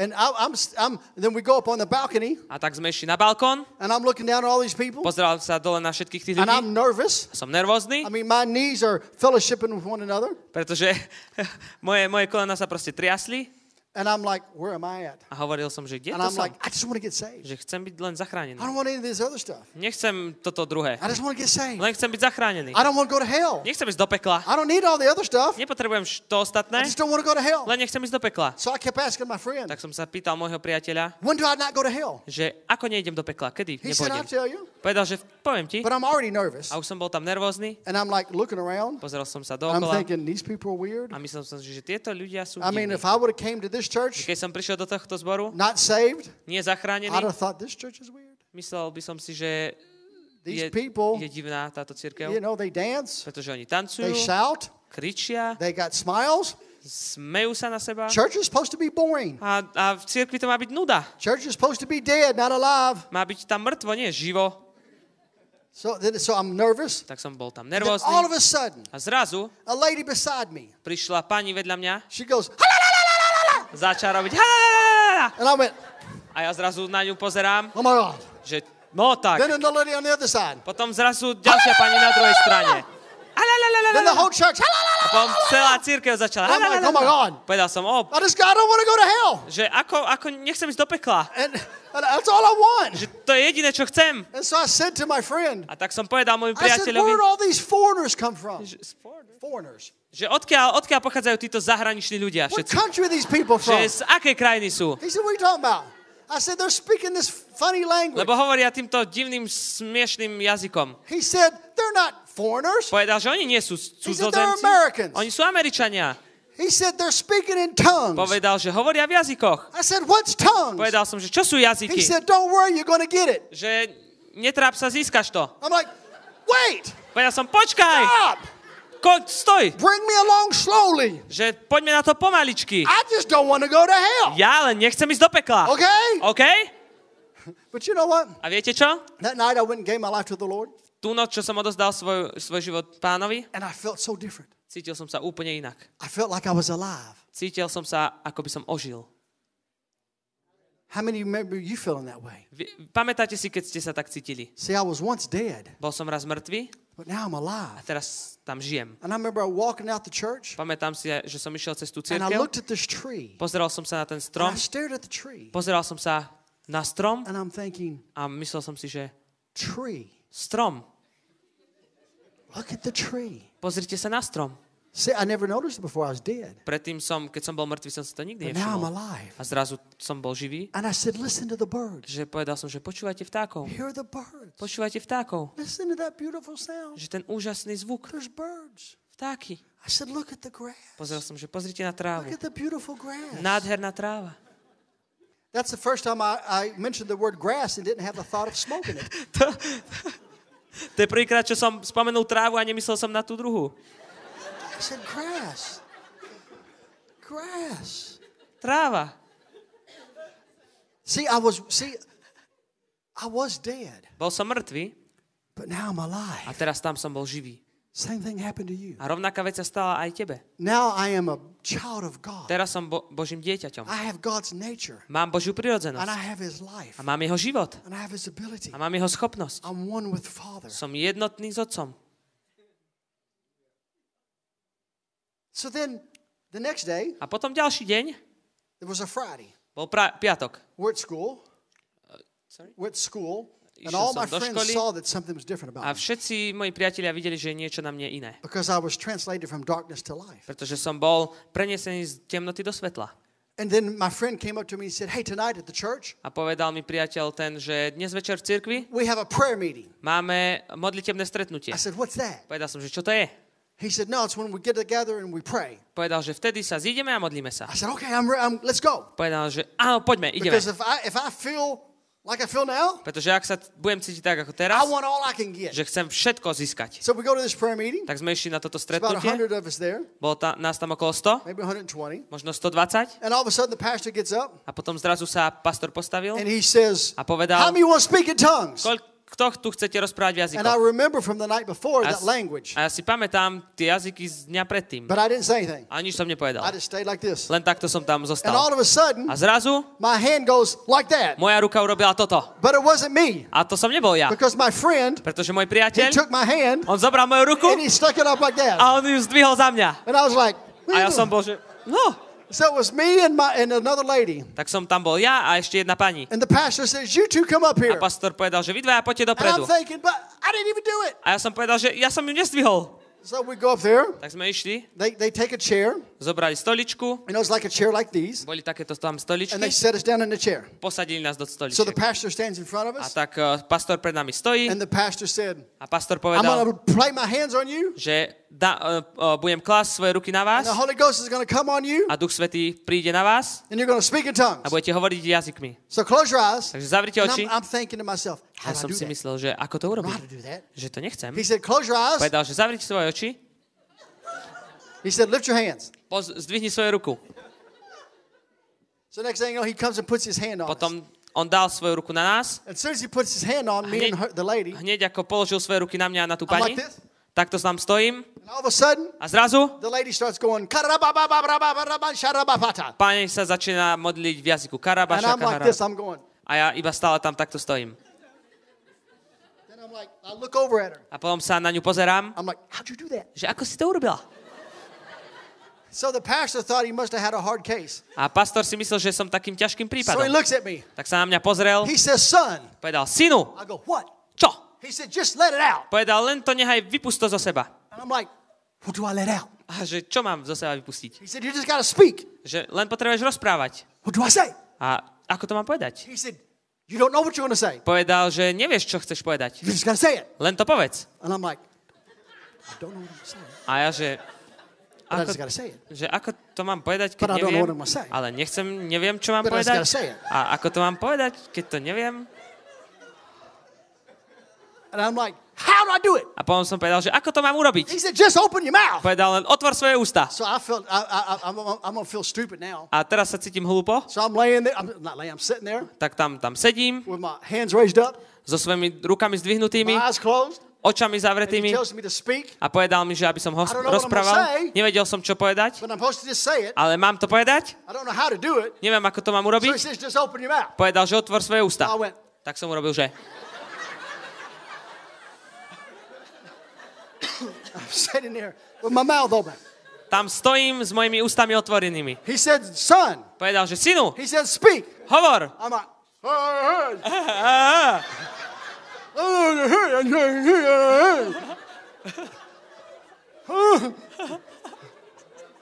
And I, I'm, I'm, then we go up on the balcony, A tak sme išli na balkón, and I'm looking down at all these people, pozeral sa dole na všetkých tých and ľudí. I'm nervous. Som nervózny, I mean, my knees are fellowshipping with one another, pretože moje, moje kolena sa proste triasli and I'm like, where am I at? a hovoril som, že kde And to I'm som? like, I just want to get saved. Že chcem byť len zachránený. I don't want any of this other stuff. Nechcem toto druhé. I just want to get saved. Len chcem byť zachránený. I don't want to go to hell. Nechcem ísť do pekla. I don't need all the other stuff. Nepotrebujem to I ostatné, just don't want to go to hell. len nechcem ísť do pekla. So I kept asking my friend, Tak som sa pýtal môjho priateľa, when do I not go to hell? že ako nejdem do pekla, kedy He said, nepôjdem. tell you. Povedal, že poviem ti. But I'm already nervous. A už som bol tam nervózny, And I'm like looking around. pozeral som sa I'm dookola thinking, these people are weird. a myslel som si, že tieto ľudia sú I mean, if I would have came to this church Keď som prišiel do tohto zboru, not saved, nie I'd zachránený, have thought this church is weird. myslel by som si, že These je, people, je divná táto církev, you know, they dance, pretože oni they tancujú, shout, kričia, they got smiles. smejú sa na seba Church is supposed to be boring. a, a v cirkvi to má byť nuda. Church is supposed to be dead, not alive. Má byť tam mŕtvo, nie živo. So then, so I'm nervous. Tak som bol tam And then all of nervózny. a sudden, A zrazu a lady beside me, prišla pani vedľa mňa, she goes, "Ha-la-la-la-la-la-la!" Začala robiť and I went, a ja zrazu na ňu pozerám, oh my God. že no tak. Then the lady on the other side. Potom zrazu ďalšia pani na druhej strane. Then the whole church, "Ha-la-la-la-la-la!" Potom celá církev začala. I'm like, oh my. God. Povedal som, o, I just, I don't want to go to hell. že ako, ako nechcem ísť do pekla. And, and that's all I want. Že to je jediné, čo chcem. And so I said to my friend, A tak som povedal môjmu I said, priateľovi, where do all these foreigners come from? Foreigners. Že odkiaľ, odkiaľ pochádzajú títo zahraniční ľudia What všetci. country are these people Že z akej krajiny sú. He said, what are you talking about? I said, they're speaking this funny language. Lebo hovoria týmto divným, smiešným jazykom. He said, they're not foreigners. Povedal, že oni nie sú He cudzozemci. Americans. Oni sú Američania. He said, they're speaking in tongues. Povedal, že hovoria v jazykoch. I said, what's tongues? Povedal som, že čo sú He jazyky? said, don't worry, you're to get it. Že netráp sa, získaš to. I'm like, wait, Povedal som, počkaj, stop. Ko, stoj, Bring me along slowly. že poďme na to pomaličky. I just don't want to go to hell. Ja len nechcem ísť do pekla. Okay? OK? But you know what? A viete čo? That night I went and gave my life to the Lord, Tú noc, čo som odozdal svoj, svoj život pánovi, and I felt so different. cítil som sa úplne inak. I felt like I was alive. Cítil som sa, ako by som ožil. How many remember you feeling that way? Pamätáte si, keď ste sa tak cítili? See, I was once dead, Bol som raz mŕtvý but now I'm alive. a teraz tam žijem. And I remember walking out the church, Pamätám si, že som išiel cez tú and I looked at this tree. pozeral som sa na ten And I stared at the tree, pozeral som sa na strom and I'm thinking, a myslel som si, že tree. strom, Look at the tree. pozrite sa na strom. See, I never noticed it before I was dead. Predtým som, keď som bol mŕtvý, som si to nikdy But now I'm nevšimol. alive. A zrazu som bol živý, And I said, listen to the birds. že povedal som, že počúvajte vtákov. Hear the birds. Počúvajte vtákov. Listen to that beautiful sound. Že ten úžasný zvuk. There's birds. Vtáky. I said, look at the grass. Pozrel som, že pozrite na Look trávu. at the beautiful grass. Nádherná tráva. That's the first time I, I mentioned the word grass and didn't have the thought of smoking it. To, to je prvýkrát, čo som spomenul trávu a nemyslel som na tú druhú. I said, grass. Grass. Tráva. See, I was see, I was dead, Bol som mŕtvý but now I'm a alive. teraz tam som bol živý. Same thing happened to you. A rovnaká vec sa stala aj tebe. Now I am a child of God. Teraz som bo- Božím dieťaťom. I have God's nature, Mám Božiu and prirodzenosť. I have His life, A mám jeho život. and I have His ability. A mám jeho schopnosť. I'm one with Father. Som jednotný s Otcom. So then, the next day, A potom ďalší deň it was a Friday. bol pra- piatok. We're at school. sorry? We're at school, and all my friends školy. saw that something was different A about me všetci moji priatelia videli, že je niečo na mne iné. because I was translated from darkness to life. Pretože som bol prenesený z temnoty do svetla. And then my friend came up to me and said, "Hey, tonight at the church, A povedal mi priateľ ten, že dnes večer v cirkvi we have a prayer meeting." máme modlitebné stretnutie. I said, "What's that?" Povedal som, že čo to je? He said, "No, it's when we get together and we pray." Povedal, že vtedy sa zídeme a modlíme sa. I said, "Okay, I'm, I'm let's go." Povedal, že áno, poďme, ideme. Because if I if I feel like I feel now, Pretože ak sa budem cítiť tak ako I teraz, want all I can get. že chcem všetko získať. So we go to this prayer meeting. Tak sme išli na toto It's about stretnutie. 100 of us there, Bolo ta, nás tam okolo 100, maybe 120. možno 120. And all of a sudden the pastor gets up A potom zrazu sa pastor postavil and he says, a How povedal, many want to speak in tongues? Kto tu chcete rozprávať v And I jazykoch? remember from the night before that language, a ja si pamätám tie jazyky z dňa predtým. but I didn't say anything. A nič som nepovedal. I just stayed like this. Len takto som tam And all zostal. of a sudden, A zrazu my hand goes like that. moja ruka urobila toto. But it wasn't me A to som nebol ja. because my friend, Pretože môj he priateľ, took my hand on zobral moju ruku and he stuck it up like that. a on ju zdvihol za mňa. And I was like, "What A ja som doing?" bol, že no. So it was me and my and another lady. Tak som tam bol ja a ešte jedna pani. And the pastor says, You two come up here. A pastor povedal, že vy dvaja poďte And I'm dopredu. thinking, but I didn't even do it. A ja som povedal, že ja som ju nezdvihol. So we go up there. Tak sme išli, They, they take a chair. Zobrali stoličku, You know, it's like a chair like these. boli takéto tam And stoličky, they set us down in the chair. posadili nás do So stoličiek. the pastor stands in front of A us. tak uh, pastor pred nami stojí And the pastor said, a pastor I'm povedal, going to lay my hands on you. že da, uh, uh, budem klásť svoje ruky na vás And the Holy Ghost is to come on you. a Duch Svetý príde na vás And you're to speak in tongues. a budete hovoriť jazykmi. So close your eyes. Takže zavrite And oči. I'm, I'm thinking to myself, A how ja som si that? myslel, že ako to urobiť. Že to nechcem. He said, close your eyes. Povedal, že zavrite svoje oči, He said, lift your hands. Poz, zdvihni svoju ruku. So next thing you know, he comes and puts his hand on Potom on dal svoju ruku na nás. And as soon as he puts his hand on me and her, the lady, hneď ako položil svoje ruky na mňa a na tú I'm pani, like this. takto tam stojím. And all of a, sudden, a zrazu the lady starts going, pani sa začína modliť v jazyku. And I'm like this, I'm going. A ja iba stále tam takto stojím. Then I'm like, I look over at her. A potom sa na ňu pozerám. I'm like, How'd you do that? Že ako si to urobila? So the pastor thought he must have had a hard case. A pastor si myslel, že som takým ťažkým So he prípadom. looks at me. Tak sa na mňa pozrel, He says, son. povedal, synu, I go, what? čo? He said, just let it out. Povedal, len to nechaj vypusto zo seba. And I'm like, what do I let out? A že čo mám zo seba vypustiť? He said, you just got to speak. Že len potrebuješ rozprávať. What do I say? A ako to mám povedať? He said, you don't know what you're to say. Povedal, že nevieš, čo chceš povedať. You just got to say it. Len to povedz. And I'm like, I don't know what I'm going to say. A ja, že But ako, že ako to mám povedať, keď But neviem, ale nechcem, neviem, čo mám But povedať. A ako to mám povedať, keď to neviem? And I'm like, how do I do it? A potom som povedal, že ako to mám urobiť? He said, just open your mouth. Povedal len, otvor svoje ústa. So I felt, I, I'm, I'm feel stupid now. A teraz sa cítim hlúpo, So I'm laying there, I'm not laying, I'm sitting there tak tam, tam sedím with my hands raised up, so svojimi rukami zdvihnutými, my eyes closed, očami zavretými a povedal mi, že aby som ho rozprával. Nevedel som, čo povedať, ale mám to povedať. Neviem, ako to mám urobiť. Povedal, že otvor svoje ústa. Tak som urobil, že... Tam stojím s mojimi ústami otvorenými. Povedal, že synu, hovor. I'm like,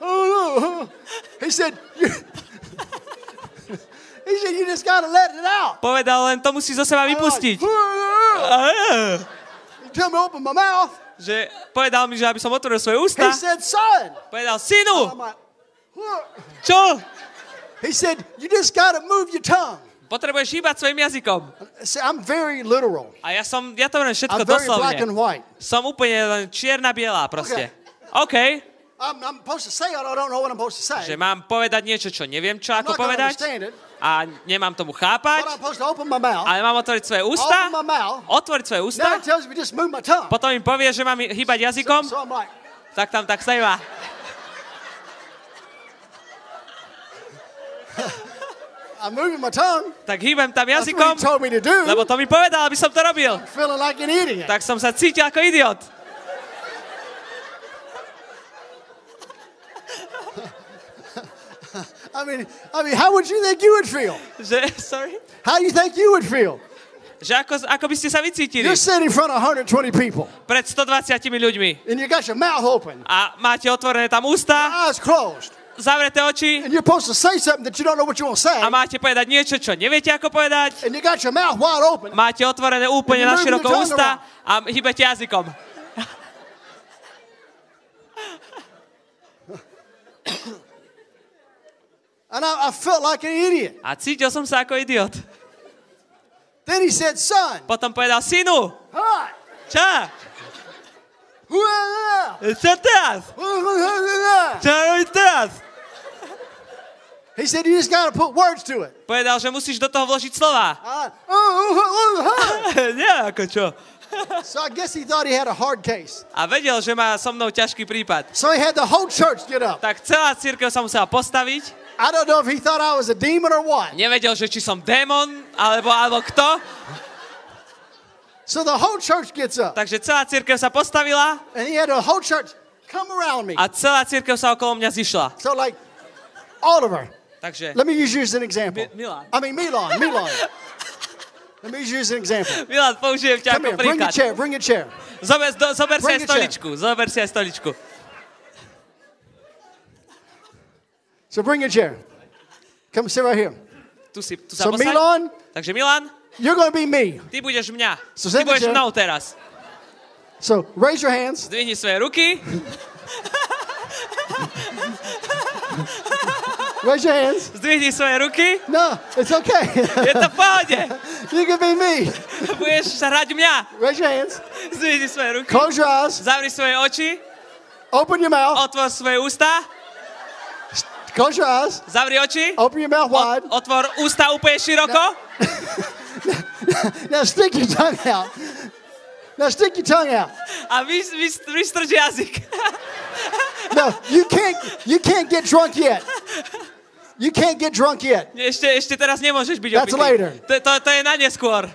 Á, he said, you, he said, you just got to let it out. Povedal, len to musí zo seba vypustiť. he told me open my mouth. Že povedal mi, že aby som otvoril svoje He ústa. said, son. Povedal, synu, čo? he said, you just got to move your tongue. Potrebuješ hýbať svojim jazykom. See, I'm very literal. A ja som, ja to hovorím všetko I'm very black and doslovne. white. Som úplne len čierna-bielá proste. OK, I'm, I'm supposed to say it, I don't know what I'm supposed to say. že mám povedať niečo, čo neviem, čo I'm ako povedať it, a nemám tomu but chápať, I'm supposed to open my mouth. ale mám otvoriť svoje ústa, Open my mouth. otvoriť svoje ústa, potom im povie, že mám hýbať jazykom, So I'm like, tak tam tak sejva. I'm moving my tongue. Tak hýbem tam That's what jazykom, he told me to do. lebo to mi povedal, aby som to robil. Feeling like an idiot. Tak som sa cítil ako idiot. I mean, I mean, how would you think you would feel? Že, sorry? How you think you would feel? Že ako, ako by ste sa vycítili You're sitting in front of 120 people, pred 120 ľuďmi and you got your mouth open, a máte otvorené tam ústa, eyes closed, zavreté oči and you're supposed to say something that you don't know what you want to say, a máte povedať niečo, čo neviete ako povedať. and you got your mouth wide open. Máte otvorené úplne na you're široko ústa a hýbete jazykom. And I, I felt like an idiot. A cítil som sa ako idiot. Then he said, son. Potom povedal, synu, Hi. čo? Čo teraz? Čo robíš teraz? He said, you just got to put words to it. Povedal, že musíš do toho vložiť slova. Uh, oh, oh. Nie, ako čo. so I guess he thought he had a hard case. A vedel, že má so mnou ťažký prípad. So he had the whole church get up. Tak celá církev sa musela postaviť. I don't know if he thought I was a demon or what. Nevedel, že či som démon, alebo, alebo kto. So the whole church gets up. Takže celá církev sa postavila And he had the whole church come around me. a celá církev sa okolo mňa zišla. So like, Oliver, Takže, let me use you as an example. Mi- Milan. I mean, Milan, Milan. let me use you as an example. Milan, použijem ťa Come ako here, bring príklad. chair, bring your chair. Zober, do, zober si Bring aj a chair. stoličku. Zober si aj stoličku. So bring your chair. Come sit right here. Tu, si, tu sa So posaď. Milan, Takže Milan, you're going to be me. ty budeš mňa. So Ty budeš mnou teraz. So raise your hands. Zdvihni svoje ruky. Raise your hands. Zdvihni svoje ruky. No, it's okay. Je to v pohode. you can be me. Budeš sa hrať mňa. Raise your hands. Zdvihni svoje ruky. Close your eyes. Zavri svoje oči. Open your mouth. Otvor svoje ústa. Close your eyes. Zavri oči. Open your mouth wide. Ot- otvor ústa úplne široko. Now stick your tongue out. Now stick your tongue out. A vys, vys, vystrč jazyk. No, you can't. You can't get drunk yet. You can't get drunk yet. Ešte, ešte teraz nemôžeš byť That's opitý. later. To, to, to je na neskôr.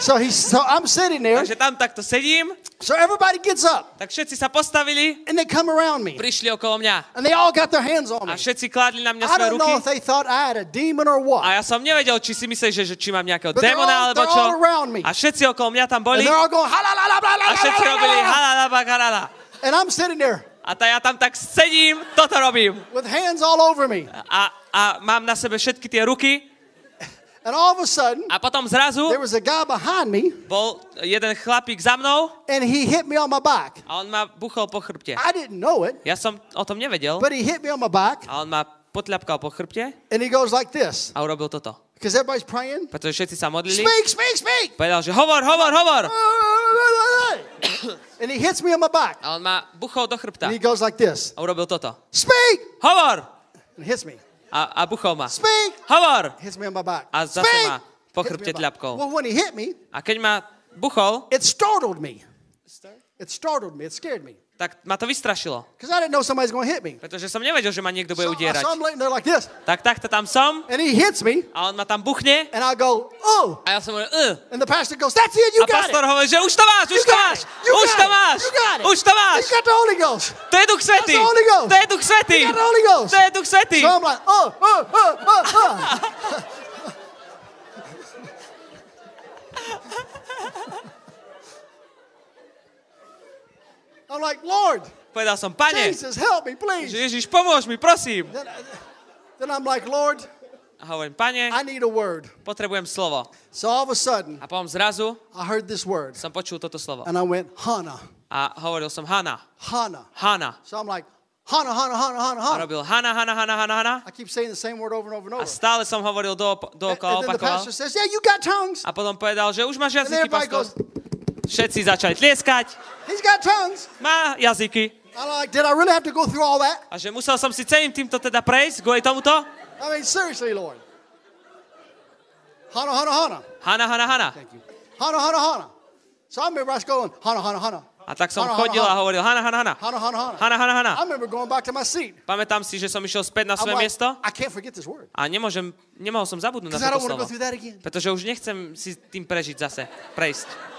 So he's. So I'm sitting there. Takže tam takto sedím, So everybody gets up tak všetci sa postavili, and they come around me, prišli okolo mňa and they all got their hands on a me. všetci kládli na mňa I svoje don't ruky. know if they thought I had a demon or what. A ja som nevedel, či si myslíš, že, že či mám nejakého But démona all- alebo čo. A všetci okolo mňa tam And boli they're all going, "Ha, la, la, la, la, la, a všetci robili la, la." halala bakarala. and I'm sitting there A tá ja tam tak sedím, toto robím. with hands all over me. A, a mám na sebe všetky tie ruky And all of a sudden, a potom zrazu there was a guy behind me, bol jeden chlapík za mnou and he hit me on my back. a on ma buchol po chrbte. I didn't know it, Ja som o tom nevedel but he hit me on my back, a on ma potľapkal po chrbte and he goes like this, a urobil toto. Because everybody's praying. Pretože všetci sa modlili. Speak, speak, speak. Povedal, že hovor, hovor, hovor. And he hits me on my back, A on ma buchol do chrbta and he goes like this, a urobil toto. speak, Hovor! and hits me. A, a buchol ma. Speak, Hovor! hits me on my back. A zase Speak, ma po hits me chrbte tľapkol. Well, when he hit me, A keď ma buchol, it startled me. It startled me. It scared me. Tak ma to vystrašilo. I didn't know somebody's to hit me. Pretože som nevedel, že ma niekto bude So, udierať. so I'm laying there like this, Tak takto tam som and he hits me, a on ma tam buchne and I go, oh. a ja som hovoril, uh. And the pastor goes, that's it, you A got it. pastor hovorí, že už to máš, už to máš, už to máš, už to máš. You got the Holy Ghost. To je Duch Svetý. That's the Holy Ghost. To je Duch Svetý. You got the Holy Ghost. To je Duch Svetý. So I'm like, oh, oh, oh, oh, oh. I'm like, Lord, Povedal som, pane, Jesus, help me, please. Ježiš, pomôž mi, prosím. Then, then I'm like, Lord, A hovorím, pane, I need a word. potrebujem slovo. So all of a sudden, A potom zrazu I heard this word, som počul toto slovo. and I went, Hana, A hovoril som Hana, Hana. Hana. So I'm like, Hana, Hana, Hana, Hana, A Hana. robil Hana, Hana, Hana, Hana, Hana. I keep saying the same word over and over and A over. stále som hovoril do, And, dookola, and then the pastor says, Yeah, you got tongues. A potom povedal, že už máš And jazyky, pastor. goes, Všetci začali tlieskať. He's got tongues. Má jazyky. I'm like, Did I really have to go through all that? A že musel som si celým týmto teda prejsť kvôli tomuto. I mean, seriously, Lord. Hana, Hana, Hana. Hana, Hana, Hana. Thank you. Hana, Hana, Hana. So I remember us going, Hana, Hana, Hana. A tak som Hana, chodil Hana, a hovoril Hana, Hana, Hana. Hana, Hana, Hana. Hana, Hana, Hana. I remember going back to my seat. Pamätám si, že som išiel späť na svoje like, miesto I can't forget this word. a nemôžem, nemohol som zabudnúť na I toto slovo. Pretože už nechcem si tým prežiť zase, prejsť.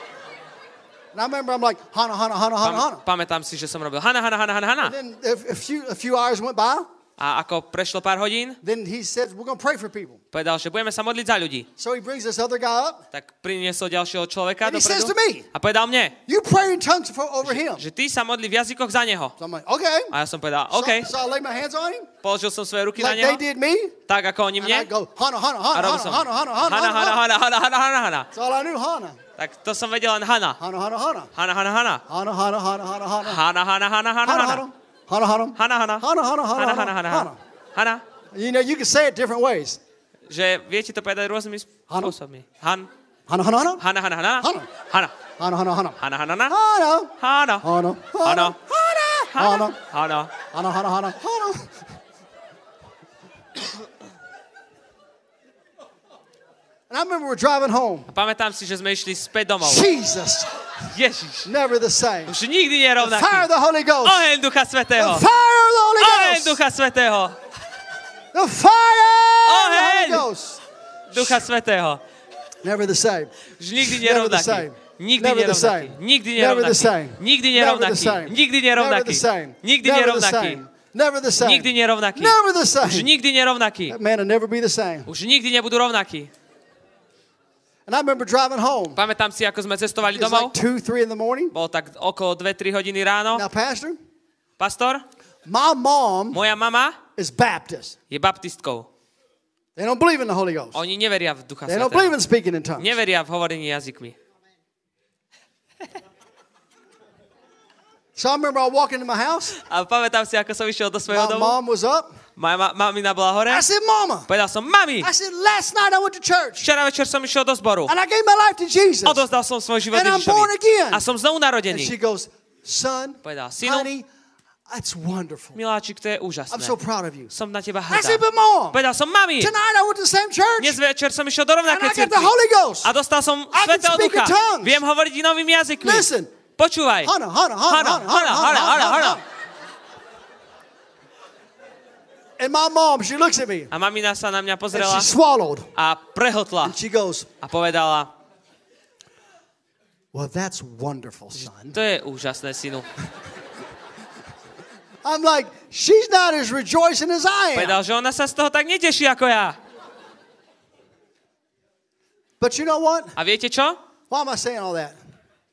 And I remember I'm like, Hana, Hana, Hana, Hana, Hana. Pam, pamätám si, že som robil Hana, Hana, Hana, Hana, Hana. And then a, a few a few hours went by. A ako prešlo pár hodín, Then he said, We're going to pray for people. povedal, že budeme sa modliť za ľudí. So he brings this other guy up. Tak priniesol ďalšieho človeka And he says dopredu to me, a povedal mne, You pray in tongues for, over him. že ty sa modli v jazykoch za neho. So I'm like, Okay. A ja som povedal, So- OK, So, I lay my hands on him, položil som svoje ruky na like they neho, did me. tak ako oni And I mne. go, Hana, Hana, Hana, Hana, Hana, Hana, Hana, Hana, Hana, Hana, Hana. Hana, Hana, Hana, Hana. That's all I knew, Hana. Tak to som vedel len Hana. Hana, Hana, Hana. Hana, Hana, Hana. Hana, Hana, Hana, Hana, Hana. Hana, Hana, Hana, Hana, Hana, Hana. Hana. Hana, Hana. Hana, Hana. Hana, Hana, Hana, Hana, Hana, Hana, Hana. Hana. Hana. You know, you can say it different ways. že viete to povedať rôznymi spôsobmi. Han, Hana, hana, hana. hana, hana, hana, Hana. hana, Hana, hana, hana. hana, hana, hana, Hana. hana, Hana. hana, Hana. hana. Hana, hana, hana. Hana. And I remember we're driving home. A pamätám si, že sme išli späť domov. Jesus, Ježiš. Never the same. Už nikdy nerovnaký. Fire the Holy Ghost. Oheň Ducha Svetého. The fire of the Holy Ghost. Oheň Ducha Svetého. The fire Oheň the Holy Ghost. Ducha Svetého. Never the same. Už nikdy nerovnaký. Nikdy nerovnaký. Nikdy nerovnaký. Nikdy nerovnaký. Nikdy nerovnaký. Nikdy nerovnaký. Never the same. Nikdy nerovnaký. Never the same. Už nikdy nerovnaký. That man never be the same. Už nikdy nebudú rovnakí. And I remember driving home. Pamätám si, ako sme cestovali domov. like two, three in the morning. Bolo tak okolo 2-3 hodiny ráno. Now, Pastor, Pastor, my mom moja mama is Baptist. je baptistkou. They don't believe in the Holy Ghost. Oni neveria v Ducha They don't believe Svetého. in speaking in tongues. Neveria v hovorení jazykmi. So I remember I walk into my house. A pamätám si, ako som išiel do svojho My domu. mom was up. Moja ma- mamina bola hore. I said, Mama. Povedal som, mami, I said, last night I went to church včera večer som išiel do zboru. and I gave my life to Jesus. Odozdal som svoj život And I'm born again. A som znovu And narodený. she goes, Son, Povedal, synu, honey, that's wonderful. miláčik, to je I'm úžasné. so proud of you. Som na teba I said, hrdá. but mom, Povedal som, mami, tonight I went to the same church dnes večer som išiel do and rovnakej I got the cirkvi. Holy Ghost. A dostal som Svetého Ducha. Viem hovoriť novými jazykmi. Listen. Počúvaj. Hana, hana, hana, hana, hana, hana, hana, hana. And my mom, she looks at me. A mamina sa na mňa pozrela. And she swallowed. A prehltla. And she goes. A povedala. Well, that's wonderful, son. To je úžasné, synu. I'm like, she's not as rejoicing as I am. Povedal, že ona sa z toho tak neteší ako ja. But you know what? A viete čo? Why am I saying all that?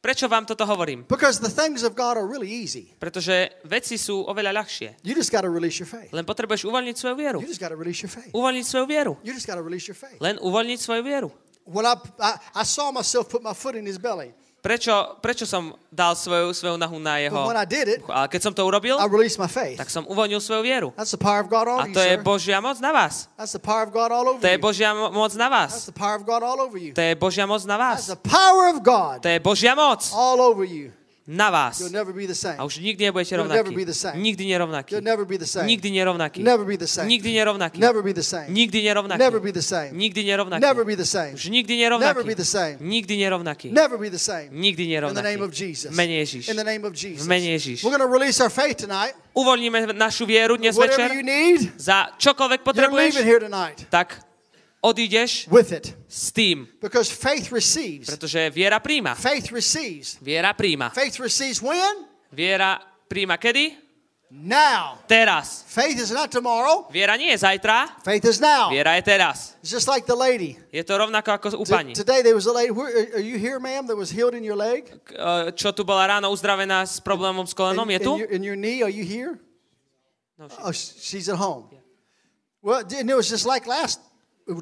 Prečo vám toto hovorím? Because the things of God are really easy. Pretože veci sú oveľa ľahšie. You just got to release your faith. Len potrebuješ uvoľniť svoju vieru. You just got to release your faith. Uvoľniť svoju vieru. You just got to release your faith. Len uvoľniť svoju vieru. When I, I, I saw myself put my foot in his belly, Prečo, prečo som dal svoju, svoju nahu na jeho... but when I did it, Ale keď som to urobil, I released my faith. tak som uvoľnil svoju vieru. That's the power of God A on you, to je. Božia moc na vás. That's the power of God all over To je. Božia mo- moc na That's vás. the power of God all over you. To je Božia moc na That's vás. the power of God To je Božia moc all over you na vás. A už nikdy nebudete rovnakí. Nikdy nerovnakí. Nikdy nerovnakí. Nikdy nerovnakí. Nikdy nerovnakí. Nikdy nerovnakí. Už nikdy nerovnakí. Nikdy nerovnakí. Nikdy nerovnakí. Mene Ježiš. V mene Ježiš. Uvoľníme našu vieru dnes večer. Za čokoľvek potrebuješ, tak odídeš with it. s tým. Because faith receives. Pretože viera príjma. Faith receives. Viera príjma. Faith receives when? Viera príjma kedy? Now. Teraz. Faith is not tomorrow. Viera nie je zajtra, Faith is now. viera je teraz. It's just like the lady. Je to rovnako ako u pani. today there was a lady. Are you here, ma'am? That was healed in your leg, e, Čo tu bola ráno uzdravená s problémom s kolenom, je tu? in, your, knee. Are you here? No, she- Oh, sh- she's at home. Well, and it was just like last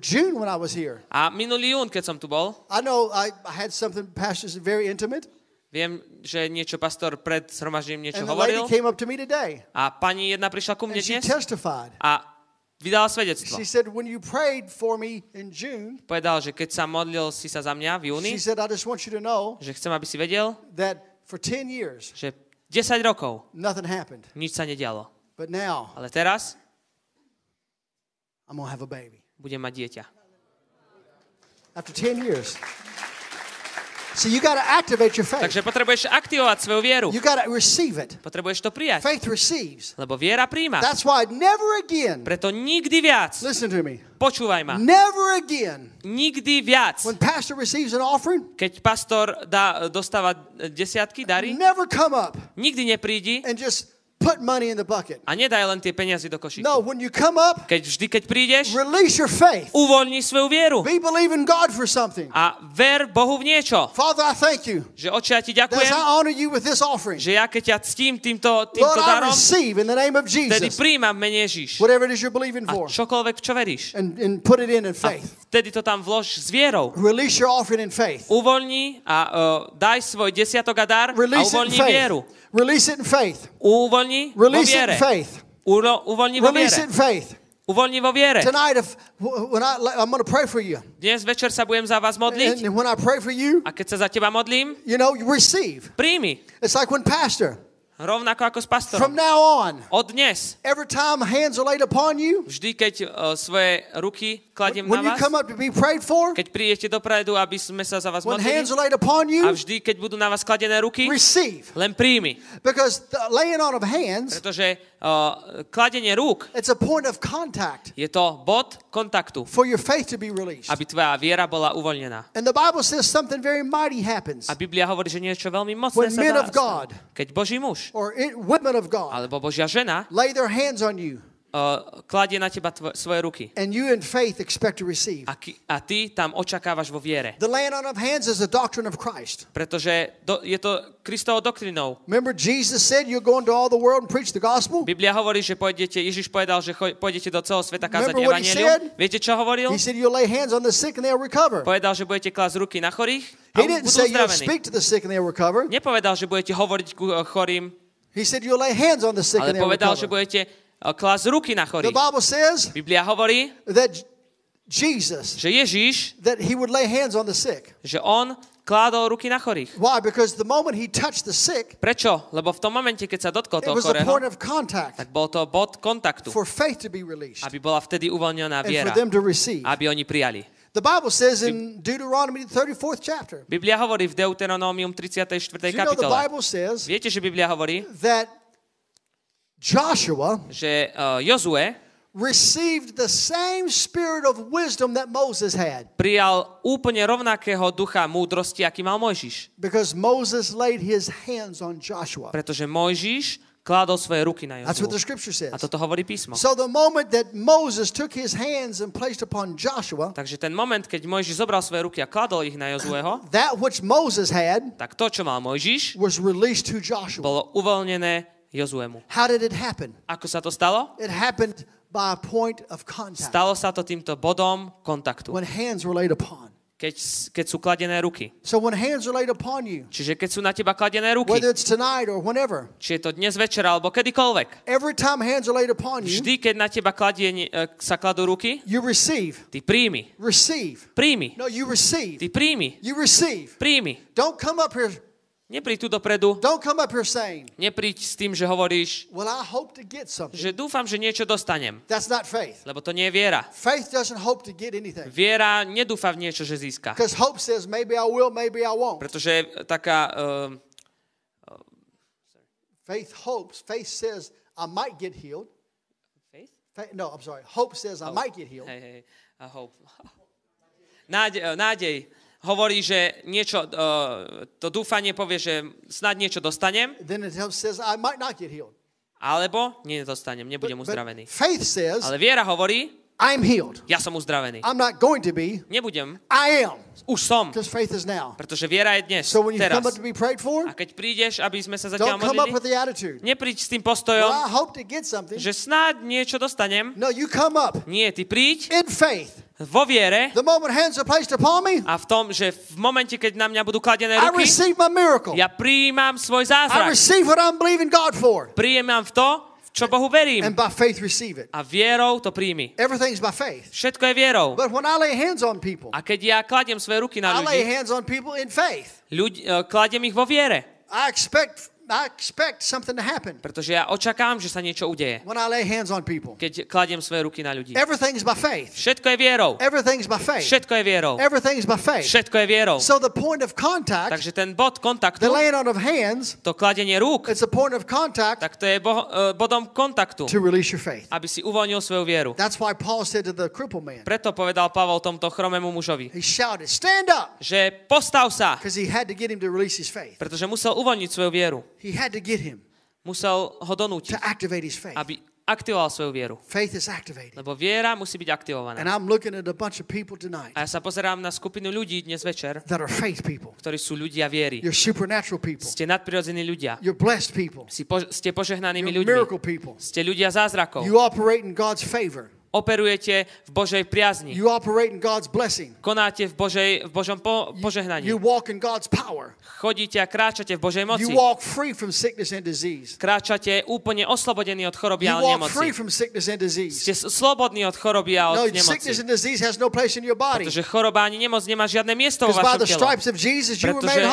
June when I was here. A minulý jún, keď som tu bol, I know I, I had something, pastors, very intimate, viem, že niečo pastor pred zhromaždením niečo hovoril a pani jedna prišla ku mne dnes testified. a vydala svedectvo. She said, when you prayed for me in June, Povedal, že keď sa modlil si sa za mňa v júni, she said, I just want you to know že chcem, aby si vedel, that for 10 years, že 10 rokov nothing happened. nič sa nedialo. But now Ale teraz I'm to have a baby. Budem mať dieťa. After 10 years. So you got to activate your faith. Takže potrebuješ aktivovať svoju vieru. You got to receive it. Potrebuješ to prijať. Faith receives. Lebo viera príjma. That's why never again, Preto nikdy viac, listen to me, počúvaj ma, never again, nikdy viac, when pastor receives an offering, keď pastor dá, dostáva desiatky, dary, never come up nikdy neprídi and just put money in the bucket. a nedaj len tie peniaze do košíku. No, when you come up, Keď vždy, keď prídeš, release your faith. uvoľni svoju vieru Be believing God for something. a ver Bohu v niečo. Father, I thank you Že oče, ja ti ďakujem, I honor you with this offering. že ja keď ťa ctím týmto, Lord, týmto I darom, receive in the name of Jesus príjmam v mene Ježiš. whatever it is you're believing A for čokoľvek, čo veríš. and, and put it in in A faith. vtedy to tam vlož s vierou. Release your offering in faith. Uvoľni a uh, daj svoj desiatok a dar a Release in uvoľni faith. vieru. Release it in faith. Uvoľni vo Release it in faith. Ulo, uvoľni vo Release it in faith. uvoľni vo viere. Tonight, if when I I'm going to pray for you, Dnes večer sa budem za vás modliť and when I pray for you, a keď sa za teba modlím, you know, you receive. príjmi. It's like when pastor. Rovnako ako s From pastorom. now on, Od dnes, every time hands are laid upon you, vždy, keď uh, svoje ruky kladiem when you na vás, come up to be prayed for, keď prídete dopredu, aby sme sa za vás when modlili, hands are laid upon a you, vždy, keď budú na vás kladené ruky, receive. len príjmi. Because the laying on of hands, Pretože uh, kladenie rúk it's a point of contact je to bod kontaktu, for your faith to be released. aby tvoja viera bola uvoľnená. And the Bible says something very mighty happens. A Biblia hovorí, že niečo veľmi mocné When sa men dá of God. Keď Boží muž or it, women of God alebo Božia žena lay their hands on you, uh, kladie na teba tvo- svoje ruky and you in faith expect to receive. a, ki- a ty tam očakávaš vo viere. The laying on of hands is a doctrine of Christ. Pretože do, je to Kristovo doktrinou. Remember, Jesus said, You'll go into all the world and preach the gospel? Biblia hovorí, že pôjdete, Ježiš povedal, že choj, pôjdete do celého sveta kázať he said? Viete, čo hovoril? He said, You'll lay hands on the sick and they'll recover. Povedal, že budete klásť ruky na chorých He a didn't budú say you'll speak to the sick and they'll recover. Nepovedal, že budete hovoriť ku eh, chorým, He said, You'll lay hands on the sick ale and they'll povedal, že recover. budete klásť ruky na The chorých. Bible says Biblia hovorí, that Jesus, že Ježiš, that he would lay hands on the sick. že on kládol ruky na chorých. Why? Because the moment he touched the sick, Prečo? Lebo v tom momente, keď sa dotkol it toho chorého, point of contact tak bol to bod kontaktu, for faith to be released aby bola vtedy uvoľnená and for viera, them to receive. aby oni prijali. The Bible says in Deuteronomy 34th chapter, Biblia hovorí v Deuteronomium 34. do you know the kapitole. Bible says Viete, že Biblia hovorí, that Joshua že uh, Jozue received the same spirit of wisdom that Moses had prijal úplne rovnakého ducha múdrosti, aký mal Mojžiš. because Moses laid his hands on Joshua. Pretože Mojžiš kládol svoje ruky na That's what the Jozue. scripture says. A toto hovorí písmo. So the moment that Moses took his hands and placed upon Joshua, Takže ten moment, keď Mojžiš zobral svoje ruky a kladol ich na Jozueho, that which Moses had tak to, čo mal Mojžiš, was released to Joshua. bolo uvoľnené Jozuemu. How did it happen? Ako sa to stalo? It happened by a point of contact Stalo sa to týmto bodom kontaktu, when hands were laid upon. keď, keď sú kladené ruky. So when hands are laid upon you, Čiže keď sú na teba kladené ruky, whether it's tonight or whenever, či je to dnes večer alebo kedykoľvek, every time hands are laid upon you, vždy, keď na teba kladie, e, sa kladú ruky, you receive. ty príjmi. Receive. Príjmi. No, you receive. Ty príjmi. You receive. Príjmi. Don't come up here. Nepríď tu dopredu. Don't come up here saying, Nepríď s tým, že hovoríš, "Well, I hope to get something." že dúfam, že niečo dostanem. That's not faith. Lebo to nie je viera. Faith doesn't hope to get anything. Viera nedúfa v niečo, že získa. Because hope says maybe I will, maybe I won't. Pretože taká... Uh, Faith hopes. Faith says I might get healed. faith? Fa- no, I'm sorry. Hope says I might get healed. Hej, hej, a hope. Nádej, eh, nádej hovorí, že niečo, uh, to dúfanie povie, že snad niečo dostanem, Then it says I might not get healed. alebo nedostanem, nebudem but uzdravený. faith says Ale viera hovorí, I'm healed. ja som uzdravený. I'm not going to be. Nebudem, I am. už som, Because faith is now. pretože viera je dnes, So when you teraz. come up to be prayed for, A keď prídeš, aby sme sa za teba don't come up modlili, with the attitude. nepríď s tým Well, postojom, I hope to get something. že snáď niečo dostanem. No, you come up Nie, ty príď in faith. vo viere The moment hands are placed upon me, a v tom, že v momente, keď na mňa budú kladené I ruky, receive my miracle. ja prijímam svoj I zázrak. receive what I'm believing God for. Prijímam v to, čo Bohu verím. And by faith receive it. A vierou to príjmi. Everything's by faith. Všetko je vierou. But when I lay hands on people, A keď ja kladiem svoje ruky na I lay ľudí, hands on people in faith. ľudí eh, kladiem ich vo viere. I expect I expect something to happen Pretože ja očakávam, že sa niečo udeje. when I lay hands on people. Keď kladiem svoje ruky na ľudí. Everything's by faith. Všetko je vierou. Everything's by faith. Všetko je vierou. Everything's by faith. Všetko je vierou. So the point of contact, Takže ten bod kontaktu, the laying on of hands, to kladenie rúk, it's a point of contact tak to je bo- eh, bodom kontaktu, to release your faith. aby si uvoľnil svoju vieru. That's why Paul said to the crippled man, Preto povedal Pavol tomto chromému mužovi, he shouted, Stand up! že postav sa, Because he had to get him to release his faith. pretože musel uvoľniť svoju vieru. He had to get him Musel ho donútiť, to activate his faith. aby aktivoval svoju vieru. Faith is activated. Lebo viera musí byť aktivovaná. And I'm looking at a bunch of people tonight A ja sa pozerám na skupinu ľudí dnes večer, that are faith people. ktorí sú ľudia viery. You're supernatural people. Ste nadprirodzení ľudia. You're blessed people. Si po, ste požehnanými You're ľuďmi. miracle people. Ste ľudia zázrakov. You operate in God's favor. Operujete v Božej priazni. You operate in God's blessing. Konáte v, Božej, v Božom po, You požehnaní. walk in God's power. Chodíte a kráčate v Božej moci. You walk free from sickness and disease. Kráčate úplne oslobodení od choroby You a walk nemoci. free from sickness and disease. Ste slobodní od choroby a No, od sickness nemoci. and disease has no place in your body. Pretože choroba ani nemoc nemá žiadne miesto vo vašom tele. you Pretože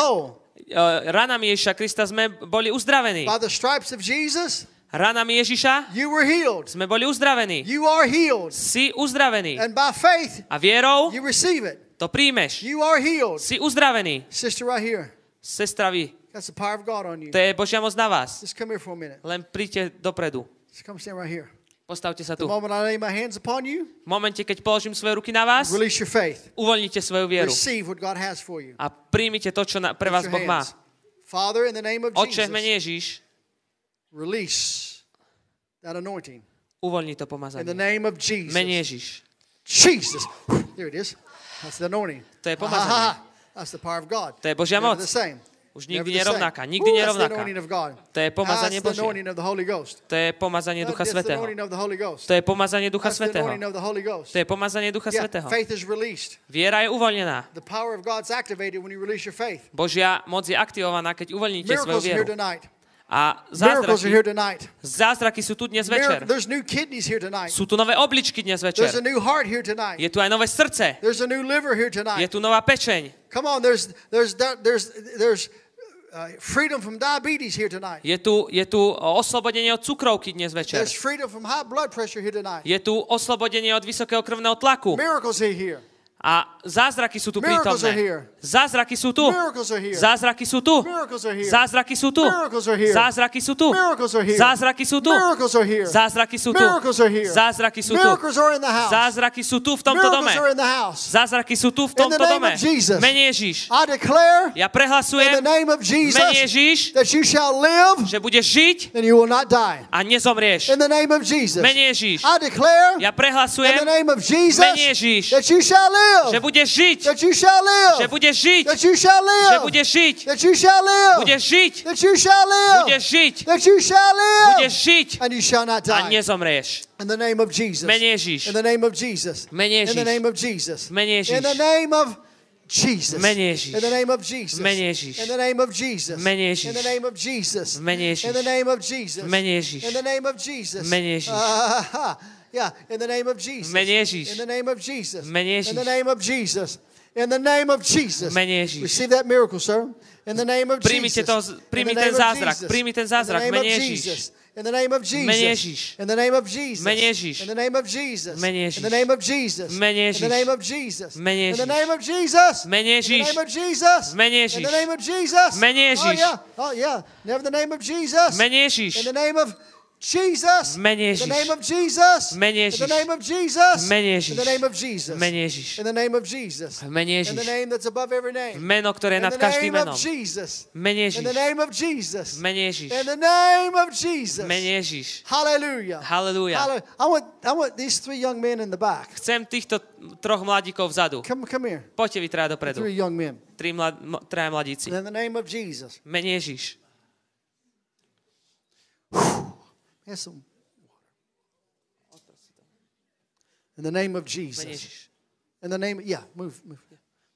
e, ranami Ježiša Krista sme boli uzdravení. By the stripes of Jesus, Ranami Ježiša you were healed. sme boli uzdravení. You are healed. Si uzdravený. And by faith, A vierou you receive it. to príjmeš. You are healed. Si uzdravený. Sister, right here. Sestra, vy. That's the power of God on you. To je Božia moc na vás. Just come here for a minute. Len príďte dopredu. Just come stand right here. Postavte sa The tu. moment I lay my hands upon you, V momente, keď položím svoje ruky na vás, release your faith. uvoľnite svoju vieru. Receive what God has for you. A príjmite to, čo na, pre vás Boh má. Father, in the name of Oče, v mene Ježiš, release that anointing. uvoľni to In the pomazanie. name of Jesus. mene Ježiš. Jesus. There it is. That's the anointing. To je pomazanie. ha. That's the power of God. To je Božia moc. the same. Už nikdy nerovnaká. Nikdy nerovnaká. To je pomazanie Božie. To je pomazanie Ducha Svetého. To je pomazanie Ducha Svetého. To je pomazanie Ducha Svetého. Viera je uvoľnená. Božia moc je aktivovaná, keď uvoľníte svoju vieru. A zázraky, zázraky sú tu dnes večer. Sú tu nové obličky dnes večer. Je tu aj nové srdce. Je tu nová pečeň. Come on, there's there's there's there's uh, freedom from diabetes here tonight. Je tu, je tu oslobodenie od cukrovky dnes večer. There's freedom from high blood pressure here tonight. Je tu oslobodenie od vysokého krvného tlaku. Miracles are here. A zázraky sú tu prítomné. Zázraky sú tu. Zázraky sú tu. Zázraky sú tu. Zázraky sú tu. Zázraky sú tu. Zázraky sú tu. Zázraky sú tu. Miracles are in the house. Zázraky sú tu v tomto dome. Zázraky sú tu v tomto dome. Mene Ježiš. I declare Ja prehlasujem mene Ježiš, that you shall live že budeš žiť and you will not die. a nezomrieš. In the name of Jesus. Mene Ježiš. I declare Ja in the prehlasujem name of Jesus mene Ježiš, that you shall že live. budeš žiť. That you shall Že live. budeš žiť. That you shall Že live. budeš žiť. That you shall live. Budeš žiť. That you shall live. Budeš žiť. That you shall Budeš live. žiť And you shall not a die. nezomrieš. In the name of Jesus. Mene Ježiš. In the name of Jesus. Mene In the Ježiš. name of Jesus. Mene Ježiš. In the name of Jesus. Mene Ježiš. In the name of Jesus. Mene Ježiš. In the name of Jesus. Mene Ježiš. In the name of Jesus. Mene Ježiš. In the name of Jesus. Mene Ježiš. In the name of Jesus. Mene Ježiš. Ah, yeah, in the name of Jesus. Mene Ježiš. In the name of Jesus. Mene In the name of Jesus. In the name of Jesus. Mene Ježiš. Receive that miracle, sir. In the name of Príjmite Jesus. to- the ten name zázrak. Príjmi ten zázrak. Mene Jesus. Ježiš. In the name of Jesus. In the name of Jesus. In the name of Jesus. In the name of Jesus. In the name of Jesus. In the name of Jesus. In the name of Jesus. In the name of Jesus. Oh yeah. Oh yeah. Never the name of Jesus. In the name of Jesus. Mene In the Ježiš. name of Jesus. Mene In Ježiš. the name of Jesus. Mene In Ježiš. the name of Jesus. Mene Ježiš. In the name of Jesus. Mene In the Ježiš. name that's above every name. Meno, ktoré je In nad the každým name menom. of Jesus. Mene In the Ježiš. name of Jesus. Mene Ježiš. In the name of Jesus. mene Ježiš. Hallelujah. Halelúja. Halle- I want, I want these three young men in the back. Chcem týchto troch mladíkov vzadu. Come, come here. Poďte vy traja dopredu. Three young men. Tri mlad, traja mladíci. In the name of Jesus. Mene Ježiš. Here's some water. In the name of Jesus. In the name, yeah, move, move.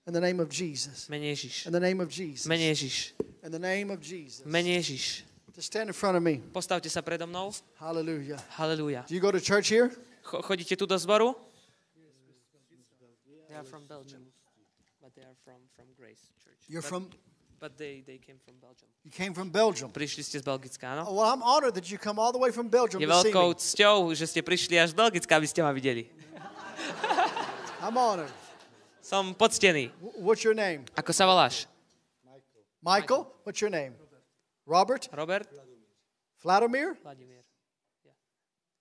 In the name of Jesus. V mene Ježiš. In the name of Jesus. V mene Ježiš. In the name of Jesus. V mene Ježiš. Just stand in front of me. Postavte sa predo mnou. Hallelujah. Halelúja. Do you go to church here? Cho- Chodíte tu do zboru? They are from Belgium. But they are from, from Grace Church. You're but, from, But they, they came from Belgium. Came from Belgium. Prišli ste z Belgicka, áno? Oh, well, I'm honored that you come all the way from Belgium Je veľkou cťou, že ste prišli až z Belgicka, aby ste ma videli. I'm honored. Som poctený. What's your name? Ako sa voláš? Michael? What's your name? Robert? Robert? Vladimir? Vladimír.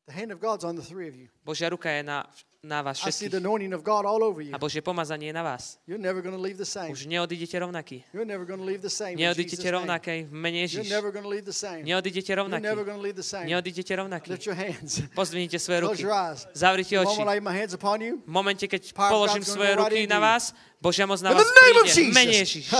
The hand of God's on the three of you. Božia ruka je na, na vás I see the všetkých. anointing of God all over you. A Božie pomazanie je na vás. You're never going to leave the same. Už neodídete rovnaký. You're never going to leave the same. Neodídete rovnaký v mene You're Ježiš. never going to leave the same. Neodídete You're rovnaký. never going to leave the same. Neodídete rovnaký. Lift your hands. Pozdvihnite svoje Close ruky. your eyes. Zavrite oči. V momente, keď položím svoje ruky na vás, Božia moc na vás príde. Mene. Ježiš.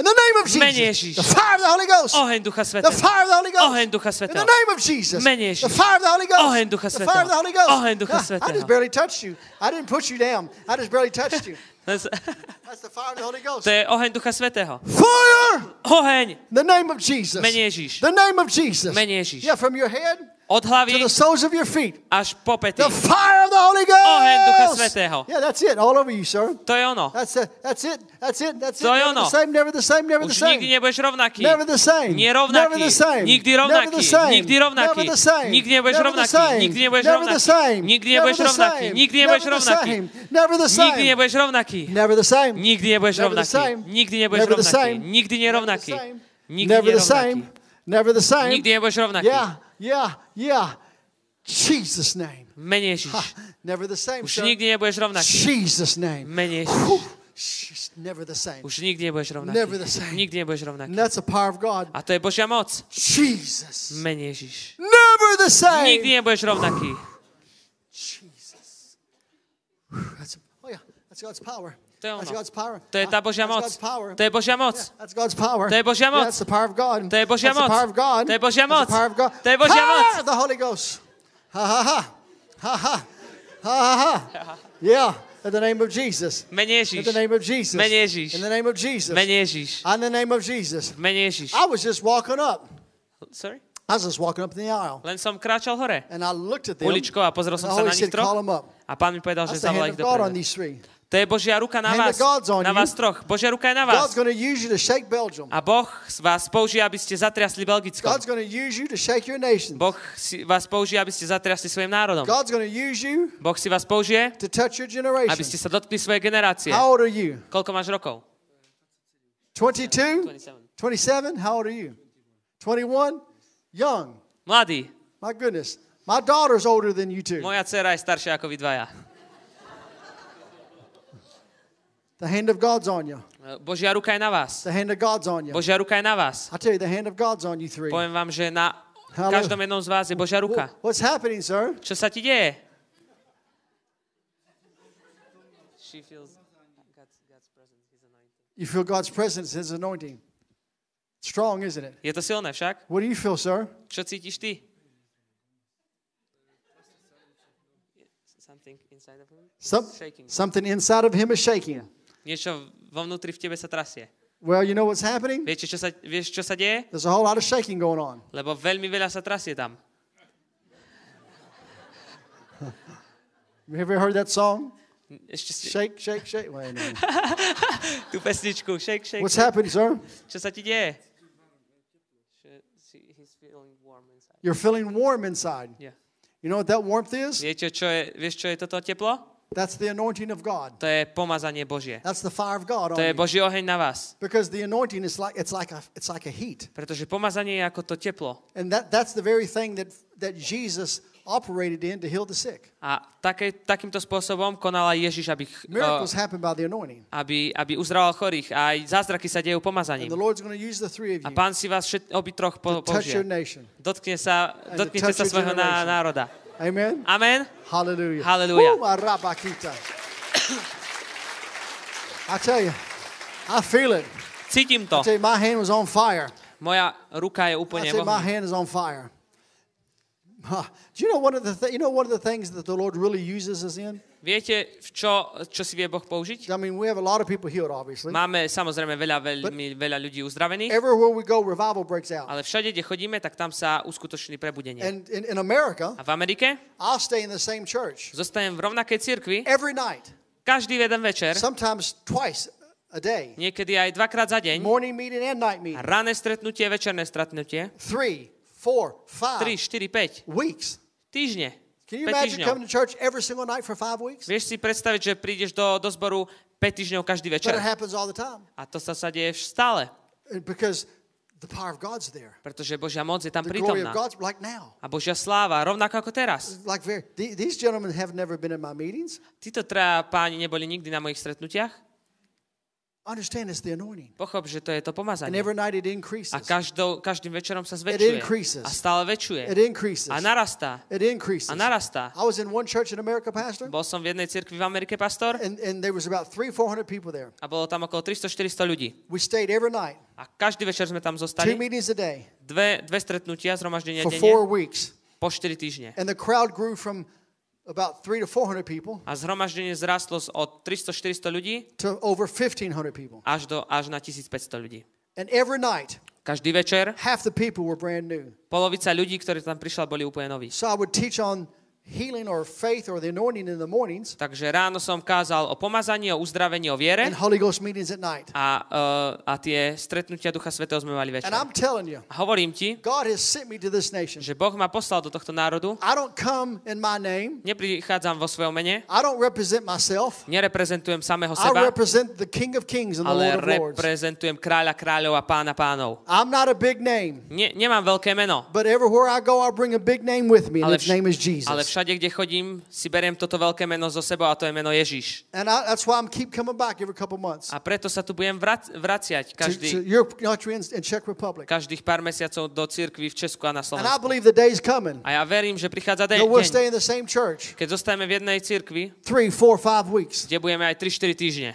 In the name of Jesus. The fire of the Holy Ghost. Oheň Ducha The fire of the Holy Ghost. Oheň Ducha In the name of Jesus. Mene The fire of the Holy Ghost. Oheň Ducha The fire of the Holy Ghost. Oheň Ducha Yeah, I just barely touched you. I didn't push you down. I just barely touched you. That's- the fire of the Holy Ghost. To je oheň Ducha Svetého. Fire! Oheň! In the name of Jesus. Mene Ježiš. The name of Jesus. Mene Ježiš. Yeah, from your head Od to the soles of your feet. až po pety. The fire Holy Ghost. Oheň Ducha Svetého. Yeah, that's it. All over you, sir. To je ono. That's it. That's it. That's it. That's it. To je Never ono. the same. Never the same. Never the Už same. nikdy nebudeš rovnaký. Never the same. Nie Never rovnaký. the same. Nikdy Never rovnaký. the same. Nikdy rovnaký. Never the same. Nikdy nebudeš Never the rovnaký. Nikdy nebudeš Never the rovnaký. same. Nikdy Never nebudeš the rovnaký. same. Nikdy nebudeš Never the rovnaký. same. Never the Nikdy same. nebudeš rovnaký. Never the same. Nikdy nebudeš Never the rovnaký. Nikdy nebudeš Never the rovnaký. same. Nikdy Never the nerovnaký. same. Nikdy Never the nerovnaký. Never the same. Nikdy nebudeš rovnaký. Yeah, yeah, yeah. Jesus' name. Mene Ježiš. Ha, never the same. Už nikdy nebudeš rovnaký. Jesus' name. Mene Whew. Ježiš. Sheesh, Never the same. Už nikdy nebudeš rovnaký. Never the same. Nikdy nebudeš rovnaký. That's the power of God. A to je Božia moc. Jesus. Mene Ježiš. Never the same. Nikdy nebudeš rovnaký. Jesus. That's, oh yeah, that's God's power. To je That's ono. God's power. To je tá Božia moc. To je Božia moc. To je Božia moc. that's the power of God. To je Božia that's moc. the power of God. To je Božia moc. the power of God. To je Božia moc. Of the Holy Ghost. Ha ha ha. Ha ha. Ha ha ha. Yeah. In the name of Jesus. Mene In the name of Jesus. Mene Ježiš. In the name of Jesus. Mene Ježiš. In the name of Jesus. Mene Ježiš. I was just walking up. Sorry? I was just walking up the aisle. Len som kráčal hore And I looked at them. uličkou a pozrel som sa na nich troch. A pán mi povedal, že zavolá ich three. To je Božia ruka na vás, na vás troch. Božia ruka je na vás. A Boh vás použije, aby ste zatriasli Belgicko. Boh si vás použije, aby ste zatriasli svojim národom. Boh si vás použije, to touch your aby generation. ste sa dotkli svojej generácie. How old are you? Koľko máš rokov? 22? 27. 27? How old are you? 21? Young. Mladý. My goodness. My daughter's older than you two. Moja dcera je staršia ako vy dvaja. The hand of God's on you. Božia ruka je na vás. The hand of God's on you. Božia ruka je na vás. I tell you, the hand of God's on you three. Poviem vám, že na Halleluja. každom jednom z vás je Božia ruka. What's happening, sir? Čo sa ti deje? She feels God's, God's presence, His anointing. You feel God's presence, His anointing. Strong, isn't it? Je to silné však? What do you feel, sir? Čo cítiš ty? Something inside of him? Some, Shaking. something inside of him is shaking. Niečo vo vnútri v tebe sa trasie. Well, you know what's happening? Viete, čo sa, vieš, čo sa deje? There's a whole lot of shaking going on. Lebo veľmi veľa sa trasie tam. Have you ever heard that song? Ešte si, Shake, shake, shake. Wait a minute. tú pesničku. Shake, shake, What's happening, sir? Čo sa ti deje? He's feeling warm inside. You're feeling warm inside. Yeah. You know what that warmth is? Viete, čo je, vieš, čo je toto teplo? That's the anointing of God. To je pomazanie Božie. That's the fire of God To je. Boží oheň na vás. Because the anointing is like it's like a it's like a heat. Pretože pomazanie je ako to teplo. And that, that's the very thing that that Jesus operated in to heal the sick. A také, takýmto spôsobom konal aj Ježiš, aby, ch- Miracles o, happen by the anointing. aby, aby uzdraval chorých. A aj zázraky sa dejú And pomazaním. the Lord's going to use the three of A you pán si vás všet, obi troch po, to touch your použije. nation. Dotkne sa, And to dotknete touch sa your svojho ná, generation. národa. Amen. Amen. Hallelujah. Hallelujah. Woo. I tell you, I feel it. Cítim to. I tell you, my hand was on fire. Moja ruka je I úplne tell you, my hand is on fire. Huh. Do you know one of the th- you know one of the things that the Lord really uses us in? Viete, v čo, čo si vie Boh použiť? I mean, we have a lot of people healed, obviously. Máme samozrejme veľa, veľmi, veľa ľudí uzdravených, Everywhere we go, revival breaks out. ale všade, kde chodíme, tak tam sa uskutoční prebudenie. And in, in America, A v Amerike I'll stay in the same church zostanem v rovnakej cirkvi every night, každý jeden večer, sometimes twice a day. niekedy aj dvakrát za deň, Morning meeting and night meeting. ranné stretnutie, večerné stretnutie, Three, four, 3, five 4, 5 weeks. týždne. Can you 5 imagine týždňov. coming to church every single night for five weeks? Vieš si predstaviť, že prídeš do, do zboru 5 týždňov každý But večer. it happens all the time A to sa, sa deje stále, And because the power of God's there. pretože Božia moc je tam The glory of prítomná. God's like now. A Božia sláva, rovnako ako teraz. Like very, the- these gentlemen have never been in my meetings. Títo traja páni neboli nikdy na mojich stretnutiach. Understand it's the anointing. Pochop, že to je to And pomazanie. every night it increases. A každou, každým večerom sa It zväčšuje. increases. A stále väčšuje. It increases. A narastá. It increases. A narastá. I was in one church in America, Pastor, Bol som v jednej cirkvi v Amerike, pastor, and, and there was about three, four hundred people there. a bolo tam okolo 300-400 ľudí. We stayed every night, A každý večer sme tam two zostali. meetings a day Dve, dve stretnutia, zhromaždenia for four denne, weeks. po 4 týždne. And the crowd grew from about three to four hundred people A zhromaždenie zrastlo od 300-400 ľudí to over fifteen hundred people. až, do, až na 1500 ľudí. And every night, Každý večer half the people were brand new. polovica ľudí, ktorí tam prišla, boli úplne noví. So I would teach on healing or faith or the anointing in the mornings Takže ráno som kázal o pomazaní, o uzdravení, o viere and Holy Ghost meetings at night. a, uh, a tie stretnutia Ducha Svetého sme mali večer. And I'm telling you, A hovorím ti, God has sent me to this nation. že Boh ma poslal do tohto národu. I don't come in my name. Neprichádzam vo svojom mene, I don't represent myself. nereprezentujem samého I seba, represent the King of Kings and the ale Lord of Lords. reprezentujem kráľa kráľov a pána pánov. I'm not a big name, Ne, nemám veľké meno, but everywhere I go, I bring a big name with me, and ale, its name is Jesus. Všade, kde chodím, si beriem toto veľké meno zo sebou a to je meno Ježiš. And I, that's why I'm keep coming back every couple months A preto sa tu budem vrac- vraciať to, to každý, your country in Czech Republic. každých pár mesiacov do cirkvi v Česku a na And I Slovensku. believe the day's coming A ja verím, že prichádza deň, we'll stay in the same church keď zostajeme v jednej cirkvi, three, four, five weeks, kde budeme aj 3-4 týždne.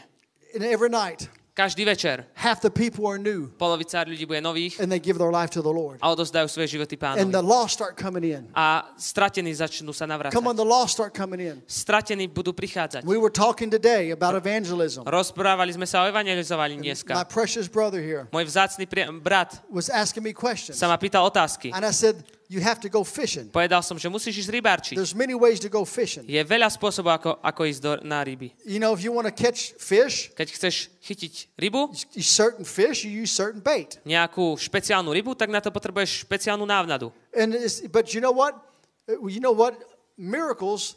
and every night Každý večer half the people are new polovica ľudí bude nových and they give their life to the Lord, a odozdajú svoje životy and pánovi. the lost start coming in. A stratení začnú sa navrácať. Come on, the lost start coming in. Stratení budú prichádzať. We were talking today about evangelism. Rozprávali sme sa o evangelizovaní My dneska. precious brother here Môj vzácný pri- brat was asking me questions, sa ma pýtal otázky. and I said, "You have to go fishing. Povedal som, že musíš ísť rybárčiť. There's many ways to go fishing. Je veľa spôsobov, ako, ako ísť do, na ryby. You know, if you want to catch fish, Keď chceš chytiť rybu, certain fish, you use certain bait. nejakú špeciálnu rybu, tak na to potrebuješ špeciálnu návnadu. And but you know what? Uh, You know what? Miracles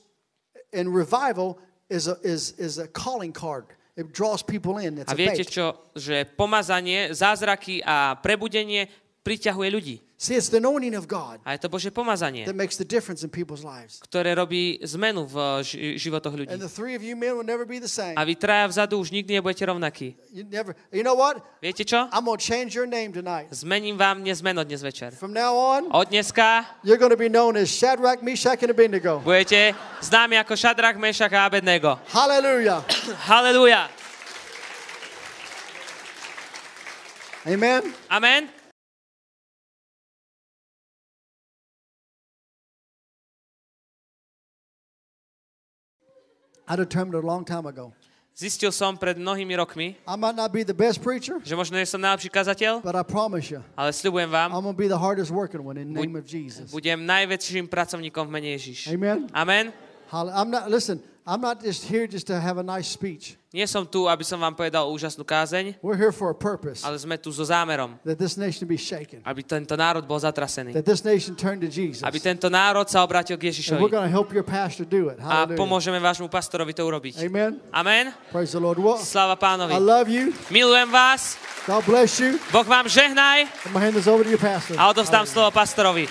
and revival is a, is, is a calling card. It draws people in. It's A viete čo? Že pomazanie, zázraky a prebudenie priťahuje ľudí. See, it's the anointing of God A je to Bože pomazanie, that makes the difference in people's lives. ktoré robí zmenu v ži- životoch ľudí. And the three of you men will never be the same. A vy traja vzadu už nikdy nebudete rovnakí. You never. You know what? Viete čo? I'm gonna change your name tonight. Zmením vám dnes meno dnes večer. From now on, Od dneska you're to be known as Shadrach, Meshach, and Abednego. budete známi ako Šadrach, Mešach a Abednego. Hallelujah. Halelúja. Amen. Amen. I determined a long time ago. Zistil som pred mnohými rokmi, I might not be the best preacher, že možno nie som najlepší kazateľ, but I promise you, ale sľubujem vám, I'm be the hardest working one in the name of Jesus. budem najväčším pracovníkom v mene Ježiš. Amen. Amen. I'm not. Listen. I'm not just here just to have a nice speech. Nie som tu, aby som vám povedal úžasnú kázeň, We're here for a purpose ale sme tu so zámerom, that this nation be shaken, aby tento národ bol zatrasený. that this nation turn to Jesus, Aby tento národ sa obrátil k and we're Ježišovi. going to help your pastor do it. A Hallelujah. pomôžeme vášmu pastorovi to urobiť. Amen. Amen. Praise the Lord. Well, Sláva I pánovi. love you. Milujem vás. God bless you. Boh vám žehnaj to hand this over to your pastor. a odovzdám slovo pastorovi.